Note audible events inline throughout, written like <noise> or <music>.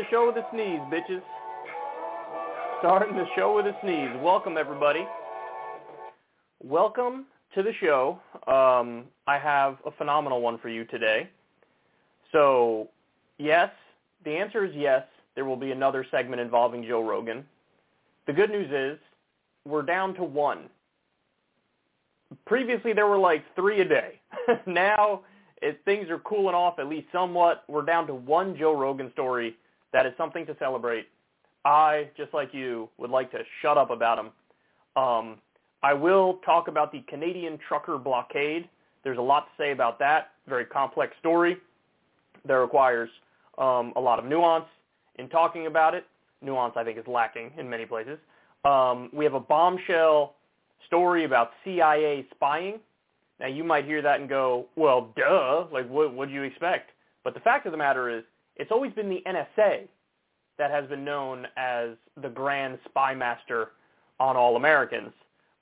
the show with a sneeze, bitches. Starting the show with a sneeze. Welcome, everybody. Welcome to the show. Um, I have a phenomenal one for you today. So, yes, the answer is yes. There will be another segment involving Joe Rogan. The good news is we're down to one. Previously, there were like three a day. <laughs> now, if things are cooling off at least somewhat, we're down to one Joe Rogan story. That is something to celebrate. I, just like you, would like to shut up about them. Um, I will talk about the Canadian trucker blockade. There's a lot to say about that. Very complex story that requires um, a lot of nuance in talking about it. Nuance, I think, is lacking in many places. Um, we have a bombshell story about CIA spying. Now, you might hear that and go, well, duh, like, what would you expect? But the fact of the matter is, it's always been the NSA that has been known as the grand spy master on all Americans.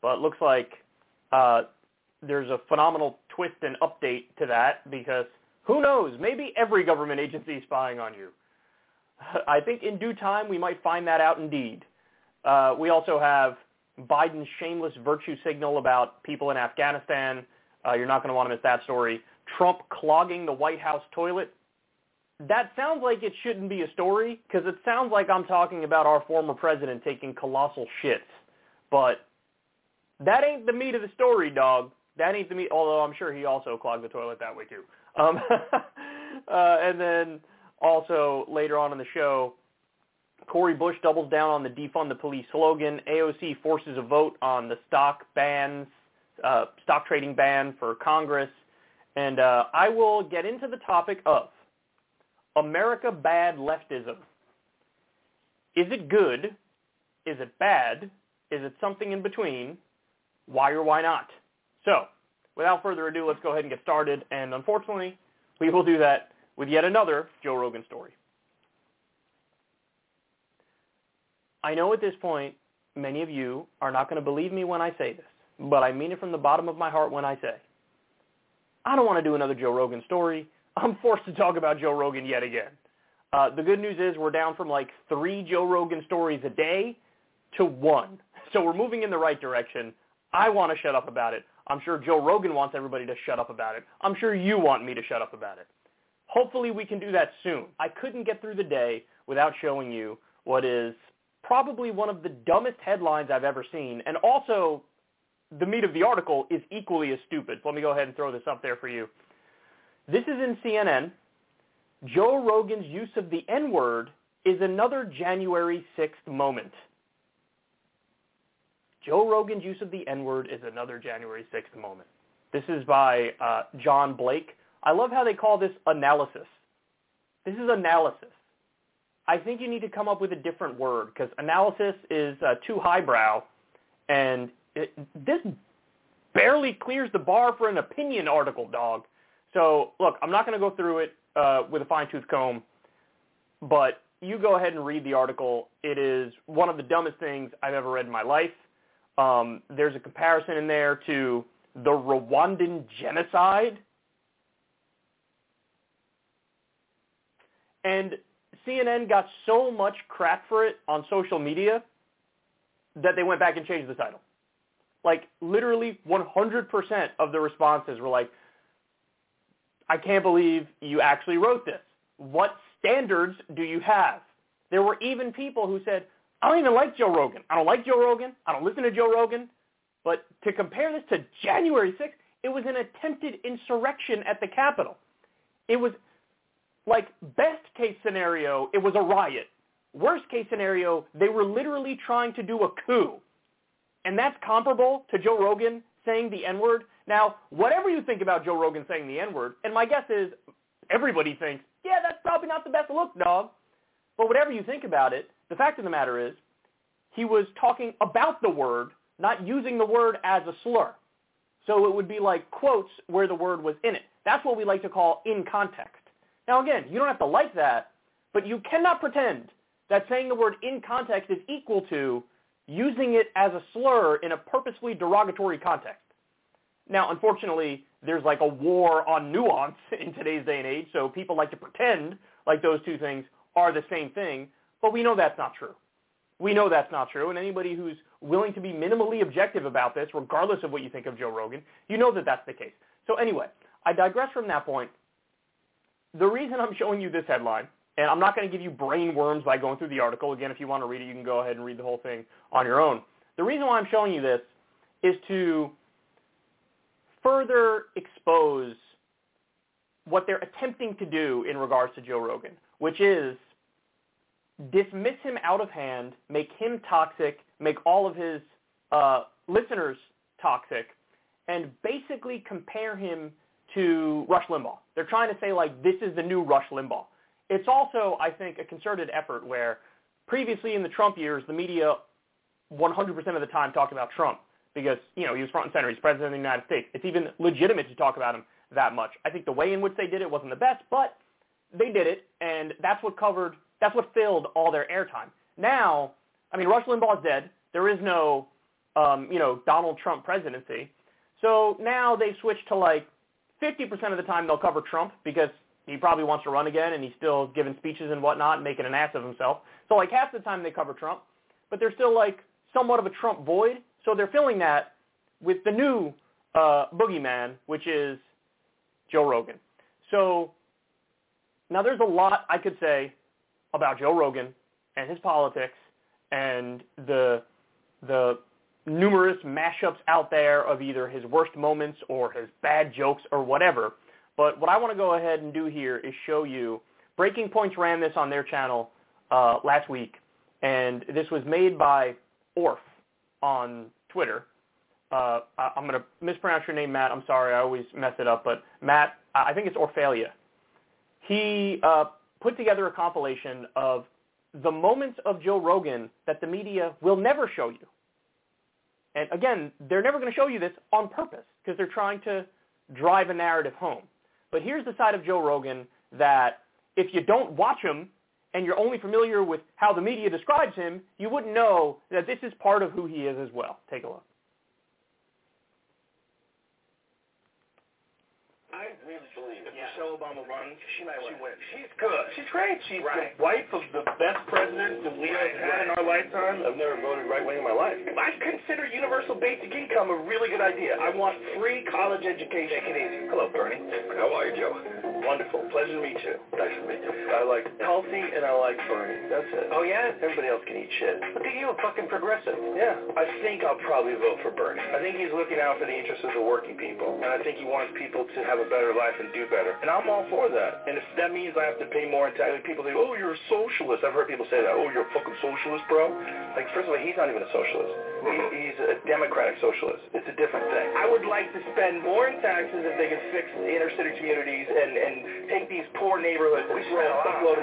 But it looks like uh, there's a phenomenal twist and update to that because who knows, maybe every government agency is spying on you. <laughs> I think in due time we might find that out indeed. Uh, we also have Biden's shameless virtue signal about people in Afghanistan. Uh, you're not going to want to miss that story. Trump clogging the White House toilet. That sounds like it shouldn't be a story because it sounds like I'm talking about our former president taking colossal shits. But that ain't the meat of the story, dog. That ain't the meat. Although I'm sure he also clogged the toilet that way too. Um, <laughs> uh, and then also later on in the show, Cori Bush doubles down on the defund the police slogan. AOC forces a vote on the stock bans, uh, stock trading ban for Congress. And uh, I will get into the topic of America bad leftism. Is it good? Is it bad? Is it something in between? Why or why not? So, without further ado, let's go ahead and get started. And unfortunately, we will do that with yet another Joe Rogan story. I know at this point many of you are not going to believe me when I say this, but I mean it from the bottom of my heart when I say, I don't want to do another Joe Rogan story. I'm forced to talk about Joe Rogan yet again. Uh, the good news is we're down from like three Joe Rogan stories a day to one. <laughs> So we're moving in the right direction. I want to shut up about it. I'm sure Joe Rogan wants everybody to shut up about it. I'm sure you want me to shut up about it. Hopefully we can do that soon. I couldn't get through the day without showing you what is probably one of the dumbest headlines I've ever seen. And also, the meat of the article is equally as stupid. Let me go ahead and throw this up there for you. This is in CNN. Joe Rogan's use of the N-word is another January 6th moment. Joe Rogan's use of the N-word is another January 6th moment. This is by uh, John Blake. I love how they call this analysis. This is analysis. I think you need to come up with a different word because analysis is uh, too highbrow, and it, this barely clears the bar for an opinion article, dog. So look, I'm not going to go through it uh, with a fine-tooth comb, but you go ahead and read the article. It is one of the dumbest things I've ever read in my life. Um, there's a comparison in there to the Rwandan genocide. And CNN got so much crap for it on social media that they went back and changed the title. Like literally 100% of the responses were like, I can't believe you actually wrote this. What standards do you have? There were even people who said, I don't even like Joe Rogan. I don't like Joe Rogan. I don't listen to Joe Rogan. But to compare this to January 6th, it was an attempted insurrection at the Capitol. It was like best case scenario, it was a riot. Worst case scenario, they were literally trying to do a coup. And that's comparable to Joe Rogan saying the N-word. Now, whatever you think about Joe Rogan saying the N-word, and my guess is everybody thinks, yeah, that's probably not the best look, dog. But whatever you think about it, the fact of the matter is he was talking about the word, not using the word as a slur. So it would be like quotes where the word was in it. That's what we like to call in context. Now again, you don't have to like that, but you cannot pretend that saying the word in context is equal to using it as a slur in a purposefully derogatory context. Now, unfortunately, there's like a war on nuance <laughs> in today's day and age, so people like to pretend like those two things are the same thing, but we know that's not true. We know that's not true, and anybody who's willing to be minimally objective about this, regardless of what you think of Joe Rogan, you know that that's the case. So anyway, I digress from that point. The reason I'm showing you this headline, and I'm not going to give you brain worms by going through the article. Again, if you want to read it, you can go ahead and read the whole thing on your own. The reason why I'm showing you this is to further expose what they're attempting to do in regards to Joe Rogan, which is dismiss him out of hand, make him toxic, make all of his uh, listeners toxic, and basically compare him to Rush Limbaugh. They're trying to say like this is the new Rush Limbaugh. It's also, I think, a concerted effort where previously in the Trump years, the media 100% of the time talked about Trump because, you know, he was front and center. He's president of the United States. It's even legitimate to talk about him that much. I think the way in which they did it wasn't the best, but they did it, and that's what covered, that's what filled all their airtime. Now, I mean, Rush Limbaugh's dead. There is no, um, you know, Donald Trump presidency. So now they've switched to like 50% of the time they'll cover Trump because he probably wants to run again and he's still giving speeches and whatnot and making an ass of himself. So like half the time they cover Trump, but they're still like somewhat of a Trump void. So they're filling that with the new uh, boogeyman, which is Joe Rogan. So now there's a lot I could say about Joe Rogan and his politics and the the numerous mashups out there of either his worst moments or his bad jokes or whatever. But what I want to go ahead and do here is show you. Breaking Points ran this on their channel uh, last week, and this was made by Orf on Twitter. Uh, I'm going to mispronounce your name, Matt. I'm sorry. I always mess it up. But Matt, I think it's Orfalea. He uh, put together a compilation of the moments of Joe Rogan that the media will never show you. And again, they're never going to show you this on purpose because they're trying to drive a narrative home. But here's the side of Joe Rogan that if you don't watch him and you're only familiar with how the media describes him, you wouldn't know that this is part of who he is as well. Take a look. I really believe if yeah. Michelle Obama runs, she might win. She wins. She's good. She's great. She's right. the wife of the best president that we have had in our lifetime. I've never voted right wing in my life. I consider universal basic income a really good idea. I want free college education. Take it easy. Hello, Bernie. How are you, Joe? Wonderful. Pleasure to meet you. Nice to meet you. I like healthy and I like Bernie. That's it. Oh, yeah? Everybody else can eat shit. Look at you, a fucking progressive. Yeah. I think I'll probably vote for Bernie. I think he's looking out for the interests of the working people. And I think he wants people to have a better life and do better. And I'm all for that. And if that means I have to pay more in taxes, people say, oh, you're a socialist. I've heard people say that. Oh, you're a fucking socialist, bro. Like, first of all, he's not even a socialist. He, he's a democratic socialist. It's a different thing. I would like to spend more in taxes if they could fix the inner city communities and, and take these poor neighborhoods and throw a of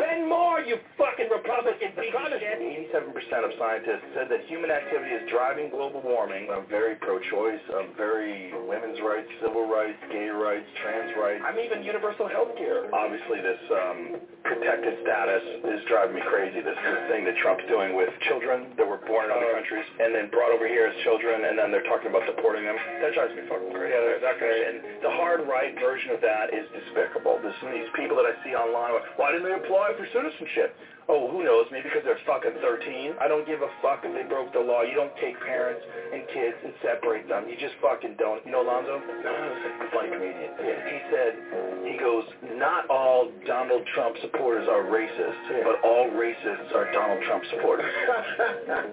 Spend more, you fucking Republican piece of shit. 87% of scientists said that human activity is driving global warming. I'm very pro-choice. I'm very women's rights, civil rights, gay rights, trans rights. I'm even universal health care. Obviously, this um, protected status is driving me crazy. This, this thing that Trump's doing with children that were born in other countries and then brought over here as children, and then they're talking about deporting them. That drives me fucking crazy. Yeah, exactly. And the hard right version of that is despicable. This, these people that I see online, why didn't they apply for citizenship? Oh, who knows? Maybe because they're fucking 13. I don't give a fuck if they broke the law. You don't take parents and kids and separate them. You just fucking don't. You know Alonzo? No, he's a funny comedian. Yeah. He said, he goes, not all Donald Trump supporters are racist, yeah. but all racists are Donald Trump supporters. <laughs> that,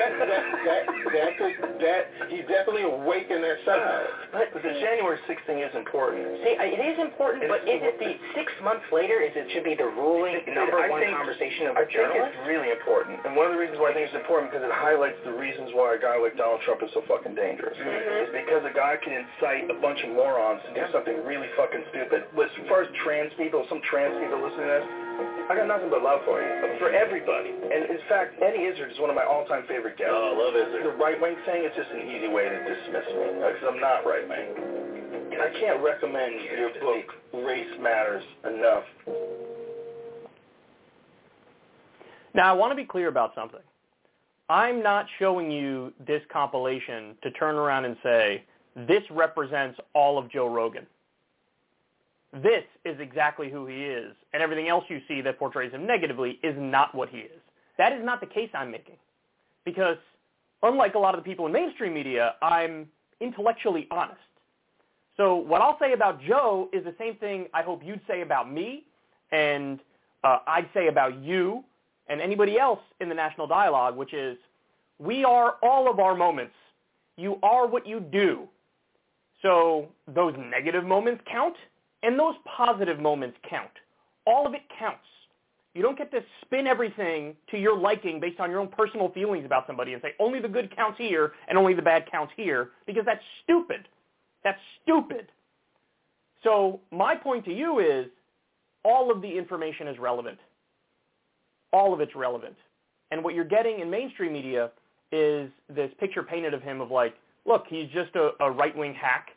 that, that, that, that, he's definitely awakened their side. But the January 6th thing is important. See, it is important, it but is, is it the six months later? Is it should be the ruling? Number I one think, conversation of I think it's really important. And one of the reasons why I think it's important because it highlights the reasons why a guy like Donald Trump is so fucking dangerous. Mm-hmm. Is because a guy can incite a bunch of morons to do something really fucking stupid. As far as trans people, some trans people listening to this, I got nothing but love for you. For everybody. And in fact, Eddie Izzard is one of my all-time favorite guests. Oh, I love Izzard. The right-wing thing is just an easy way to dismiss me because I'm not right-wing. I can't recommend your book, Race Matters, enough. Now, I want to be clear about something. I'm not showing you this compilation to turn around and say, this represents all of Joe Rogan. This is exactly who he is, and everything else you see that portrays him negatively is not what he is. That is not the case I'm making. Because unlike a lot of the people in mainstream media, I'm intellectually honest. So what I'll say about Joe is the same thing I hope you'd say about me, and uh, I'd say about you, and anybody else in the national dialogue, which is, we are all of our moments. You are what you do. So those negative moments count, and those positive moments count. All of it counts. You don't get to spin everything to your liking based on your own personal feelings about somebody and say only the good counts here and only the bad counts here because that's stupid. That's stupid. So my point to you is all of the information is relevant. All of it's relevant. And what you're getting in mainstream media is this picture painted of him of like, look, he's just a, a right-wing hack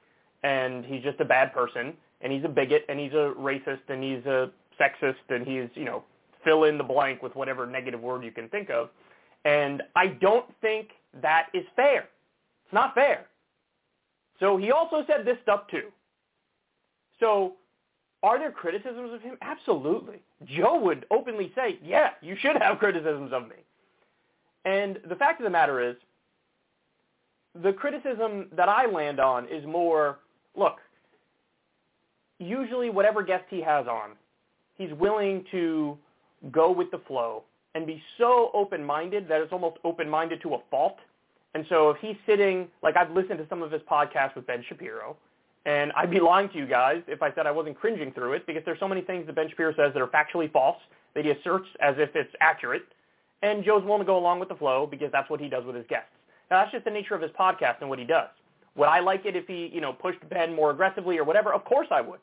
and he's just a bad person and he's a bigot and he's a racist and he's a sexist and he's, you know, fill in the blank with whatever negative word you can think of. And I don't think that is fair. It's not fair. So he also said this stuff too. So are there criticisms of him? Absolutely. Joe would openly say, yeah, you should have <laughs> criticisms of me. And the fact of the matter is, the criticism that I land on is more, look, usually whatever guest he has on, he's willing to go with the flow and be so open-minded that it's almost open-minded to a fault. And so if he's sitting, like I've listened to some of his podcasts with Ben Shapiro, and I'd be lying to you guys if I said I wasn't cringing through it because there's so many things that Ben Shapiro says that are factually false that he asserts as if it's accurate. And Joe's willing to go along with the flow because that's what he does with his guests. Now that's just the nature of his podcast and what he does. Would I like it if he, you know, pushed Ben more aggressively or whatever? Of course I would.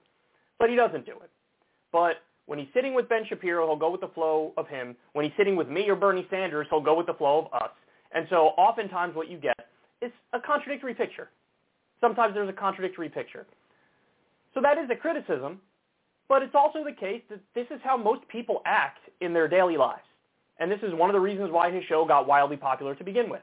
But he doesn't do it. But when he's sitting with Ben Shapiro, he'll go with the flow of him. When he's sitting with me or Bernie Sanders, he'll go with the flow of us. And so oftentimes what you get is a contradictory picture. Sometimes there's a contradictory picture. So that is a criticism, but it's also the case that this is how most people act in their daily lives. And this is one of the reasons why his show got wildly popular to begin with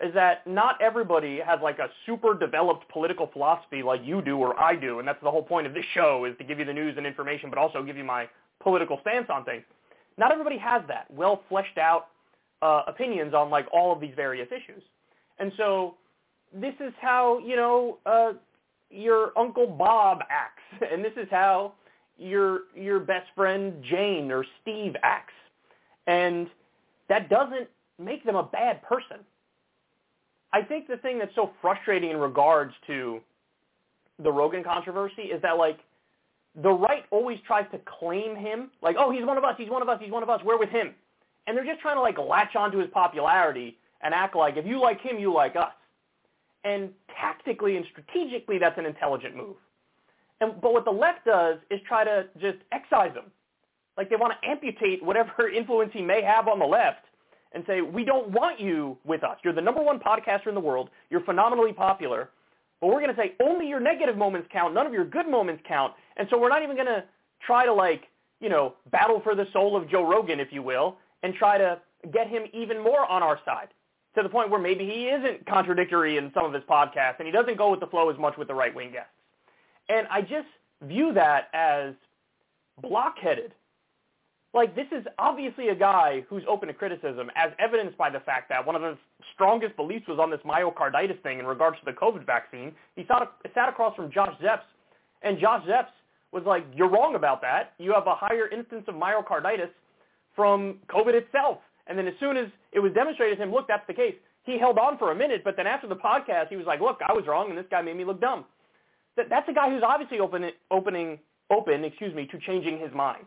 is that not everybody has like a super developed political philosophy like you do or I do, and that's the whole point of this show is to give you the news and information, but also give you my political stance on things. Not everybody has that well fleshed out uh, opinions on like all of these various issues, and so this is how you know uh, your uncle Bob acts, <laughs> and this is how your your best friend Jane or Steve acts, and that doesn't make them a bad person I think the thing that's so frustrating in regards to the Rogan controversy is that like the right always tries to claim him, like, oh, he's one of us, he's one of us, he's one of us, we're with him. And they're just trying to like latch onto his popularity and act like if you like him, you like us. And tactically and strategically, that's an intelligent move. And but what the left does is try to just excise him. Like they want to amputate whatever <laughs> influence he may have on the left and say, we don't want you with us. You're the number one podcaster in the world. You're phenomenally popular. But we're going to say only your negative moments count. None of your good moments count. And so we're not even going to try to like, you know, battle for the soul of Joe Rogan, if you will, and try to get him even more on our side to the point where maybe he isn't contradictory in some of his podcasts and he doesn't go with the flow as much with the right-wing guests. And I just view that as blockheaded like this is obviously a guy who's open to criticism, as evidenced by the fact that one of his strongest beliefs was on this myocarditis thing in regards to the COVID vaccine. He sat, sat across from Josh Zepps, and Josh Zepps was like, "You're wrong about that. You have a higher instance of myocarditis from COVID itself." And then as soon as it was demonstrated to him, look, that's the case. He held on for a minute, but then after the podcast, he was like, "Look, I was wrong, and this guy made me look dumb." That, that's a guy who's obviously open, opening, open, excuse me, to changing his mind.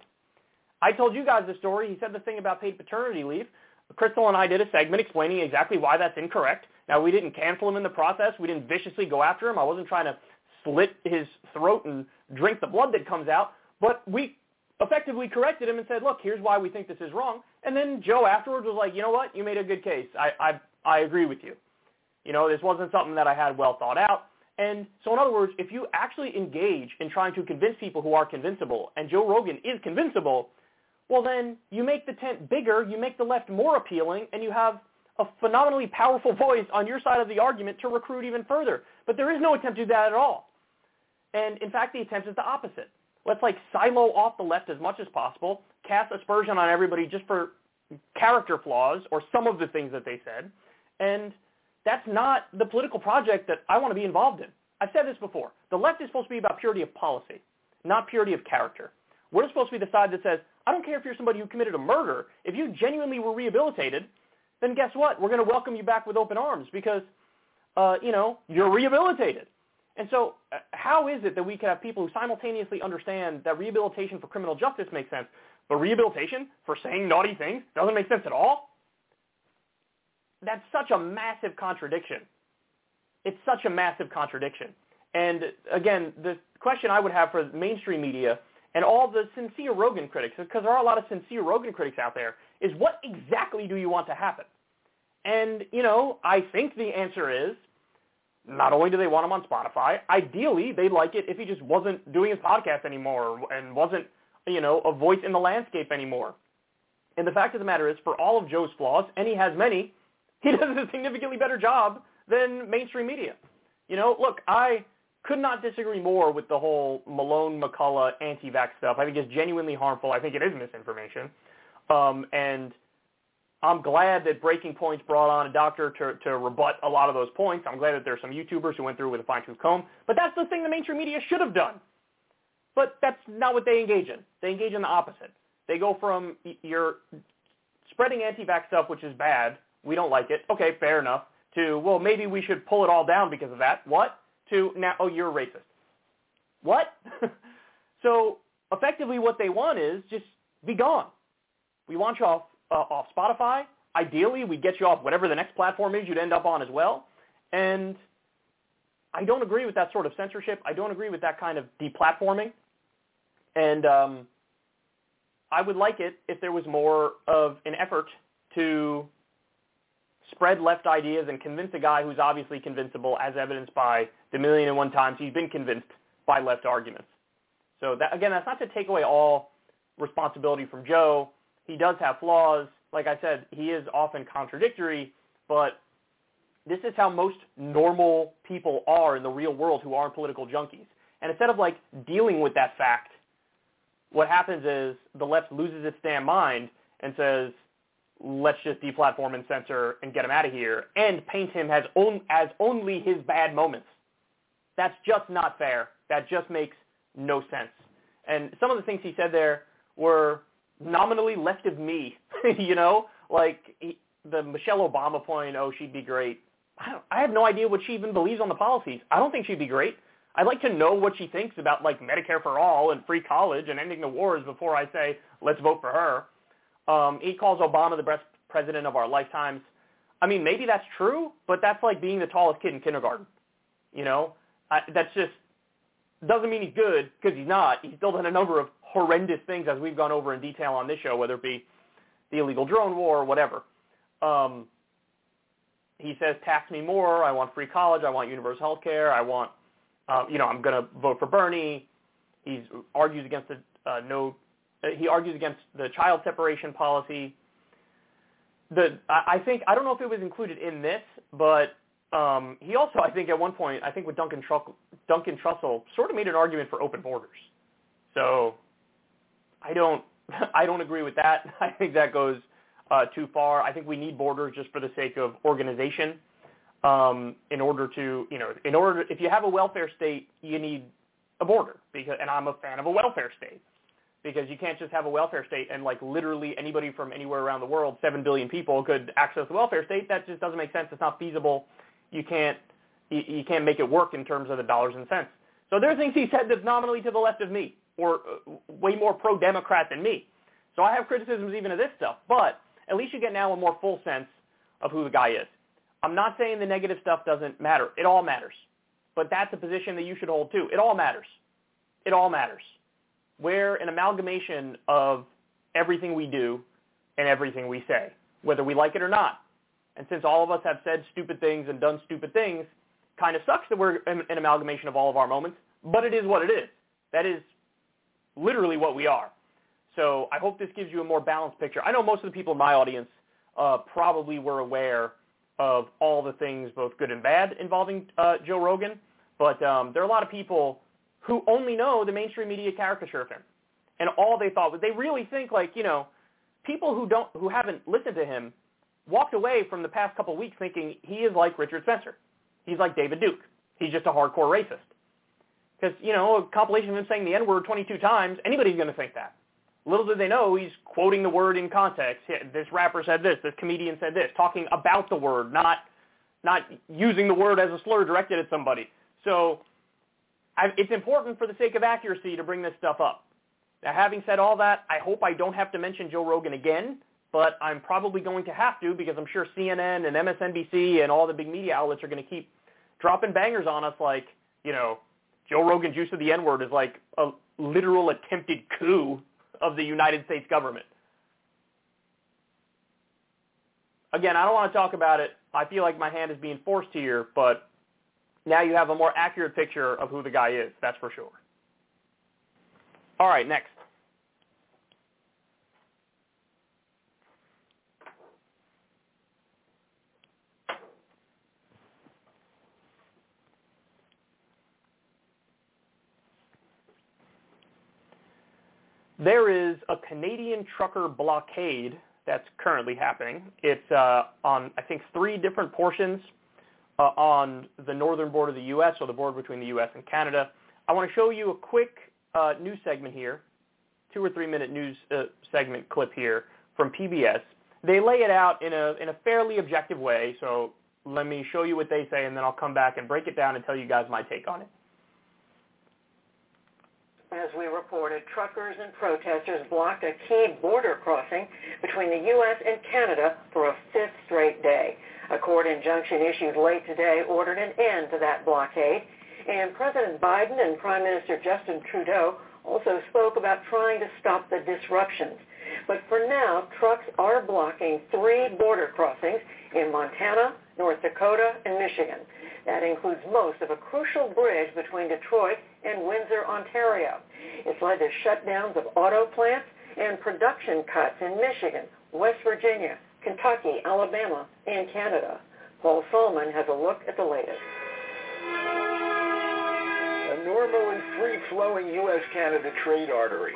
I told you guys the story. He said the thing about paid paternity leave. Crystal and I did a segment explaining exactly why that's incorrect. Now, we didn't cancel him in the process. We didn't viciously go after him. I wasn't trying to slit his throat and drink the blood that comes out. But we effectively corrected him and said, look, here's why we think this is wrong. And then Joe afterwards was like, you know what? You made a good case. I, I, I agree with you. You know, this wasn't something that I had well thought out. And so in other words, if you actually engage in trying to convince people who are convincible, and Joe Rogan is convincible, well then you make the tent bigger, you make the left more appealing, and you have a phenomenally powerful <laughs> voice on your side of the argument to recruit even further. But there is no attempt to do that at all. And in fact, the attempt is the opposite. Let's like silo off the left as much as possible, cast aspersion on everybody just for character flaws or some of the things that they said. And that's not the political project that I want to be involved in. I've said this before. The left is supposed to be about purity of policy, not purity of character. We're supposed to be the side that says, I don't care if you're somebody who committed a murder. If you genuinely were rehabilitated, then guess what? We're going to welcome you back with open arms because, uh, you know, you're rehabilitated. And so uh, how is it that we can have people who simultaneously understand that rehabilitation for criminal justice makes sense, but rehabilitation for saying naughty things doesn't make sense at all? That's such a massive contradiction. It's such a massive contradiction. And again, the question I would have for mainstream media and all the sincere Rogan critics, because there are a lot of sincere Rogan critics out there, is what exactly do you want to happen? And, you know, I think the answer is not only do they want him on Spotify, ideally they'd like it if he just wasn't doing his podcast anymore and wasn't, you know, a voice in the landscape anymore. And the fact of the matter is, for all of Joe's flaws, and he has many, <laughs> he does a significantly better job than mainstream media. You know, look, I could not disagree more with the whole Malone McCullough anti-vax stuff. I think it's genuinely harmful. I think it is misinformation. Um, and I'm glad that Breaking Point's brought on a doctor to, to rebut a lot of those points. I'm glad that there's some YouTubers who went through with a fine-tooth comb. But that's the thing the mainstream media should have done. But that's not what they engage in. They engage in the opposite. They go from you're spreading anti-vax stuff, which is bad. We don't like it. Okay, fair enough. To, well, maybe we should pull it all down because of that. What? To, now, oh, you're a racist. What? <laughs> so effectively what they want is just be gone. We want you off uh, off Spotify. Ideally, we'd get you off whatever the next platform is you'd end up on as well. And I don't agree with that sort of censorship. I don't agree with that kind of deplatforming. And um, I would like it if there was more of an effort to spread left ideas and convince a guy who's obviously convincible, as evidenced by the million and one times he's been convinced by left arguments. So that, again, that's not to take away all responsibility from Joe he does have flaws. Like I said, he is often contradictory, but this is how most normal people are in the real world who aren't political junkies. And instead of like dealing with that fact, what happens is the left loses its damn mind and says, let's just deplatform and censor and get him out of here and paint him as, on, as only his bad moments. That's just not fair. That just makes no sense. And some of the things he said there were nominally left of me. <laughs> you know, like he, the Michelle Obama point, oh, she'd be great. I, don't, I have no idea what she even believes on the policies. I don't think she'd be great. I'd like to know what she thinks about like Medicare for all and free college and ending the wars before I say let's vote for her. Um, he calls Obama the best president of our lifetimes. I mean, maybe that's true, but that's like being the tallest kid in kindergarten. You know, I, that's just doesn't mean he's good because he's not. He's still done a number of horrendous things as we've gone over in detail on this show, whether it be the illegal drone war or whatever. Um, he says, tax me more. I want free college. I want universal health care. I want, uh, you know, I'm going to vote for Bernie. He argues against the uh, no. Uh, he argues against the child separation policy. The I think I don't know if it was included in this, but um, he also I think at one point I think with Duncan Trussell, Duncan Trussell sort of made an argument for open borders. So I don't <laughs> I don't agree with that. <laughs> I think that goes uh, too far. I think we need borders just for the sake of organization. Um, in order to, you know, in order if you have a welfare state, you need a border because, and I'm a fan of a welfare state because you can't just have a welfare state and like literally anybody from anywhere around the world, seven billion people could access the welfare state. That just doesn't make sense. It's not feasible. You can't, you, you can't make it work in terms of the dollars and cents. So there are things he said that's nominally to the left of me or uh, way more pro-Democrat than me. So I have criticisms even of this stuff, but at least you get now a more full sense of who the guy is. I'm not saying the negative stuff doesn't matter. It all matters. But that's a position that you should hold too. It all matters. It all matters. We're an amalgamation of everything we do and everything we say, whether we like it or not. And since all of us have said stupid things and done stupid things, kind of sucks that we're an amalgamation of all of our moments, but it is what it is. That is literally what we are. So I hope this gives you a more balanced picture. I know most of the people in my audience uh, probably were aware of all the things, both good and bad, involving uh, Joe Rogan. But um, there are a lot of people who only know the mainstream media caricature of him, and all they thought was they really think like you know, people who don't who haven't listened to him walked away from the past couple of weeks thinking he is like Richard Spencer. He's like David Duke. He's just a hardcore racist. Because, you know, a compilation of him saying the N-word 22 times, anybody's going to think that. Little did they know he's quoting the word in context. This rapper said this. This comedian said this. Talking about the word, not not using the word as a slur directed at somebody. So I, it's important for the sake of accuracy to bring this stuff up. Now, having said all that, I hope I don't have to mention Joe Rogan again, but I'm probably going to have to because I'm sure CNN and MSNBC and all the big media outlets are going to keep dropping bangers on us like, you know, Joe Rogan's use of the N-word is like a literal attempted coup of the United States government. Again, I don't want to talk about it. I feel like my hand is being forced here, but now you have a more accurate picture of who the guy is, that's for sure. All right, next. There is a Canadian trucker blockade that's currently happening. It's uh, on, I think, three different portions uh, on the northern border of the U.S., or the border between the U.S. and Canada. I want to show you a quick uh, news segment here, two or three minute news uh, segment clip here from PBS. They lay it out in a, in a fairly objective way, so let me show you what they say, and then I'll come back and break it down and tell you guys my take on it. As we reported, truckers and protesters blocked a key border crossing between the U.S. and Canada for a fifth straight day. A court injunction issued late today ordered an end to that blockade, and President Biden and Prime Minister Justin Trudeau also spoke about trying to stop the disruptions. But for now, trucks are blocking three border crossings in Montana, North Dakota, and Michigan. That includes most of a crucial bridge between Detroit and Windsor, Ontario. It's led to shutdowns of auto plants and production cuts in Michigan, West Virginia, Kentucky, Alabama, and Canada. Paul Solomon has a look at the latest. A normal and free-flowing U.S.-Canada trade artery.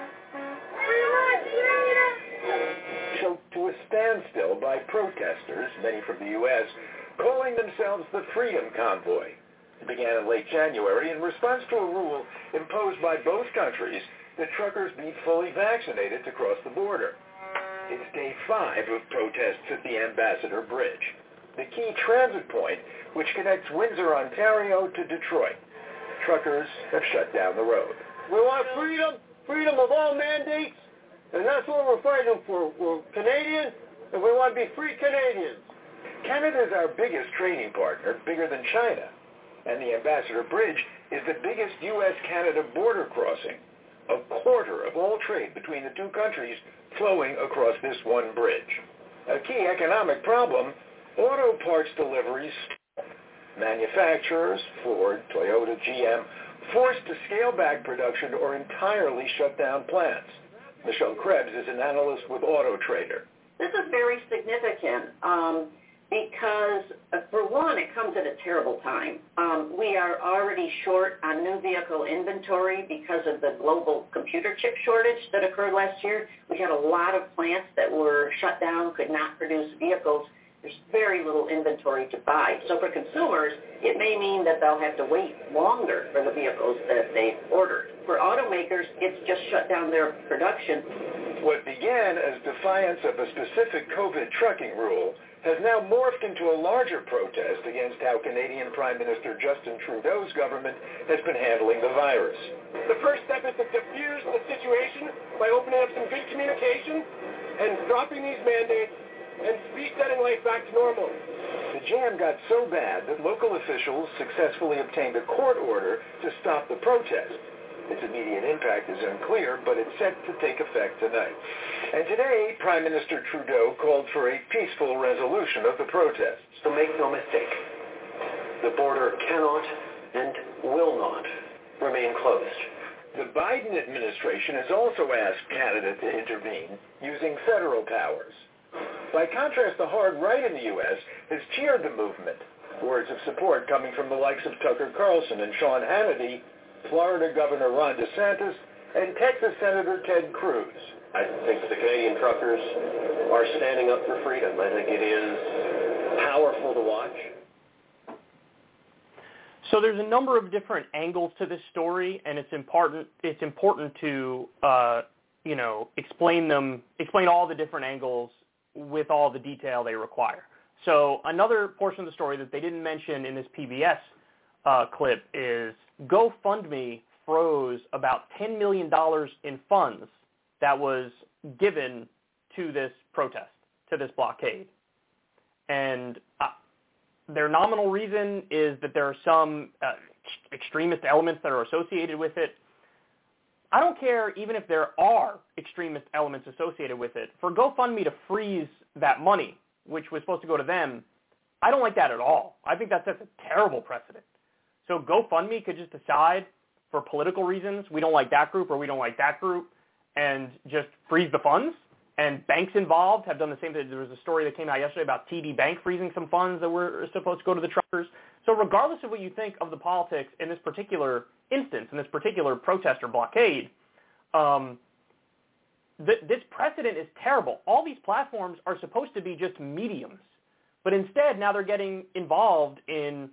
Choked to a standstill by protesters, many from the U.S., calling themselves the Freedom Convoy. It began in late January in response to a rule imposed by both countries that truckers be fully vaccinated to cross the border. It's day five of protests at the Ambassador Bridge, the key transit point which connects Windsor, Ontario to Detroit. Truckers have shut down the road. We want freedom, freedom of all mandates, and that's what we're fighting for. We're Canadian, and we want to be free Canadians. Canada is our biggest trading partner, bigger than China, and the Ambassador Bridge is the biggest U.S.-Canada border crossing. A quarter of all trade between the two countries flowing across this one bridge. A key economic problem, auto parts deliveries. Manufacturers, Ford, Toyota, GM, forced to scale back production or entirely shut down plants. Michelle Krebs is an analyst with Auto Trader. This is very significant. Um, because, for one, it comes at a terrible time. Um, we are already short on new vehicle inventory because of the global computer chip shortage that occurred last year. We had a lot of plants that were shut down, could not produce vehicles. There's very little inventory to buy. So for consumers, it may mean that they'll have to wait longer for the vehicles that they've ordered. For automakers, it's just shut down their production. What began as defiance of a specific COVID trucking rule has now morphed into a larger protest against how Canadian Prime Minister Justin Trudeau's government has been handling the virus. The first step is to diffuse the situation by opening up some good communication and dropping these mandates and setting life back to normal. The jam got so bad that local officials successfully obtained a court order to stop the protest. Its immediate impact is unclear, but it's set to take effect tonight. And today, Prime Minister Trudeau called for a peaceful resolution of the protests. So make no mistake, the border cannot and will not remain closed. The Biden administration has also asked Canada to intervene using federal powers. By contrast, the hard right in the U.S. has cheered the movement. Words of support coming from the likes of Tucker Carlson and Sean Hannity, Florida Governor Ron DeSantis, and Texas Senator Ted Cruz. I think the Canadian truckers are standing up for freedom. I think it is powerful to watch. So there's a number of different angles to this story, and it's important. It's important to uh, you know explain them, explain all the different angles with all the detail they require. So another portion of the story that they didn't mention in this PBS uh, clip is GoFundMe froze about $10 million in funds that was given to this protest, to this blockade. And uh, their nominal reason is that there are some uh, extremist elements that are associated with it. I don't care even if there are extremist elements associated with it. For GoFundMe to freeze that money, which was supposed to go to them, I don't like that at all. I think that sets a terrible precedent. So GoFundMe could just decide for political reasons we don't like that group or we don't like that group and just freeze the funds and banks involved have done the same thing. There was a story that came out yesterday about TD Bank freezing some funds that were supposed to go to the truckers. So regardless of what you think of the politics in this particular instance, in this particular protest or blockade, um, th- this precedent is terrible. All these platforms are supposed to be just mediums, but instead now they're getting involved in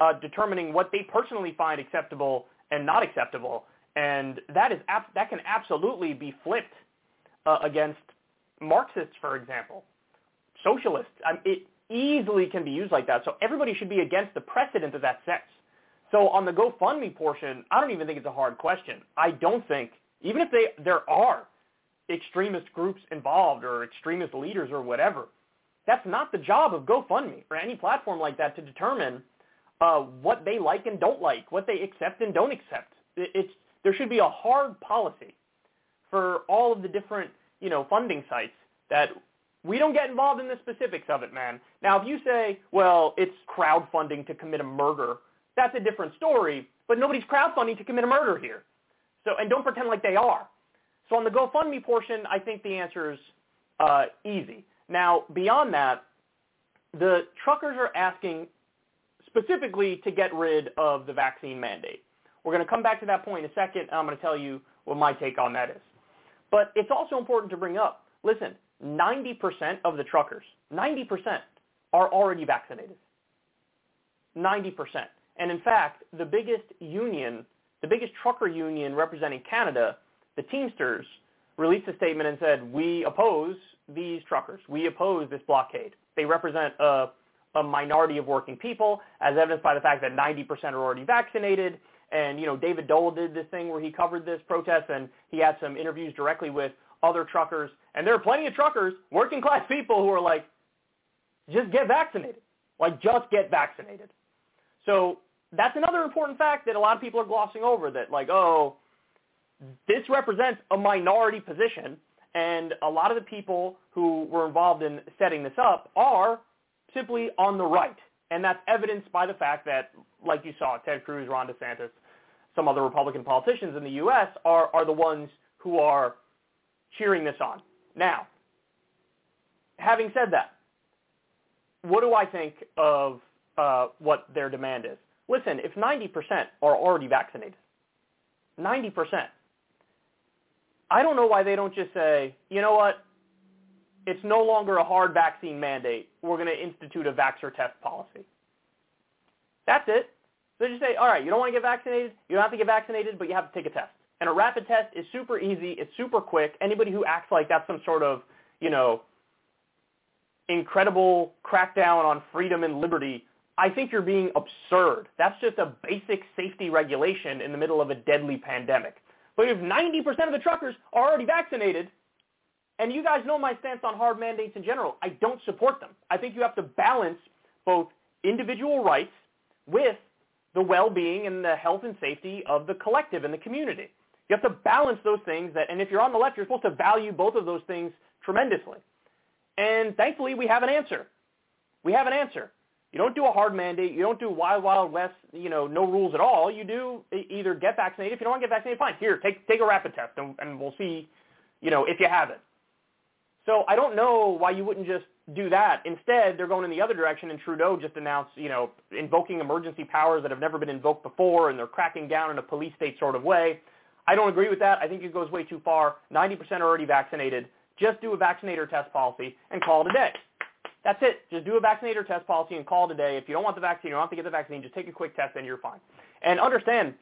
uh, determining what they personally find acceptable and not acceptable, and that is ab- that can absolutely be flipped uh, against Marxists, for example, socialists. I mean, it easily can be used like that. So everybody should be against the precedent of that sets. So on the GoFundMe portion, I don't even think it's a hard question. I don't think, even if they there are extremist groups involved or extremist leaders or whatever, that's not the job of GoFundMe or any platform like that to determine uh, what they like and don't like, what they accept and don't accept. It's there should be a hard policy for all of the different you know, funding sites that we don't get involved in the specifics of it, man. Now, if you say, well, it's crowdfunding to commit a murder, that's a different story, but nobody's crowdfunding to commit a murder here. So, and don't pretend like they are. So on the GoFundMe portion, I think the answer is uh, easy. Now, beyond that, the truckers are asking specifically to get rid of the vaccine mandate. We're going to come back to that point in a second, and I'm going to tell you what my take on that is. But it's also important to bring up, listen, 90% of the truckers, 90% are already vaccinated. 90%. And in fact, the biggest union, the biggest trucker union representing Canada, the Teamsters, released a statement and said, we oppose these truckers. We oppose this blockade. They represent a, a minority of working people, as evidenced by the fact that 90% are already vaccinated. And, you know, David Doel did this thing where he covered this protest and he had some interviews directly with other truckers. And there are plenty of truckers, working class people who are like, just get vaccinated. Like, just get vaccinated. So that's another important fact that a lot of people are glossing over that like, oh, this represents a minority position and a lot of the people who were involved in setting this up are simply on the right. And that's evidenced by the fact that, like you saw, Ted Cruz, Ron DeSantis, some other Republican politicians in the U.S. are, are the ones who are cheering this on. Now, having said that, what do I think of uh, what their demand is? Listen, if 90% are already vaccinated, 90%, I don't know why they don't just say, you know what, it's no longer a hard vaccine mandate. We're going to institute a vaxxer test policy. That's it. They just say, all right, you don't want to get vaccinated, you don't have to get vaccinated, but you have to take a test. And a rapid test is super easy. It's super quick. Anybody who acts like that's some sort of, you know, incredible crackdown on freedom and liberty, I think you're being absurd. That's just a basic safety regulation in the middle of a deadly pandemic. But if 90% of the truckers are already vaccinated, and you guys know my stance on hard mandates in general, I don't support them. I think you have to balance both individual rights with the well-being and the health and safety of the collective and the community. You have to balance those things that, and if you're on the left, you're supposed to value both of those things tremendously. And thankfully, we have an answer. We have an answer. You don't do a hard mandate. You don't do wild, wild west, you know, no rules at all. You do either get vaccinated. If you don't want to get vaccinated, fine. Here, take, take a rapid test and, and we'll see, you know, if you have it. So I don't know why you wouldn't just do that. Instead, they're going in the other direction, and Trudeau just announced, you know, invoking emergency powers that have never been invoked before, and they're cracking down in a police state sort of way. I don't agree with that. I think it goes way too far. 90% are already vaccinated. Just do a vaccinator test policy and call it a day. That's it. Just do a vaccinator test policy and call it a day. If you don't want the vaccine, you don't have to get the vaccine. Just take a quick test and you're fine. And understand,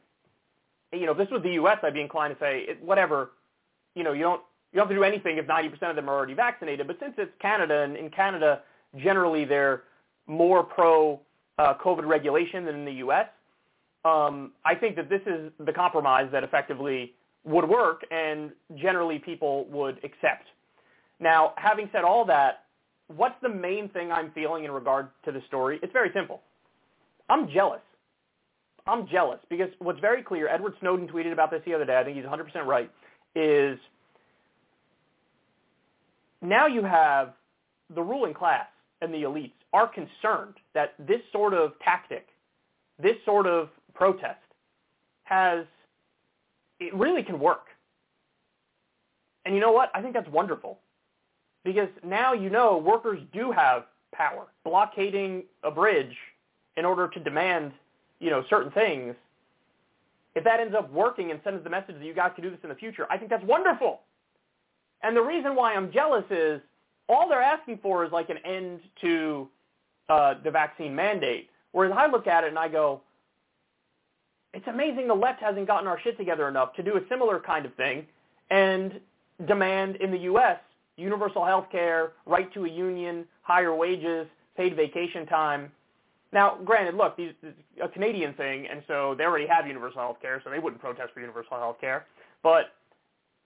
you know, if this was the U.S., I'd be inclined to say, whatever, you know, you don't you don't have to do anything if 90% of them are already vaccinated. But since it's Canada, and in Canada, generally they're more pro uh, COVID regulation than in the U.S., um, I think that this is the compromise that effectively would work and generally people would accept. Now, having said all that, what's the main thing I'm feeling in regard to the story? It's very simple. I'm jealous. I'm jealous because what's very clear, Edward Snowden tweeted about this the other day, I think he's 100% right, is – now you have the ruling class and the elites are concerned that this sort of tactic, this sort of protest has, it really can work. And you know what? I think that's wonderful because now you know workers do have power. Blockading a bridge in order to demand, you know, certain things, if that ends up working and sends the message that you guys can do this in the future, I think that's wonderful. And the reason why I'm jealous is all they're asking for is like an end to uh, the vaccine mandate. Whereas I look at it and I go, it's amazing the left hasn't gotten our shit together enough to do a similar kind of thing and demand in the U.S. universal health care, right to a union, higher wages, paid vacation time. Now, granted, look, these, this is a Canadian thing, and so they already have universal health care, so they wouldn't protest for universal health care. But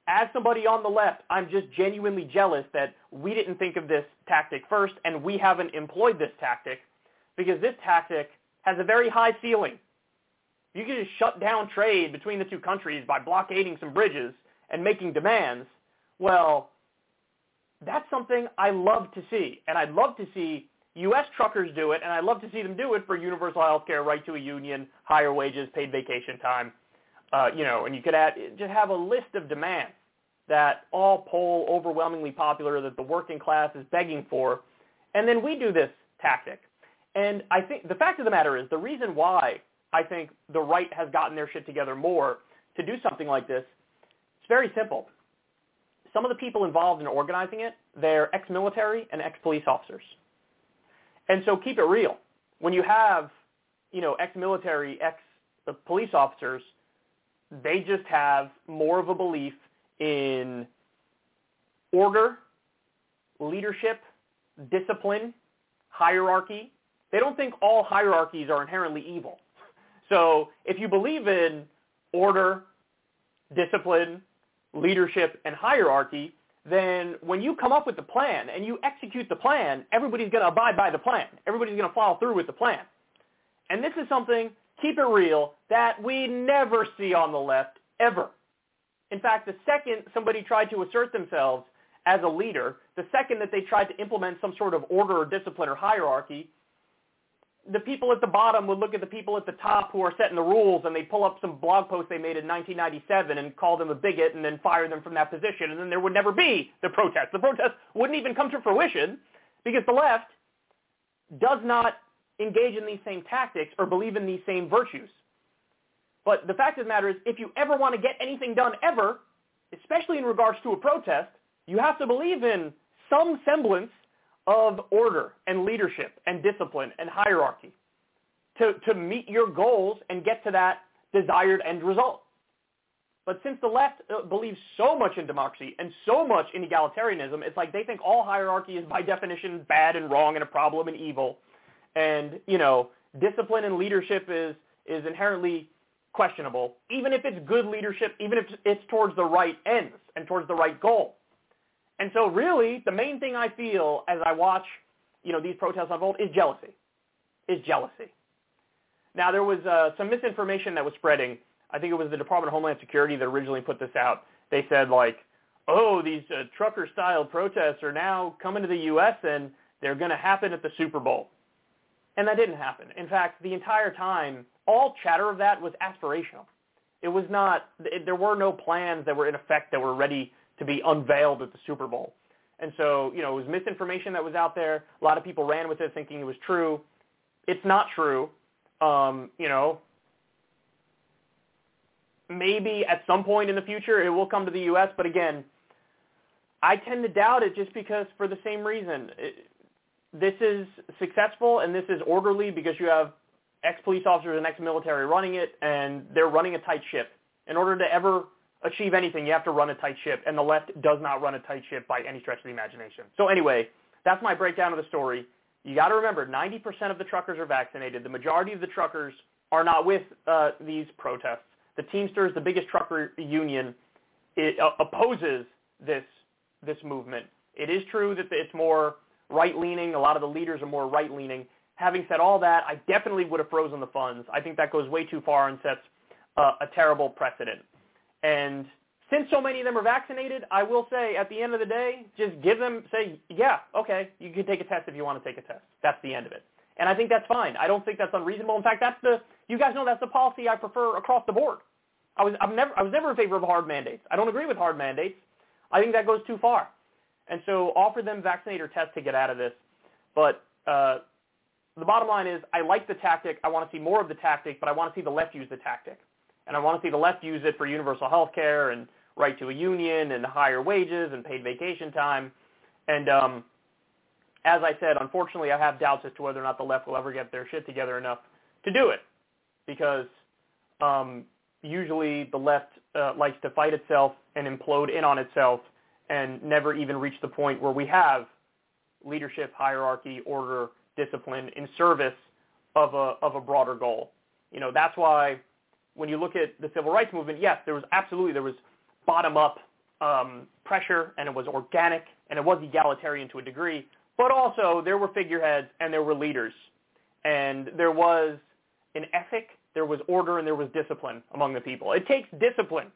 as somebody on the left, I'm just genuinely jealous that we didn't think of this tactic first and we haven't employed this tactic because this tactic has a very high ceiling. You can just shut down trade between the two countries by blockading some bridges and making demands. Well, that's something I love to see. And I'd love to see U.S. truckers do it, and I'd love to see them do it for universal health care, right to a union, higher wages, paid vacation time, uh, you know, and you could add, just have a list of demands that all poll overwhelmingly popular that the working class is begging for, and then we do this tactic. And I think the fact of the matter is the reason why I think the right has gotten their shit together more to do something like this, it's very simple. Some of the people involved in organizing it, they're ex-military and ex-police officers. And so keep it real. When you have, you know, ex-military, ex-police officers they just have more of a belief in order, leadership, discipline, hierarchy. They don't think all hierarchies are inherently evil. So if you believe in order, discipline, leadership, and hierarchy, then when you come up with the plan and you execute the plan, everybody's going to abide by the plan. Everybody's going to follow through with the plan. And this is something keep it real, that we never see on the left, ever. In fact, the second somebody tried to assert themselves as a leader, the second that they tried to implement some sort of order or discipline or hierarchy, the people at the bottom would look at the people at the top who are setting the rules and they pull up some blog post they made in 1997 and call them a bigot and then fire them from that position and then there would never be the protest. The protest wouldn't even come to fruition because the left does not engage in these same tactics or believe in these same virtues. But the fact of the matter is, if you ever want to get anything done ever, especially in regards to a protest, you have to believe in some semblance of order and leadership and discipline and hierarchy to, to meet your goals and get to that desired end result. But since the left uh, believes so much in democracy and so much in egalitarianism, it's like they think all hierarchy is by definition bad and wrong and a problem and evil and you know discipline and leadership is is inherently questionable, even if it's good leadership, even if it's towards the right ends and towards the right goal. And so really, the main thing I feel as I watch, you know, these protests unfold is jealousy, is jealousy. Now, there was uh, some misinformation that was spreading. I think it was the Department of Homeland Security that originally put this out. They said, like, oh, these uh, trucker-style protests are now coming to the U.S. and they're going to happen at the Super Bowl. And that didn't happen. In fact, the entire time, all chatter of that was aspirational. It was not, it, there were no plans that were in effect that were ready to be unveiled at the Super Bowl. And so, you know, it was misinformation that was out there. A lot of people ran with it thinking it was true. It's not true. Um, you know, maybe at some point in the future it will come to the U.S., but again, I tend to doubt it just because for the same reason. It, this is successful and this is orderly because you have ex-police officers and ex-military running it, and they're running a tight ship. In order to ever achieve anything, you have to run a tight ship, and the left does not run a tight ship by any stretch of the imagination. So anyway, that's my breakdown of the story. You got to remember, 90% of the truckers are vaccinated. The majority of the truckers are not with uh, these protests. The Teamsters, the biggest trucker union, it, uh, opposes this this movement. It is true that it's more right-leaning. A lot of the leaders are more right-leaning. Having said all that, I definitely would have frozen the funds. I think that goes way too far and sets uh, a terrible precedent. And since so many of them are vaccinated, I will say at the end of the day, just give them, say, yeah, okay, you can take a test if you want to take a test. That's the end of it. And I think that's fine. I don't think that's unreasonable. In fact, that's the, you guys know that's the policy I prefer across the board. I was, I'm never, I was never in favor of hard mandates. I don't agree with hard mandates. I think that goes too far. And so offer them vaccinate or test to get out of this. But uh, the bottom line is I like the tactic. I want to see more of the tactic, but I want to see the left use the tactic. And I want to see the left use it for universal health care and right to a union and higher wages and paid vacation time. And um, as I said, unfortunately, I have doubts as to whether or not the left will ever get their shit together enough to do it because um, usually the left uh, likes to fight itself and implode in on itself and never even reach the point where we have leadership, hierarchy, order, discipline in service of a, of a broader goal. You know, that's why when you look at the civil rights movement, yes, there was absolutely, there was bottom-up um, pressure, and it was organic, and it was egalitarian to a degree, but also there were figureheads and there were leaders, and there was an ethic, there was order, and there was discipline among the people. It takes discipline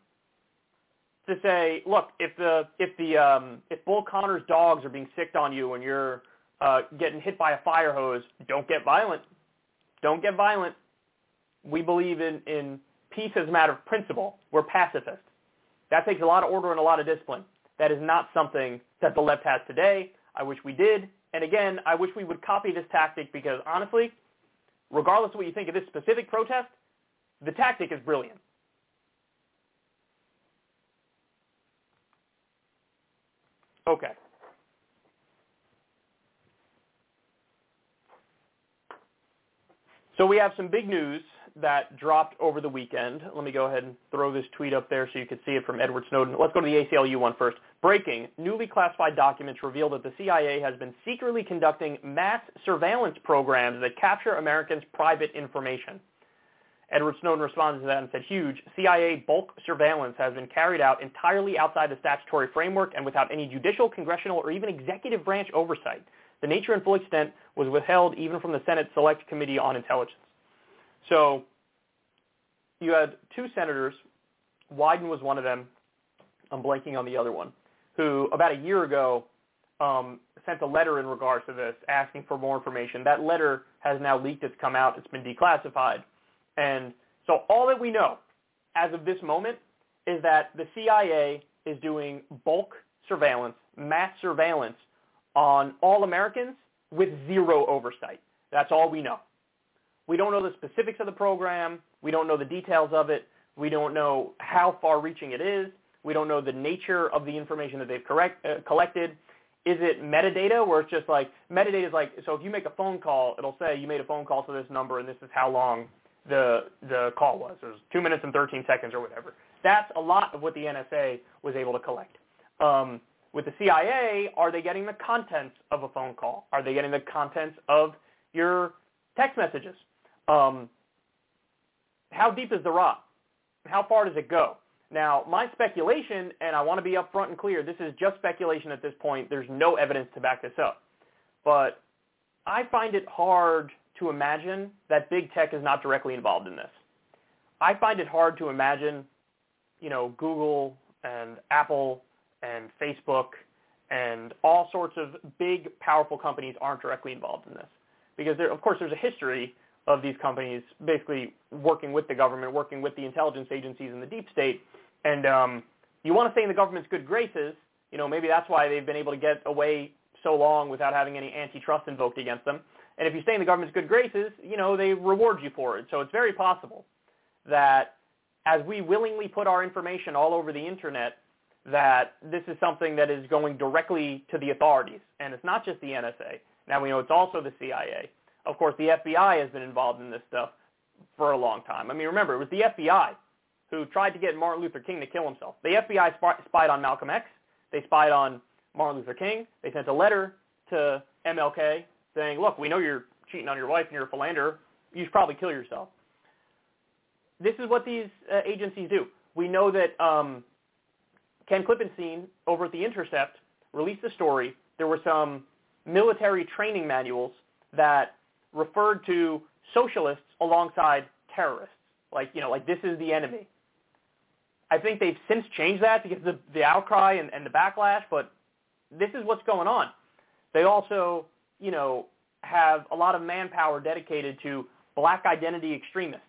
to say, look, if the if the um, if Bull Connor's dogs are being sicked on you and you're uh, getting hit by a fire hose, don't get violent. Don't get violent. We believe in in peace as a matter of principle. We're pacifists. That takes a lot of order and a lot of discipline. That is not something that the left has today. I wish we did. And again, I wish we would copy this tactic because honestly, regardless of what you think of this specific protest, the tactic is brilliant. Okay. So we have some big news that dropped over the weekend. Let me go ahead and throw this tweet up there so you can see it from Edward Snowden. Let's go to the ACLU one first. Breaking. Newly classified documents reveal that the CIA has been secretly conducting mass surveillance programs that capture Americans' private information. Edward Snowden responded to that and said, huge, CIA bulk surveillance has been carried out entirely outside the statutory framework and without any judicial, congressional, or even executive branch oversight. The nature and full extent was withheld even from the Senate Select Committee on Intelligence. So you had two senators, Wyden was one of them, I'm blanking on the other one, who about a year ago um, sent a letter in regards to this asking for more information. That letter has now leaked. It's come out. It's been declassified. And so all that we know as of this moment is that the CIA is doing bulk surveillance, mass surveillance on all Americans with zero oversight. That's all we know. We don't know the specifics of the program. We don't know the details of it. We don't know how far-reaching it is. We don't know the nature of the information that they've correct, uh, collected. Is it metadata where it's just like, metadata is like, so if you make a phone call, it'll say you made a phone call to this number and this is how long the, the call was. It was 2 minutes and 13 seconds or whatever. That's a lot of what the NSA was able to collect. Um, with the CIA, are they getting the contents of a phone call? Are they getting the contents of your text messages? Um, how deep is the rot? How far does it go? Now, my speculation, and I want to be upfront and clear, this is just speculation at this point. There's no evidence to back this up. But I find it hard to imagine that big tech is not directly involved in this. I find it hard to imagine, you know, Google and Apple and Facebook and all sorts of big, powerful companies aren't directly involved in this. Because, there, of course, there's a history of these companies basically working with the government, working with the intelligence agencies and the deep state. And um, you want to stay in the government's good graces, You know, maybe that's why they've been able to get away so long without having any antitrust invoked against them. And if you stay in the government's good graces, you know, they reward you for it. So it's very possible that as we willingly put our information all over the internet, that this is something that is going directly to the authorities. And it's not just the NSA. Now we know it's also the CIA. Of course, the FBI has been involved in this stuff for a long time. I mean, remember, it was the FBI who tried to get Martin Luther King to kill himself. The FBI spied on Malcolm X. They spied on Martin Luther King. They sent a letter to MLK saying, look, we know you're cheating on your wife and you're a philanderer. You should probably kill yourself. This is what these uh, agencies do. We know that um, Ken Klippenstein over at The Intercept released a story. There were some military training manuals that referred to socialists alongside terrorists. Like, you know, like this is the enemy. I think they've since changed that because the, the outcry and, and the backlash, but this is what's going on. They also, you know, have a lot of manpower dedicated to black identity extremists.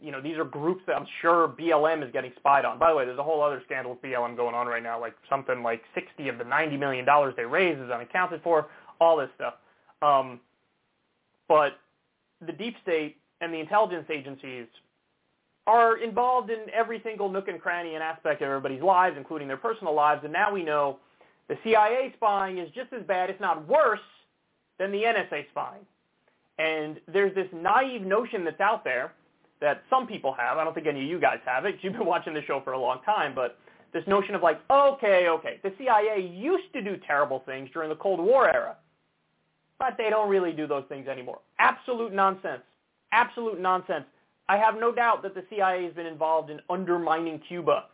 You know, these are groups that I'm sure BLM is getting spied on. By the way, there's a whole other scandal with BLM going on right now, like something like 60 of the 90 million dollars they raised is unaccounted for, all this stuff. Um, but the deep state and the intelligence agencies are involved in every single nook and cranny and aspect of everybody's lives, including their personal lives. And now we know the CIA spying is just as bad, if not worse, than the NSA spying. And there's this naive notion that's out there that some people have. I don't think any of you guys have it. You've been <laughs> watching the show for a long time, but this notion of like, okay, okay, the CIA used to do terrible things during the Cold War era, but they don't really do those things anymore. Absolute nonsense. Absolute nonsense. I have no doubt that the CIA has been involved in undermining Cuba,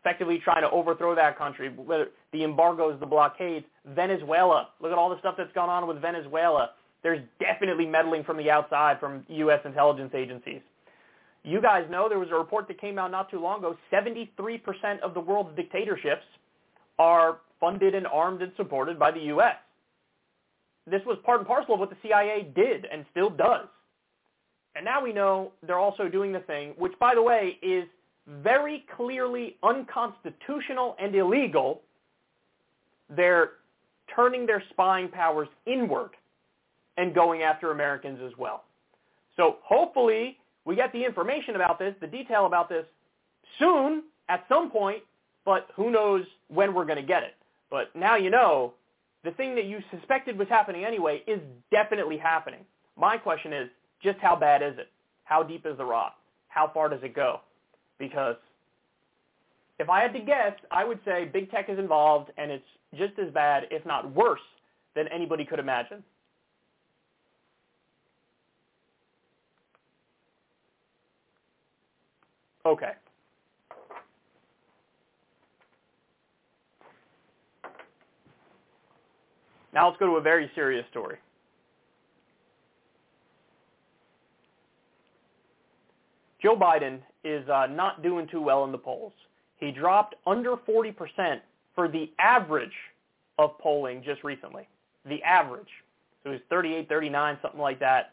effectively trying to overthrow that country, whether the embargoes, the blockades, Venezuela. Look at all the stuff that's gone on with Venezuela. There's definitely meddling from the outside from U.S. intelligence agencies. You guys know there was a report that came out not too long ago, 73% of the world's dictatorships are funded and armed and supported by the U.S. This was part and parcel of what the CIA did and still does. And now we know they're also doing the thing, which, by the way, is very clearly unconstitutional and illegal. They're turning their spying powers inward and going after Americans as well. So hopefully we get the information about this, the detail about this soon at some point, but who knows when we're going to get it. But now you know the thing that you suspected was happening anyway is definitely happening. My question is, just how bad is it? How deep is the rot? How far does it go? Because if I had to guess, I would say big tech is involved and it's just as bad, if not worse, than anybody could imagine. Okay. Now let's go to a very serious story. Joe Biden is uh, not doing too well in the polls. He dropped under 40% for the average of polling just recently. The average. So he's 38, 39, something like that,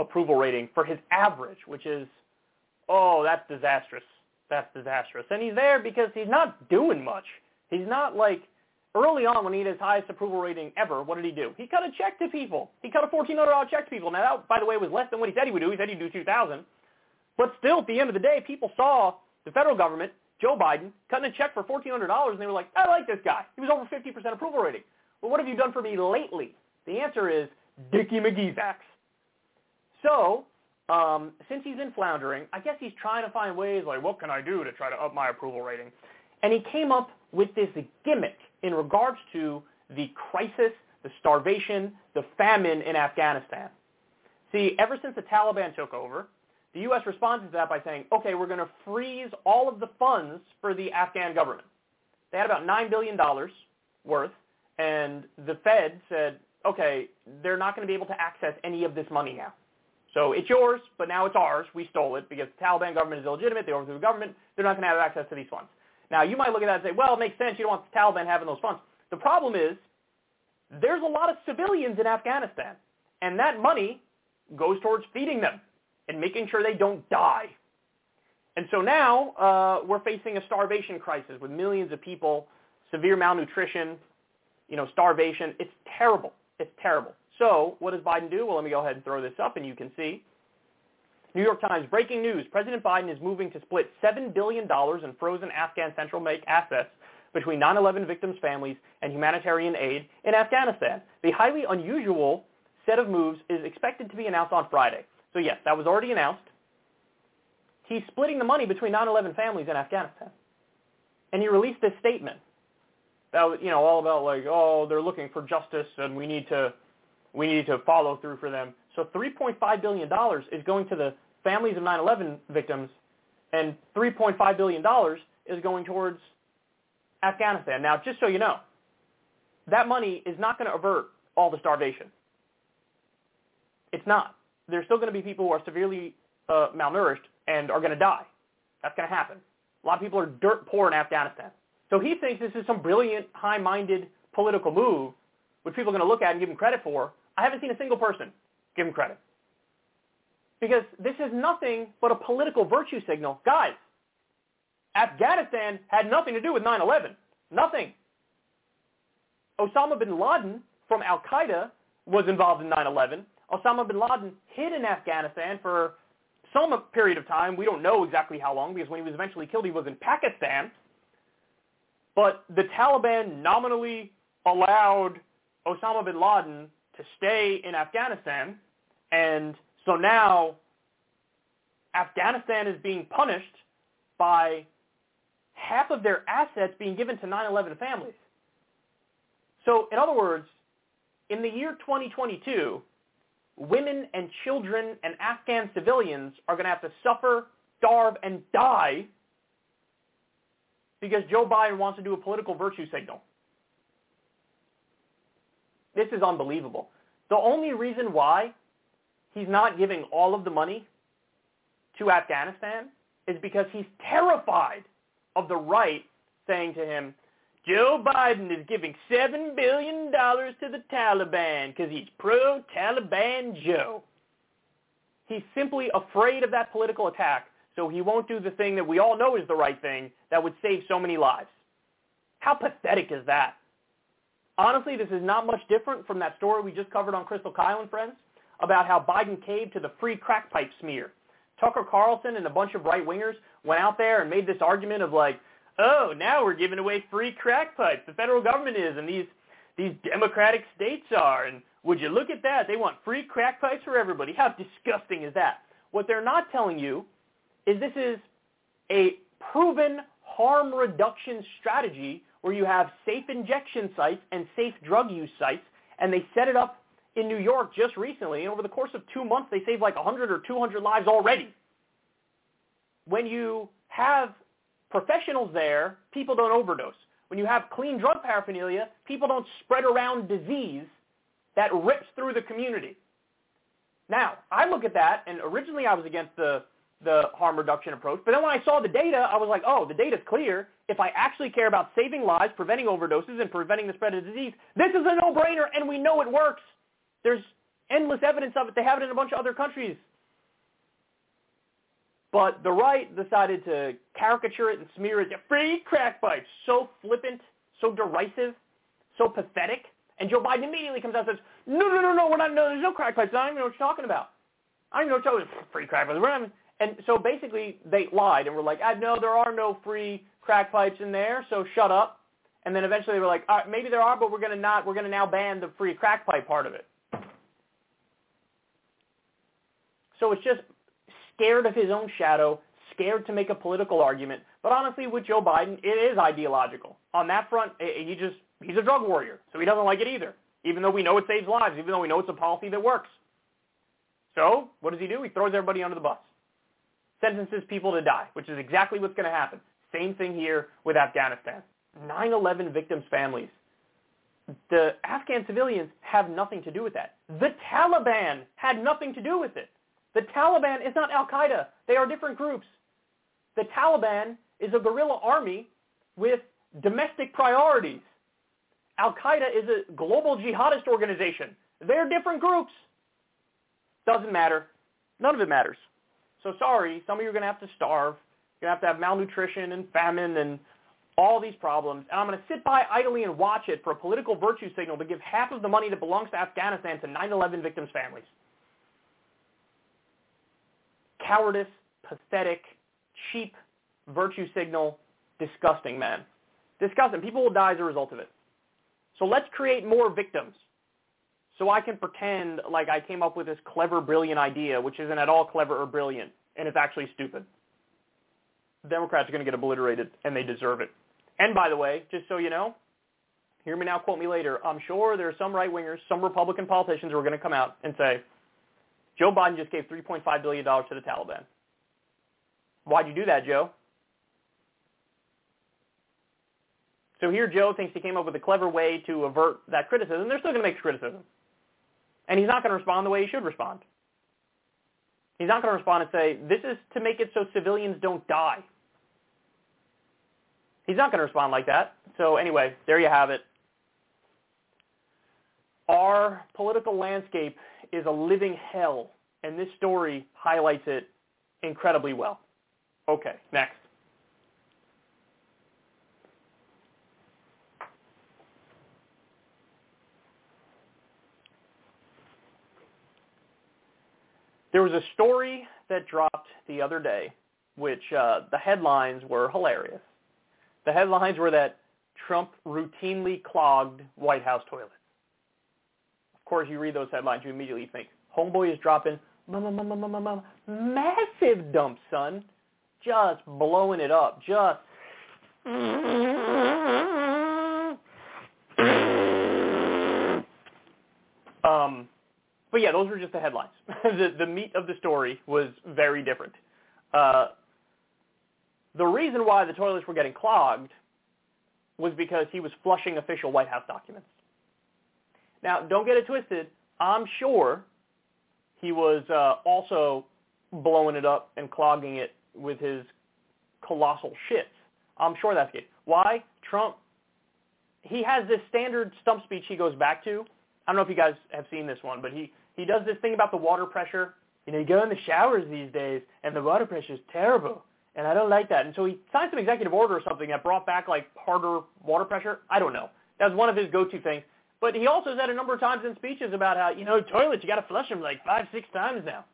approval rating for his average, which is, oh, that's disastrous. That's disastrous. And he's there because he's not doing much. He's not like early on when he had his highest approval rating ever, what did he do? He cut a check to people. He cut a $1,400 check to people. Now that, by the way, was less than what he said he would do. He said he'd do 2000 but still, at the end of the day, people saw the federal government, Joe Biden, cutting a check for $1,400, and they were like, I like this guy. He was over 50% approval rating. Well, what have you done for me lately? The answer is Dickie McGee's acts. So, um, since he's in floundering, I guess he's trying to find ways like, what can I do to try to up my approval rating? And he came up with this gimmick in regards to the crisis, the starvation, the famine in Afghanistan. See, ever since the Taliban took over, the U.S. responded to that by saying, okay, we're going to freeze all of the funds for the Afghan government. They had about $9 billion worth, and the Fed said, okay, they're not going to be able to access any of this money now. So it's yours, but now it's ours. We stole it because the Taliban government is illegitimate. They overthrew the government. They're not going to have access to these funds. Now, you might look at that and say, well, it makes sense. You don't want the Taliban having those funds. The problem is there's a lot of civilians in Afghanistan, and that money goes towards feeding them and making sure they don't die. And so now uh, we're facing a starvation crisis with millions of people severe malnutrition, you know, starvation. It's terrible. It's terrible. So what does Biden do? Well, let me go ahead and throw this up and you can see. New York Times, breaking news. President Biden is moving to split $7 billion in frozen Afghan central bank assets between 9-11 victims' families and humanitarian aid in Afghanistan. The highly unusual set of moves is expected to be announced on Friday. So yes, that was already announced. He's splitting the money between 9-11 families in Afghanistan. And he released this statement that was, you know, all about like, oh, they're looking for justice and we need to, we need to follow through for them. So $3.5 billion is going to the families of 9-11 victims and $3.5 billion is going towards Afghanistan. Now, just so you know, that money is not going to avert all the starvation. It's not. There's still going to be people who are severely uh, malnourished and are going to die. That's going to happen. A lot of people are dirt poor in Afghanistan. So he thinks this is some brilliant, high-minded political move, which people are going to look at and give him credit for. I haven't seen a single person give him credit. Because this is nothing but a political virtue signal. Guys, Afghanistan had nothing to do with 9-11. Nothing. Osama bin Laden from Al-Qaeda was involved in 9-11. Osama bin Laden hid in Afghanistan for some period of time. We don't know exactly how long because when he was eventually killed, he was in Pakistan. But the Taliban nominally allowed Osama bin Laden to stay in Afghanistan. And so now Afghanistan is being punished by half of their assets being given to 9-11 families. So in other words, in the year 2022, women and children and Afghan civilians are going to have to suffer, starve, and die because Joe Biden wants to do a political virtue signal. This is unbelievable. The only reason why he's not giving all of the money to Afghanistan is because he's terrified of the right saying to him, Joe Biden is giving $7 billion to the Taliban because he's pro-Taliban Joe. He's simply afraid of that political attack, so he won't do the thing that we all know is the right thing that would save so many lives. How pathetic is that? Honestly, this is not much different from that story we just covered on Krystal Kyle and Friends about how Biden caved to the free crack pipe smear. Tucker Carlson and a bunch of right-wingers went out there and made this argument of like, oh, now we're giving away free crack pipes. The federal government is, and these these democratic states are. And would you look at that? They want free crack pipes for everybody. How disgusting is that? What they're not telling you is this is a proven harm reduction strategy where you have safe injection sites and safe drug use sites, and they set it up in New York just recently. And over the course of two months, they saved like 100 or 200 lives already. When you have professionals there, people don't overdose. When you have clean drug paraphernalia, people don't spread around disease that rips through the community. Now, I look at that, and originally I was against the, the harm reduction approach, but then when I saw the data, I was like, oh, the data's clear. If I actually care about saving lives, preventing overdoses, and preventing the spread of disease, this is a no-brainer, and we know it works. There's endless evidence of it. They have it in a bunch of other countries. But the right decided to caricature it and smear it. Free crack pipes. So flippant, so derisive, so pathetic. And Joe Biden immediately comes out and says, no, no, no, no, we're not, no, there's no crack pipes. I don't even know what you're talking about. I don't even know what you're talking about. Free crack pipes. Not, and so basically they lied and were like, ah, no, there are no free crack pipes in there, so shut up. And then eventually they were like, right, maybe there are, but we're going to not, we're going to now ban the free crack pipe part of it. So it's just scared of his own shadow, scared to make a political argument. But honestly, with Joe Biden, it is ideological. On that front, he just he's a drug warrior, so he doesn't like it either. Even though we know it saves lives, even though we know it's a policy that works. So what does he do? He throws everybody under the bus, sentences people to die, which is exactly what's going to happen. Same thing here with Afghanistan. 9/11 victims' families. The Afghan civilians have nothing to do with that. The Taliban had nothing to do with it. The Taliban is not Al-Qaeda. They are different groups. The Taliban is a guerrilla army with domestic priorities. Al-Qaeda is a global jihadist organization. They're different groups. Doesn't matter. None of it matters. So sorry, some of you are going to have to starve. You're going to have to have malnutrition and famine and all these problems, and I'm going to sit by idly and watch it for a political virtue signal to give half of the money that belongs to Afghanistan to 9/11 victims' families. Cowardice, pathetic, cheap virtue signal, disgusting, man. Disgusting. People will die as a result of it. So let's create more victims so I can pretend like I came up with this clever, brilliant idea, which isn't at all clever or brilliant, and it's actually stupid. Democrats are going to get obliterated, and they deserve it. And by the way, just so you know, hear me now, quote me later, I'm sure there are some right-wingers, some Republican politicians who are going to come out and say, Joe Biden just gave $3.5 billion to the Taliban. Why'd you do that, Joe? So here Joe thinks he came up with a clever way to avert that criticism. They're still going to make criticism. And he's not going to respond the way he should respond. He's not going to respond and say, this is to make it so civilians don't die. He's not going to respond like that. So anyway, there you have it. Our political landscape is a living hell, and this story highlights it incredibly well. Okay, next. There was a story that dropped the other day, which uh, the headlines were hilarious. The headlines were that Trump routinely clogged White House toilets. Course, you read those headlines, you immediately think, homeboy is dropping massive dumps, son. Just blowing it up. Just <laughs> um, but yeah, those were just the headlines. <laughs> the, the meat of the story was very different. Uh, the reason why the toilets were getting clogged was because he was flushing official White House documents. Now, don't get it twisted. I'm sure he was uh, also blowing it up and clogging it with his colossal shits. I'm sure that's it. Why? Trump, he has this standard stump speech he goes back to I don't know if you guys have seen this one, but he, he does this thing about the water pressure. You know, you go in the showers these days, and the water pressure is terrible, and I don't like that. And so he signed some executive order or something that brought back, like, harder water pressure. I don't know. That was one of his go-to things. But he also said a number of times in speeches about how, you know, toilets, you got to flush them like five, six times now.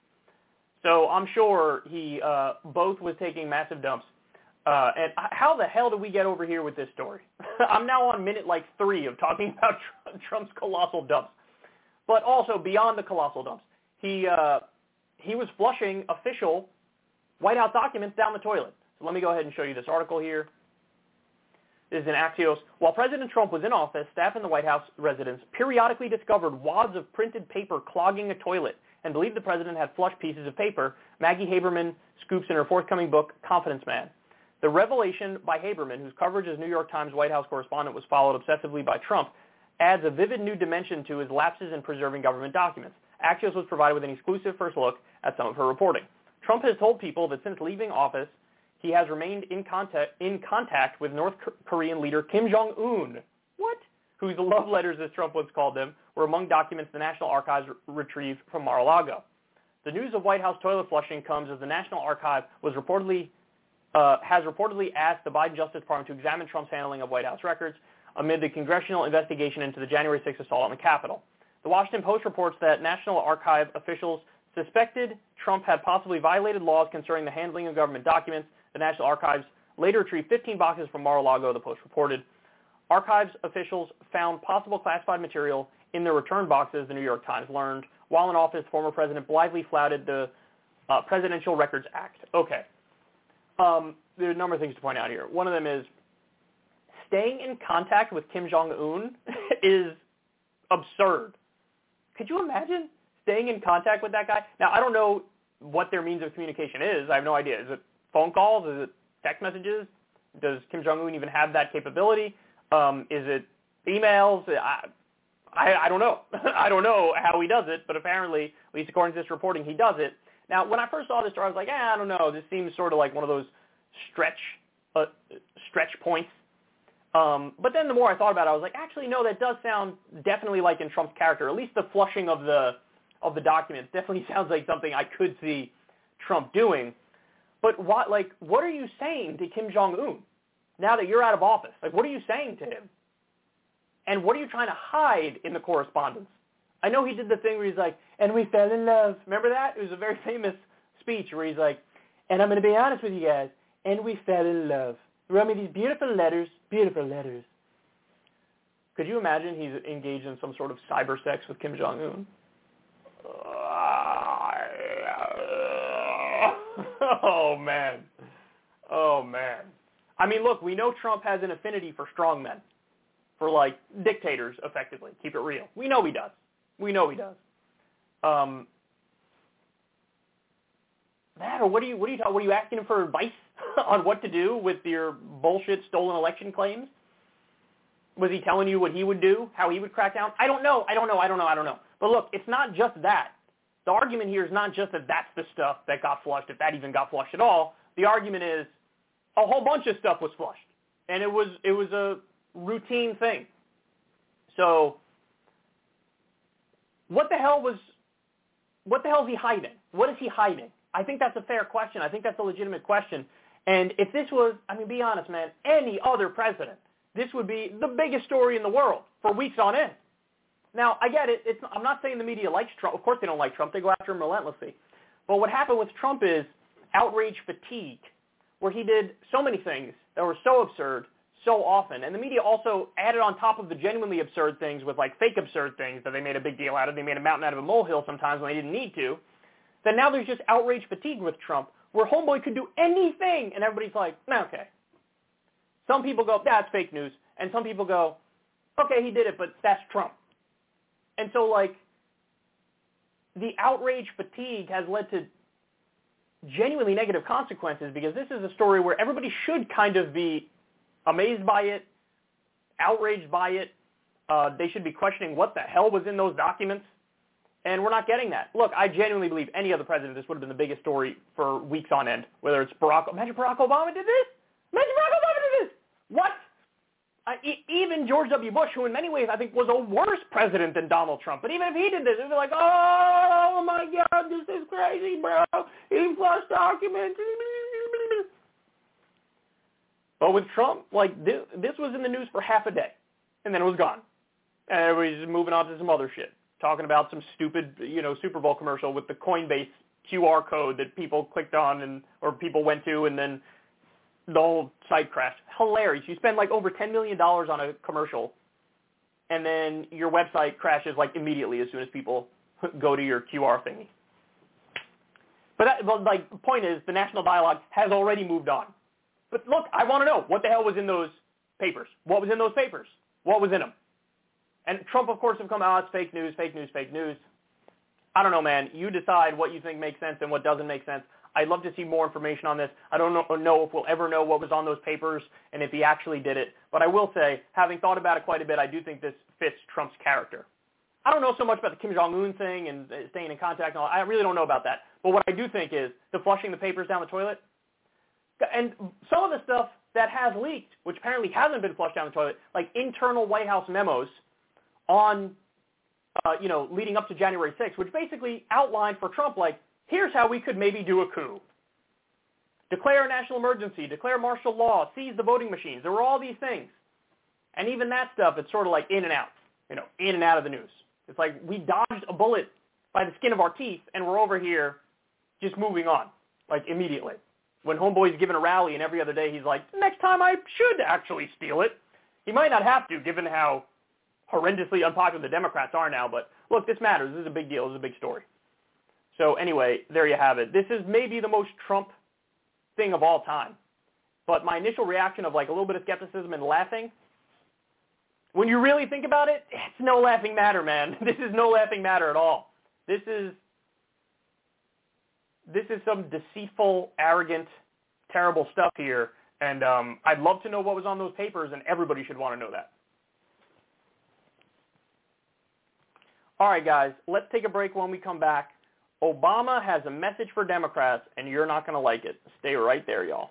So I'm sure he uh, both was taking massive dumps. Uh, and how the hell did we get over here with this story? <laughs> I'm now on minute like three of talking <laughs> about Trump's colossal dumps. But also beyond the colossal dumps, he uh, he was flushing official White House documents down the toilet. So let me go ahead and show you this article here. Is in Axios. While President Trump was in office, staff in the White House residence periodically discovered wads of printed paper clogging a toilet and believed the president had flushed pieces of paper, Maggie Haberman scoops in her forthcoming book, Confidence Man. The revelation by Haberman, whose coverage as New York Times White House correspondent was followed obsessively by Trump, adds a vivid new dimension to his lapses in preserving government documents. Axios was provided with an exclusive first look at some of her reporting. Trump has told people that since leaving office, he has remained in contact, in contact with North Korean leader Kim Jong-un. What? Whose love letters, as Trump once called them, were among documents the National Archives retrieved from Mar-a-Lago. The news of White House toilet flushing comes as the National Archive was reportedly uh, has reportedly asked the Biden Justice Department to examine Trump's handling of White House records amid the congressional investigation into the January 6th assault on the Capitol. The Washington Post reports that National Archive officials suspected Trump had possibly violated laws concerning the handling of government documents. The National Archives later retrieved 15 boxes from Mar-a-Lago, the Post reported. Archives officials found possible classified material in their return boxes, the New York Times learned. While in office, former President blithely flouted the uh, Presidential Records Act. Okay. Um, there are a number of things to point out here. One of them is staying in contact with Kim Jong-un <laughs> is absurd. Could you imagine staying in contact with that guy? Now, I don't know what their means of communication is. I have no idea. Is it phone calls? Is it text messages? Does Kim Jong-un even have that capability? Um, is it emails? I, I, I don't know. <laughs> I don't know how he does it, but apparently, at least according to this reporting, he does it. Now, when I first saw this story, I was like, eh, I don't know. This seems sort of like one of those stretch uh, stretch points. Um, but then the more I thought about it, I was like, actually, no, that does sound definitely like in Trump's character. At least the flushing of the of the documents definitely <laughs> sounds like something I could see Trump doing. But what, like, what are you saying to Kim Jong Un? now that you're out of office? Like, what are you saying to him? And what are you trying to hide in the correspondence? I know he did the thing where he's like, and we fell in love. Remember that? It was a very <laughs> famous speech where he's like, and I'm going to be honest with you guys, and we fell in love. He wrote me these beautiful letters, beautiful letters. Could you imagine he's engaged in some sort of cyber sex with Kim Jong-un? Uh, <laughs> oh, man. Oh, man. I mean, look, we know Trump has an affinity for strong men, for, like, dictators, effectively. Keep it real. We know he does. We know he does. Um, that, or what are you, what are you, talking, what are you asking him for advice <laughs> on what to do with your bullshit stolen election claims? Was he telling you what he would do, how he would crack down? I don't know. I don't know. I don't know. I don't know. But look, it's not just that. The argument here is not just that that's the stuff that got flushed, if that even got flushed at all. The argument is a whole bunch of stuff was flushed, and it was it was a routine thing. So, what the hell was what the hell is he hiding? What is he hiding? I think that's a fair question. I think that's a legitimate question. And if this was, I mean, be honest, man, any other president, this would be the biggest story in the world for weeks on end. Now, I get it. It's, I'm not saying the media likes Trump. Of course they don't like Trump. They go after him relentlessly. But what happened with Trump is outrage fatigue, where he did so many things that were so absurd so often. And the media also added on top of the genuinely absurd things with like fake absurd things that they made a big deal out of. They made a mountain out of a molehill sometimes when they didn't need to. Then now there's just outrage fatigue with Trump, where Homeboy could do anything, and everybody's like, nah, okay. Some people go, that's fake news. And some people go, okay, he did it, but that's Trump. And so, like, the outrage fatigue has led to genuinely negative consequences because this is a story where everybody should kind of be amazed by it, outraged by it. Uh, they should be questioning what the hell was in those documents. And we're not getting that. Look, I genuinely believe any other president, this would have been the biggest story for weeks on end. Whether it's Barack, imagine Barack Obama did this. Imagine Barack Obama did this. What? Uh, e- even George W. Bush, who in many ways I think was a worse president than Donald Trump, but even if he did this, it would be like, oh my God, this is crazy, bro. He flushed documents. But with Trump, like this, this was in the news for half a day, and then it was gone, and everybody's moving on to some other shit talking about some stupid, you know, Super Bowl commercial with the Coinbase QR code that people clicked on and or people went to, and then the whole site crashed. Hilarious. You spend like over ten million dollars on a commercial, and then your website crashes like immediately as soon as people <laughs> go to your QR thingy. But, that, but like, the point is, the national dialogue has already moved on. But look, I want to know what the hell was in those papers. What was in those papers? What was in them? And Trump, of course, have come out, it's fake news, fake news, fake news. I don't know, man. You decide what you think makes sense and what doesn't make sense. I'd love to see more information on this. I don't know, know if we'll ever know what was on those papers and if he actually did it. But I will say, having thought about it quite a bit, I do think this fits Trump's character. I don't know so much about the Kim Jong-un thing and staying in contact and all. I really don't know about that. But what I do think is the flushing the papers down the toilet. And some of the stuff that has leaked, which apparently hasn't been flushed down the toilet, like internal White House memos – on, uh, you know, leading up to January 6th, which basically outlined for Trump, like, here's how we could maybe do a coup. Declare a national emergency, declare martial law, seize the voting machines. There were all these things. And even that stuff, it's sort of like in and out, you know, in and out of the news. It's like we dodged a bullet by the skin of our teeth, and we're over here just moving on, like immediately. When Homeboy's giving a rally and every other day he's like, next time I should actually steal it. He might not have to, given how horrendously unpopular the Democrats are now, but look, this matters. This is a big deal. This is a big story. So anyway, there you have it. This is maybe the most Trump thing of all time. But my initial reaction of like a little bit of skepticism and laughing, when you really think about it, it's no laughing matter, man. <laughs> This is no laughing matter at all. This is this is some deceitful, arrogant, terrible stuff here. And um, I'd love to know what was on those papers, and everybody should want to know that. All right, guys, let's take a break when we come back. Obama has a message for Democrats, and you're not going to like it. Stay right there, y'all.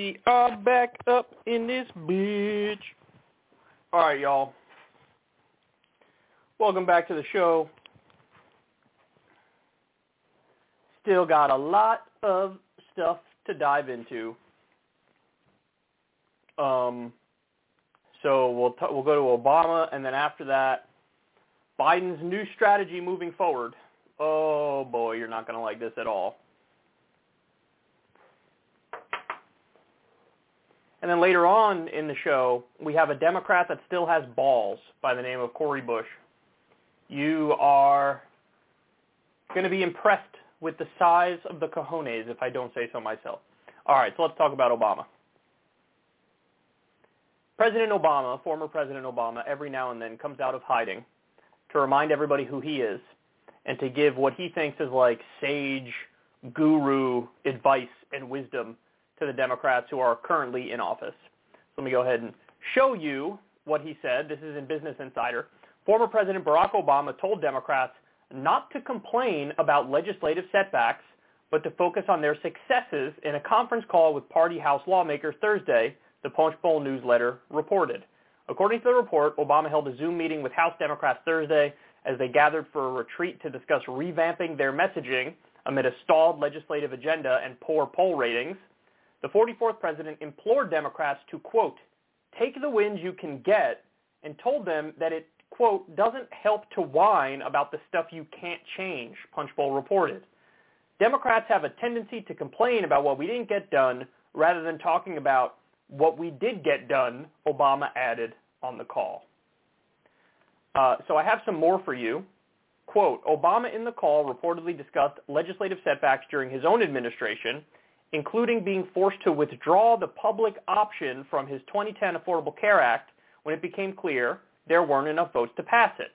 We are back up in this bitch. All right, y'all. Welcome back to the show. Still got a lot of stuff to dive into. Um, so we'll t- we'll go to Obama, and then after that, Biden's new strategy moving forward. Oh boy, you're not going to like this at all. And then later on in the show, we have a Democrat that still has balls by the name of Cori Bush. You are going to be impressed with the size of the cojones, if I don't say so myself. All right, so let's talk about Obama. President Obama, former President Obama, every now and then comes out of hiding to remind everybody who he is and to give what he thinks is like sage, guru advice and wisdom to the Democrats who are currently in office. So let me go ahead and show you what he said. This is in Business Insider. Former President Barack Obama told Democrats not to complain about legislative setbacks, but to focus on their successes in a conference call with party House lawmakers Thursday, the Punchbowl newsletter reported. According to the report, Obama held a Zoom meeting with House Democrats Thursday as they gathered for a retreat to discuss revamping their messaging amid a stalled legislative agenda and poor poll ratings. The 44th president implored Democrats to, quote, take the wins you can get and told them that it, quote, doesn't help to whine about the stuff you can't change, Punchbowl reported. Democrats have a tendency to complain about what we didn't get done rather than talking about what we did get done, Obama added on the call. Uh, so I have some more for you. Quote, Obama in the call reportedly discussed legislative setbacks during his own administration, including being forced to withdraw the public option from his 2010 Affordable Care Act when it became clear there weren't enough votes to pass it.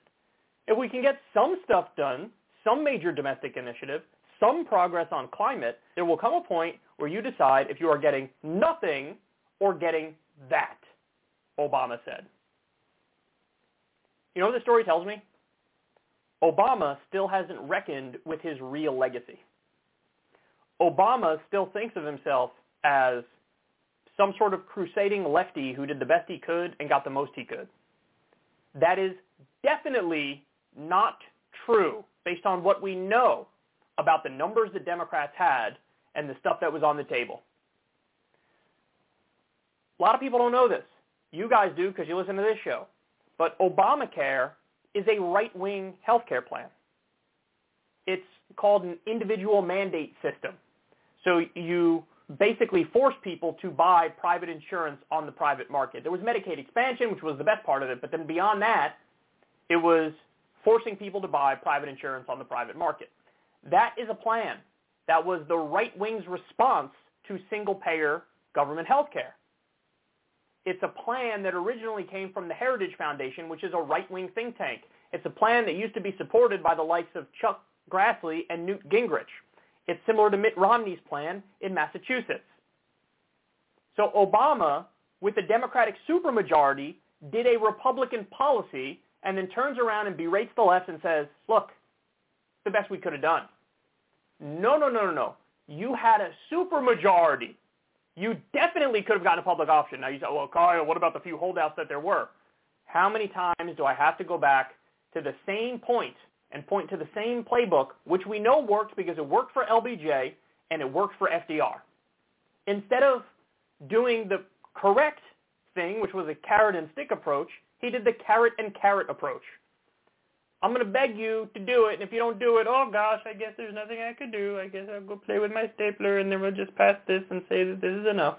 If we can get some stuff done, some major domestic initiative, some progress on climate, there will come a point where you decide if you are getting nothing or getting that, Obama said. You know what the story tells me? Obama still hasn't reckoned with his real legacy. Obama still thinks of himself as some sort of crusading lefty who did the best he could and got the most he could. That is definitely not true based on what we know about the numbers the Democrats had and the stuff that was on the table. A lot of people don't know this. You guys do because you listen to this show. But Obamacare is a right-wing health care plan. It's called an individual mandate system. So you basically force people to buy private insurance on the private market. There was Medicaid expansion, which was the best part of it, but then beyond that, it was forcing people to buy private insurance on the private market. That is a plan. That was the right wing's response to single-payer government health care. It's a plan that originally came from the Heritage Foundation, which is a right-wing think tank. It's a plan that used to be supported by the likes of Chuck Grassley and Newt Gingrich. It's similar to Mitt Romney's plan in Massachusetts. So Obama, with a Democratic supermajority, did a Republican policy and then turns around and berates the left and says, look, the best we could have done. No, no, no, no, no. You had a supermajority you definitely could have gotten a public option. Now you say, well, Kyle, what about the few holdouts that there were? How many times do I have to go back to the same point and point to the same playbook, which we know worked because it worked for LBJ and it worked for FDR? Instead of doing the correct thing, which was a carrot and stick approach, he did the carrot and carrot approach. I'm going to beg you to do it, and if you don't do it, oh gosh, I guess there's nothing I could do. I guess I'll go play with my stapler, and then we'll just pass this and say that this is enough.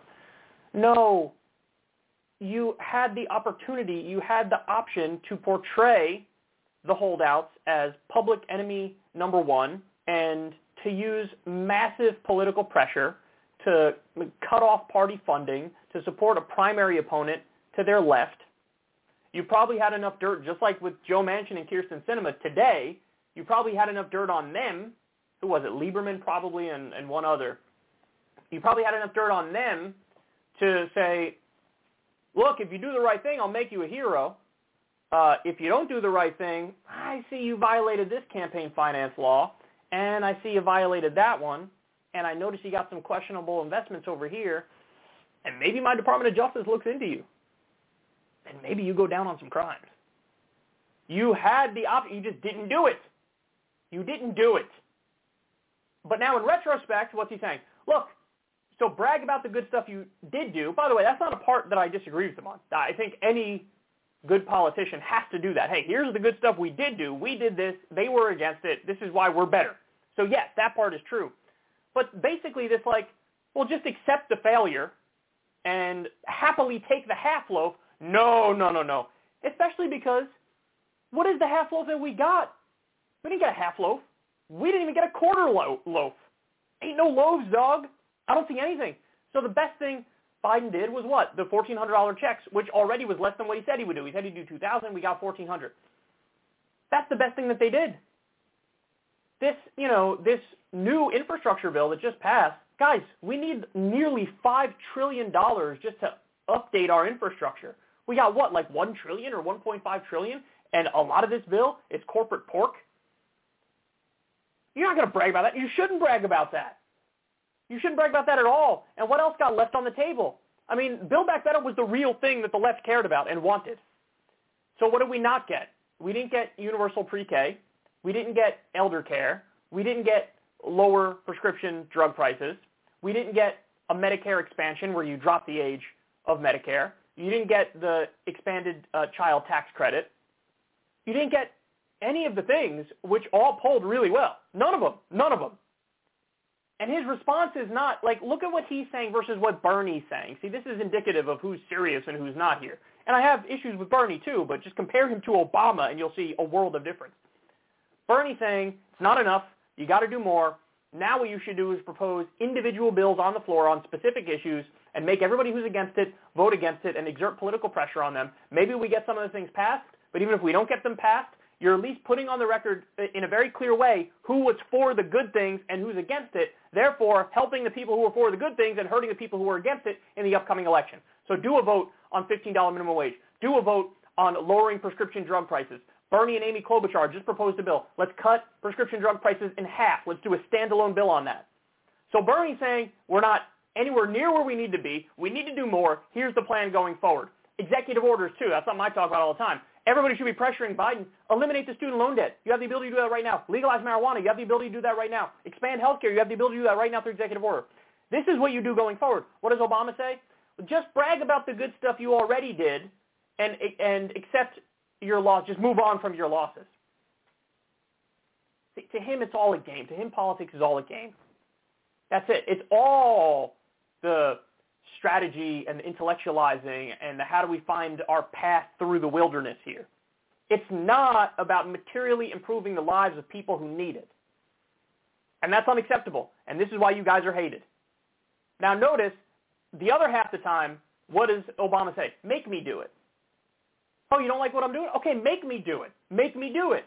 No. You had the opportunity, you had the option to portray the holdouts as public enemy number one and to use massive political pressure to cut off party funding to support a primary opponent to their left you probably had enough dirt, just like with Joe Manchin and Kyrsten Sinema today, you probably had enough dirt on them. Who was it? Lieberman probably and, and one other. You probably had enough dirt on them to say, look, if you do the right thing, I'll make you a hero. Uh, if you don't do the right thing, I see you violated this campaign finance law, and I see you violated that one, and I notice you got some questionable investments over here, and maybe my Department of Justice looks into you, and maybe you go down on some crimes. You had the option, you just didn't do it. You didn't do it. But now in retrospect, what's he saying? Look, so brag about the good stuff you did do. By the way, that's not a part that I disagree with him on. I think any good politician has to do that. Hey, here's the good stuff we did do. We did this. They were against it. This is why we're better. So yes, that part is true. But basically this like, well, just accept the failure and happily take the half loaf. No, no, no, no. Especially because what is the half loaf that we got? We didn't get a half loaf. We didn't even get a quarter lo- loaf. Ain't no loaves, dog. I don't see anything. So the best thing Biden did was what? The $1,400 checks, which already was less than what he said he would do. He said he'd do 2000 We got 1400 That's the best thing that they did. This, you know, this new infrastructure bill that just passed, guys, we need nearly $5 trillion just to update our infrastructure. We got what, like 1 trillion or 1.5 trillion? And a lot of this bill is corporate pork. You're not going to brag about that. You shouldn't brag about that. You shouldn't brag about that at all. And what else got left on the table? I mean, Build Back Better was the real thing that the left cared about and wanted. So what did we not get? We didn't get universal pre-K. We didn't get elder care. We didn't get lower prescription drug prices. We didn't get a Medicare expansion where you drop the age of Medicare. You didn't get the expanded uh, child tax credit. You didn't get any of the things which all polled really well. None of them. None of them. And his response is not like, look at what he's saying versus what Bernie's saying. See, this is indicative of who's serious and who's not here. And I have issues with Bernie too, but just compare him to Obama and you'll see a world of difference. Bernie saying it's not enough. You got to do more. Now what you should do is propose individual bills on the floor on specific issues and make everybody who's against it vote against it and exert political pressure on them. Maybe we get some of the things passed, but even if we don't get them passed, you're at least putting on the record uh, in a very clear way who was for the good things and who's against it, therefore helping the people who are for the good things and hurting the people who are against it in the upcoming election. So do a vote on $15 minimum wage. Do a vote on lowering prescription drug prices. Bernie and Amy Klobuchar just proposed a bill. Let's cut prescription drug prices in half. Let's do a standalone bill on that. So Bernie's saying we're not anywhere near where we need to be. We need to do more. Here's the plan going forward. Executive orders, too. That's something I talk about all the time. Everybody should be pressuring Biden. Eliminate the student loan debt. You have the ability to do that right now. Legalize marijuana. You have the ability to do that right now. Expand healthcare. You have the ability to do that right now through executive order. This is what you do going forward. What does Obama say? Just brag about the good stuff you already did and, and accept your loss. Just move on from your losses. To him, it's all a game. To him, politics is all a game. That's it. It's all the strategy and intellectualizing and how do we find our path through the wilderness here. It's not about materially improving the lives of people who need it. And that's unacceptable. And this is why you guys are hated. Now notice, the other half the time, what does Obama say? Make me do it. Oh, you don't like what I'm doing? Okay, make me do it. Make me do it.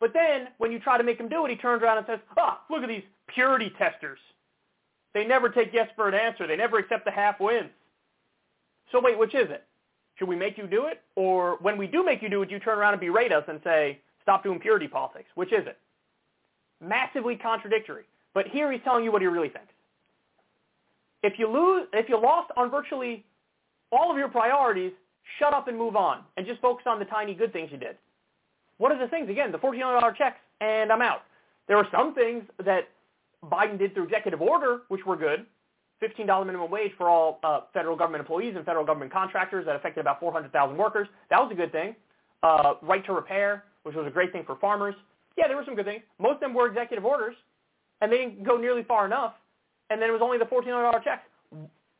But then, when you try to make him do it, he turns around and says, ah, look at these purity testers. They never take yes for an answer. They never accept the half wins. So wait, which is it? Should we make you do it? Or when we do make you do it, you turn around and berate us and say, stop doing purity politics. Which is it? Massively contradictory. But here he's telling you what he really thinks. If you lose, if you lost on virtually all of your priorities, shut up and move on and just focus on the tiny good things you did. What are the things? Again, the $1,400 checks and I'm out. There are some things that Biden did through executive order, which were good. $15 minimum wage for all uh, federal government employees and federal government contractors that affected about 400,000 workers. That was a good thing. Uh, right to repair, which was a great thing for farmers. Yeah, there were some good things. Most of them were executive orders, and they didn't go nearly far enough. And then it was only the $1,400 checks.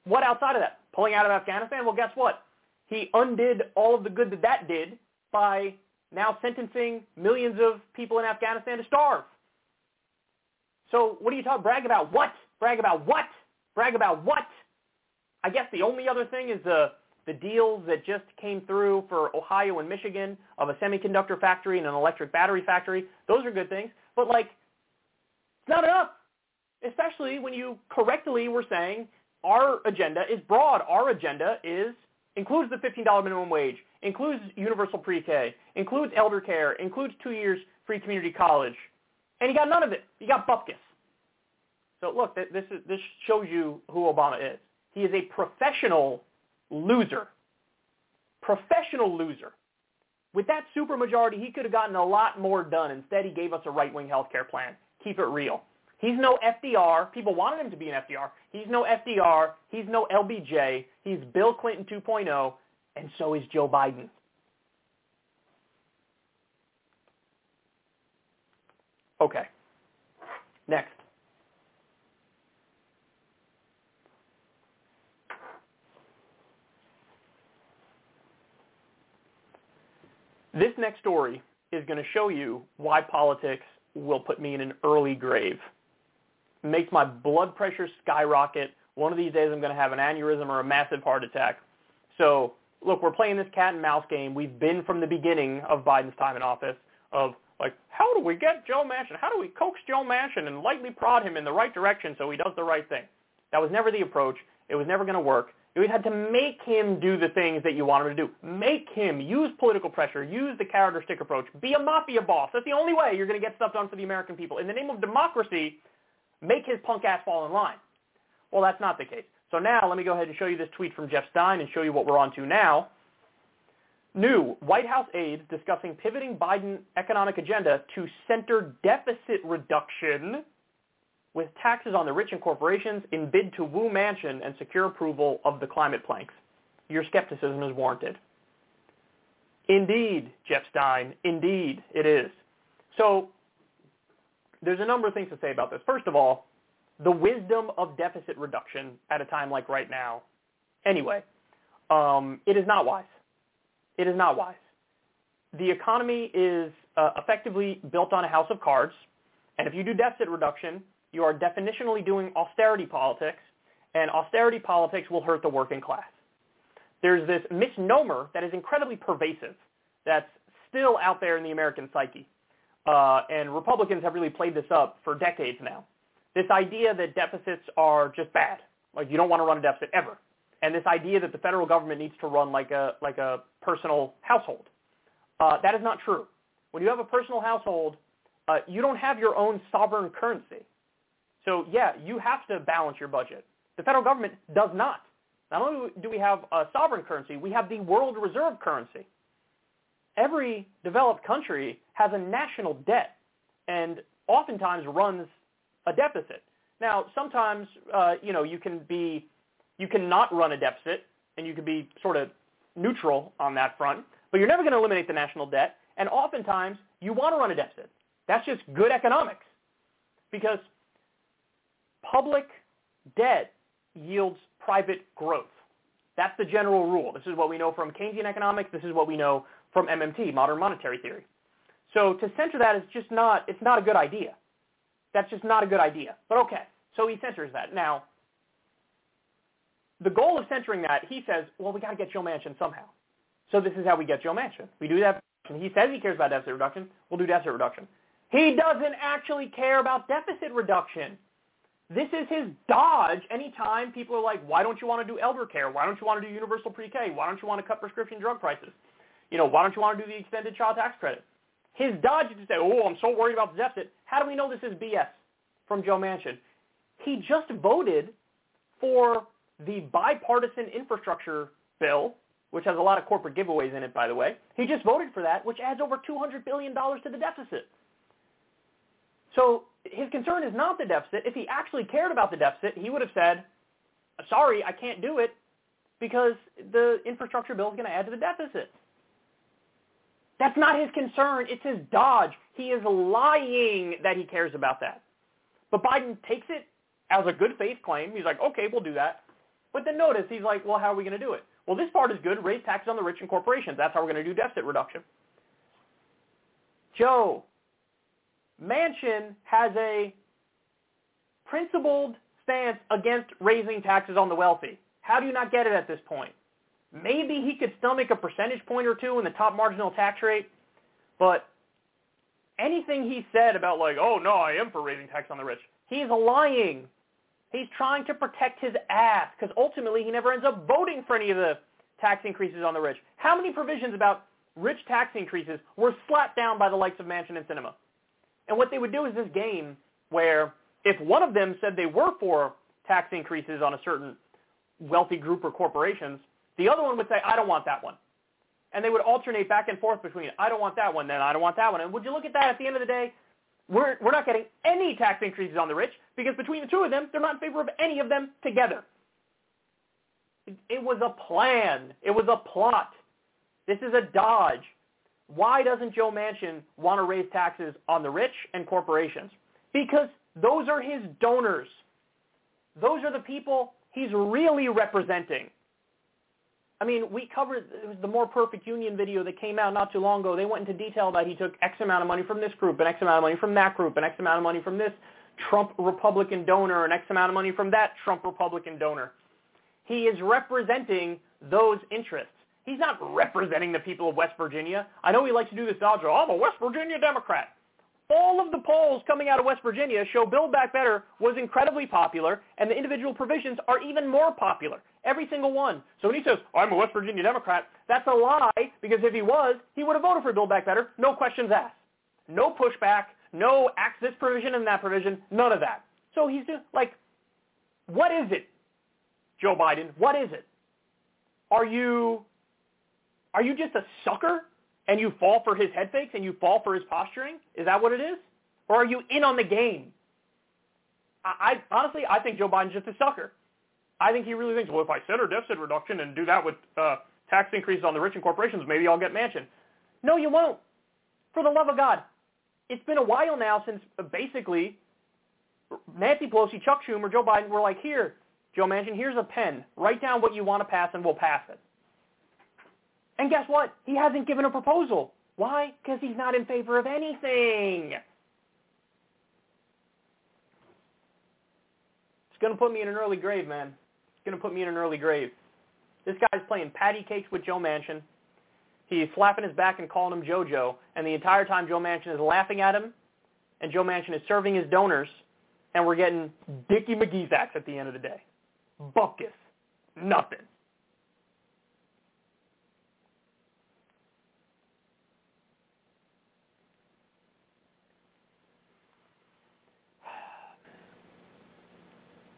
What outside of that? Pulling out of Afghanistan? Well, guess what? He undid all of the good that that did by now sentencing millions of people in Afghanistan to starve. So what are you talking? Brag about what? Brag about what? Brag about what? I guess the only other thing is the the deals that just came through for Ohio and Michigan of a semiconductor factory and an electric battery factory. Those are good things, but like it's not enough. Especially when you correctly were saying our agenda is broad. Our agenda is includes the $15 minimum wage, includes universal pre-K, includes elder care, includes two years free community college, And he got none of it. He got bupkis. So look, this is, this shows you who Obama is. He is a professional loser. Professional loser. With that supermajority, he could have gotten a lot more done. Instead, he gave us a right-wing health care plan. Keep it real. He's no FDR. People wanted him to be an FDR. He's no FDR. He's no LBJ. He's Bill Clinton 2.0, and so is Joe Biden. Okay. Next. This next story is going to show you why politics will put me in an early grave. It makes my blood pressure skyrocket. One of these days I'm going to have an aneurysm or a massive heart attack. So, look, we're playing this cat and mouse game. We've been from the beginning of Biden's time in office of like, how do we get Joe Manchin? How do we coax Joe Manchin and lightly prod him in the right direction so he does the right thing? That was never the approach. It was never going to work. You had to make him do the things that you want him to do. Make him use political pressure, use the carrot or stick approach, be a mafia boss. That's the only way you're going to get stuff done for the American people. In the name of democracy, make his punk ass fall in line. Well, that's not the case. So now let me go ahead and show you this tweet from Jeff Stein and show you what we're on to now. New White House aides discussing pivoting Biden economic agenda to center deficit reduction with taxes on the rich and corporations in bid to woo Manchin and secure approval of the climate planks. Your skepticism is warranted. Indeed, Jeff Stein, indeed it is. So there's a number of things to say about this. First of all, the wisdom of deficit reduction at a time like right now. Anyway, um, it is not wise. It is not wise. The economy is uh, effectively built on a house of cards, and if you do deficit reduction, you are definitionally doing austerity politics, and austerity politics will hurt the working class. There's this misnomer that is incredibly pervasive that's still out there in the American psyche. Uh, and Republicans have really played this up for decades now. This idea that deficits are just bad, like you don't want to run a deficit ever, and this idea that the federal government needs to run like a like a personal household. Uh, that is not true. When you have a personal household, uh, you don't have your own sovereign currency. So yeah, you have to balance your budget. The federal government does not. Not only do we have a sovereign currency, we have the world reserve currency. Every developed country has a national debt and oftentimes runs a deficit. Now, sometimes, uh, you know, you can be, you cannot run a deficit and you can be sort of neutral on that front, but you're never going to eliminate the national debt. And oftentimes, you want to run a deficit. That's just good economics because public debt yields private growth. That's the general rule. This is what we know from Keynesian economics. This is what we know from MMT, modern monetary theory. So to censor that is just not, it's not a good idea. That's just not a good idea. But okay, so he censors that. Now, the goal of censoring that, he says, well, we got to get Joe Manchin somehow. So this is how we get Joe Manchin. We do that. He says he cares about deficit reduction. We'll do deficit reduction. He doesn't actually care about deficit reduction. This is his dodge anytime people are like, why don't you want to do elder care? Why don't you want to do universal pre-K? Why don't you want to cut prescription drug prices? You know, why don't you want to do the extended child tax credit? His dodge is to say, oh, I'm so worried about the deficit. How do we know this is BS from Joe Manchin? He just voted for the bipartisan infrastructure bill, which has a lot of corporate giveaways in it, by the way. He just voted for that, which adds over $200 billion to the deficit. So his concern is not the deficit. If he actually cared about the deficit, he would have said, sorry, I can't do it because the infrastructure bill is going to add to the deficit. That's not his concern. It's his dodge. He is lying that he cares about that. But Biden takes it as a good faith claim. He's like, okay, we'll do that. But then notice, he's like, well, how are we going to do it? Well, this part is good. Raise taxes on the rich and corporations. That's how we're going to do deficit reduction. Joe, Manchin has a principled stance against raising taxes on the wealthy. How do you not get it at this point? Maybe he could stomach a percentage point or two in the top marginal tax rate, but anything he said about like, oh no, I am for raising tax on the rich, he's lying. He's trying to protect his ass because ultimately he never ends up voting for any of the tax increases on the rich. How many provisions about rich tax increases were slapped down by the likes of Manchin and Sinema? And what they would do is this game where if one of them said they were for tax increases on a certain wealthy group or corporations, the other one would say, I don't want that one. And they would alternate back and forth between, I don't want that one, then I don't want that one. And would you look at that at the end of the day? We're, we're not getting any tax increases on the rich because between the two of them, they're not in favor of any of them together. It, it was a plan. It was a plot. This is a dodge. Why doesn't Joe Manchin want to raise taxes on the rich and corporations? Because those are his donors. Those are the people he's really representing. I mean, we covered it was the More Perfect Union video that came out not too long ago. They went into detail about he took X amount of money from this group and X amount of money from that group and X amount of money from this Trump Republican donor and X amount of money from that Trump Republican donor. He is representing those interests. He's not representing the people of West Virginia. I know he likes to do this dodge. Oh, I'm a West Virginia Democrat. All of the polls coming out of West Virginia show Build Back Better was incredibly popular, and the individual provisions are even more popular. Every single one. So when he says, I'm a West Virginia Democrat, that's a lie, because if he was, he would have voted for Build Back Better, no questions asked. No pushback, no axe this provision and that provision, none of that. So he's just like, what is it, Joe Biden? What is it? Are you, are you just a sucker and you fall for his head fakes and you fall for his posturing? Is that what it is? Or are you in on the game? I, I honestly, I think Joe Biden's just a sucker. I think he really thinks, well, if I center deficit reduction and do that with uh, tax increases on the rich and corporations, maybe I'll get Manchin. No, you won't. For the love of God. It's been a while now since uh, basically Nancy Pelosi, Chuck Schumer, Joe Biden were like, here, Joe Manchin, here's a pen. Write down what you want to pass and we'll pass it. And guess what? He hasn't given a proposal. Why? Because he's not in favor of anything. It's going to put me in an early grave, man. It's going to put me in an early grave. This guy's playing patty cakes with Joe Manchin. He's slapping his back and calling him JoJo. And the entire time Joe Manchin is laughing at him, and Joe Manchin is serving his donors, and we're getting Dickie McGee's acts at the end of the day. Buckus. Nothing.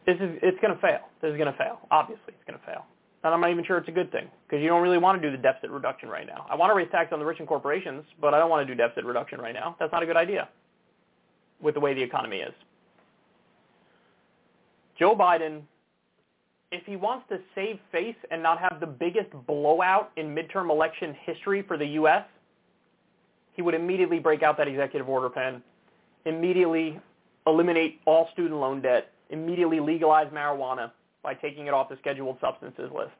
This is it's going to fail. This is going to fail. Obviously, it's going to fail. And I'm not even sure it's a good thing because you don't really want to do the deficit reduction right now. I want to raise tax on the rich and corporations, but I don't want to do deficit reduction right now. That's not a good idea with the way the economy is. Joe Biden, if he wants to save face and not have the biggest blowout in midterm election history for the U.S., he would immediately break out that executive order pen, immediately eliminate all student loan debt, immediately legalize marijuana by taking it off the scheduled substances list,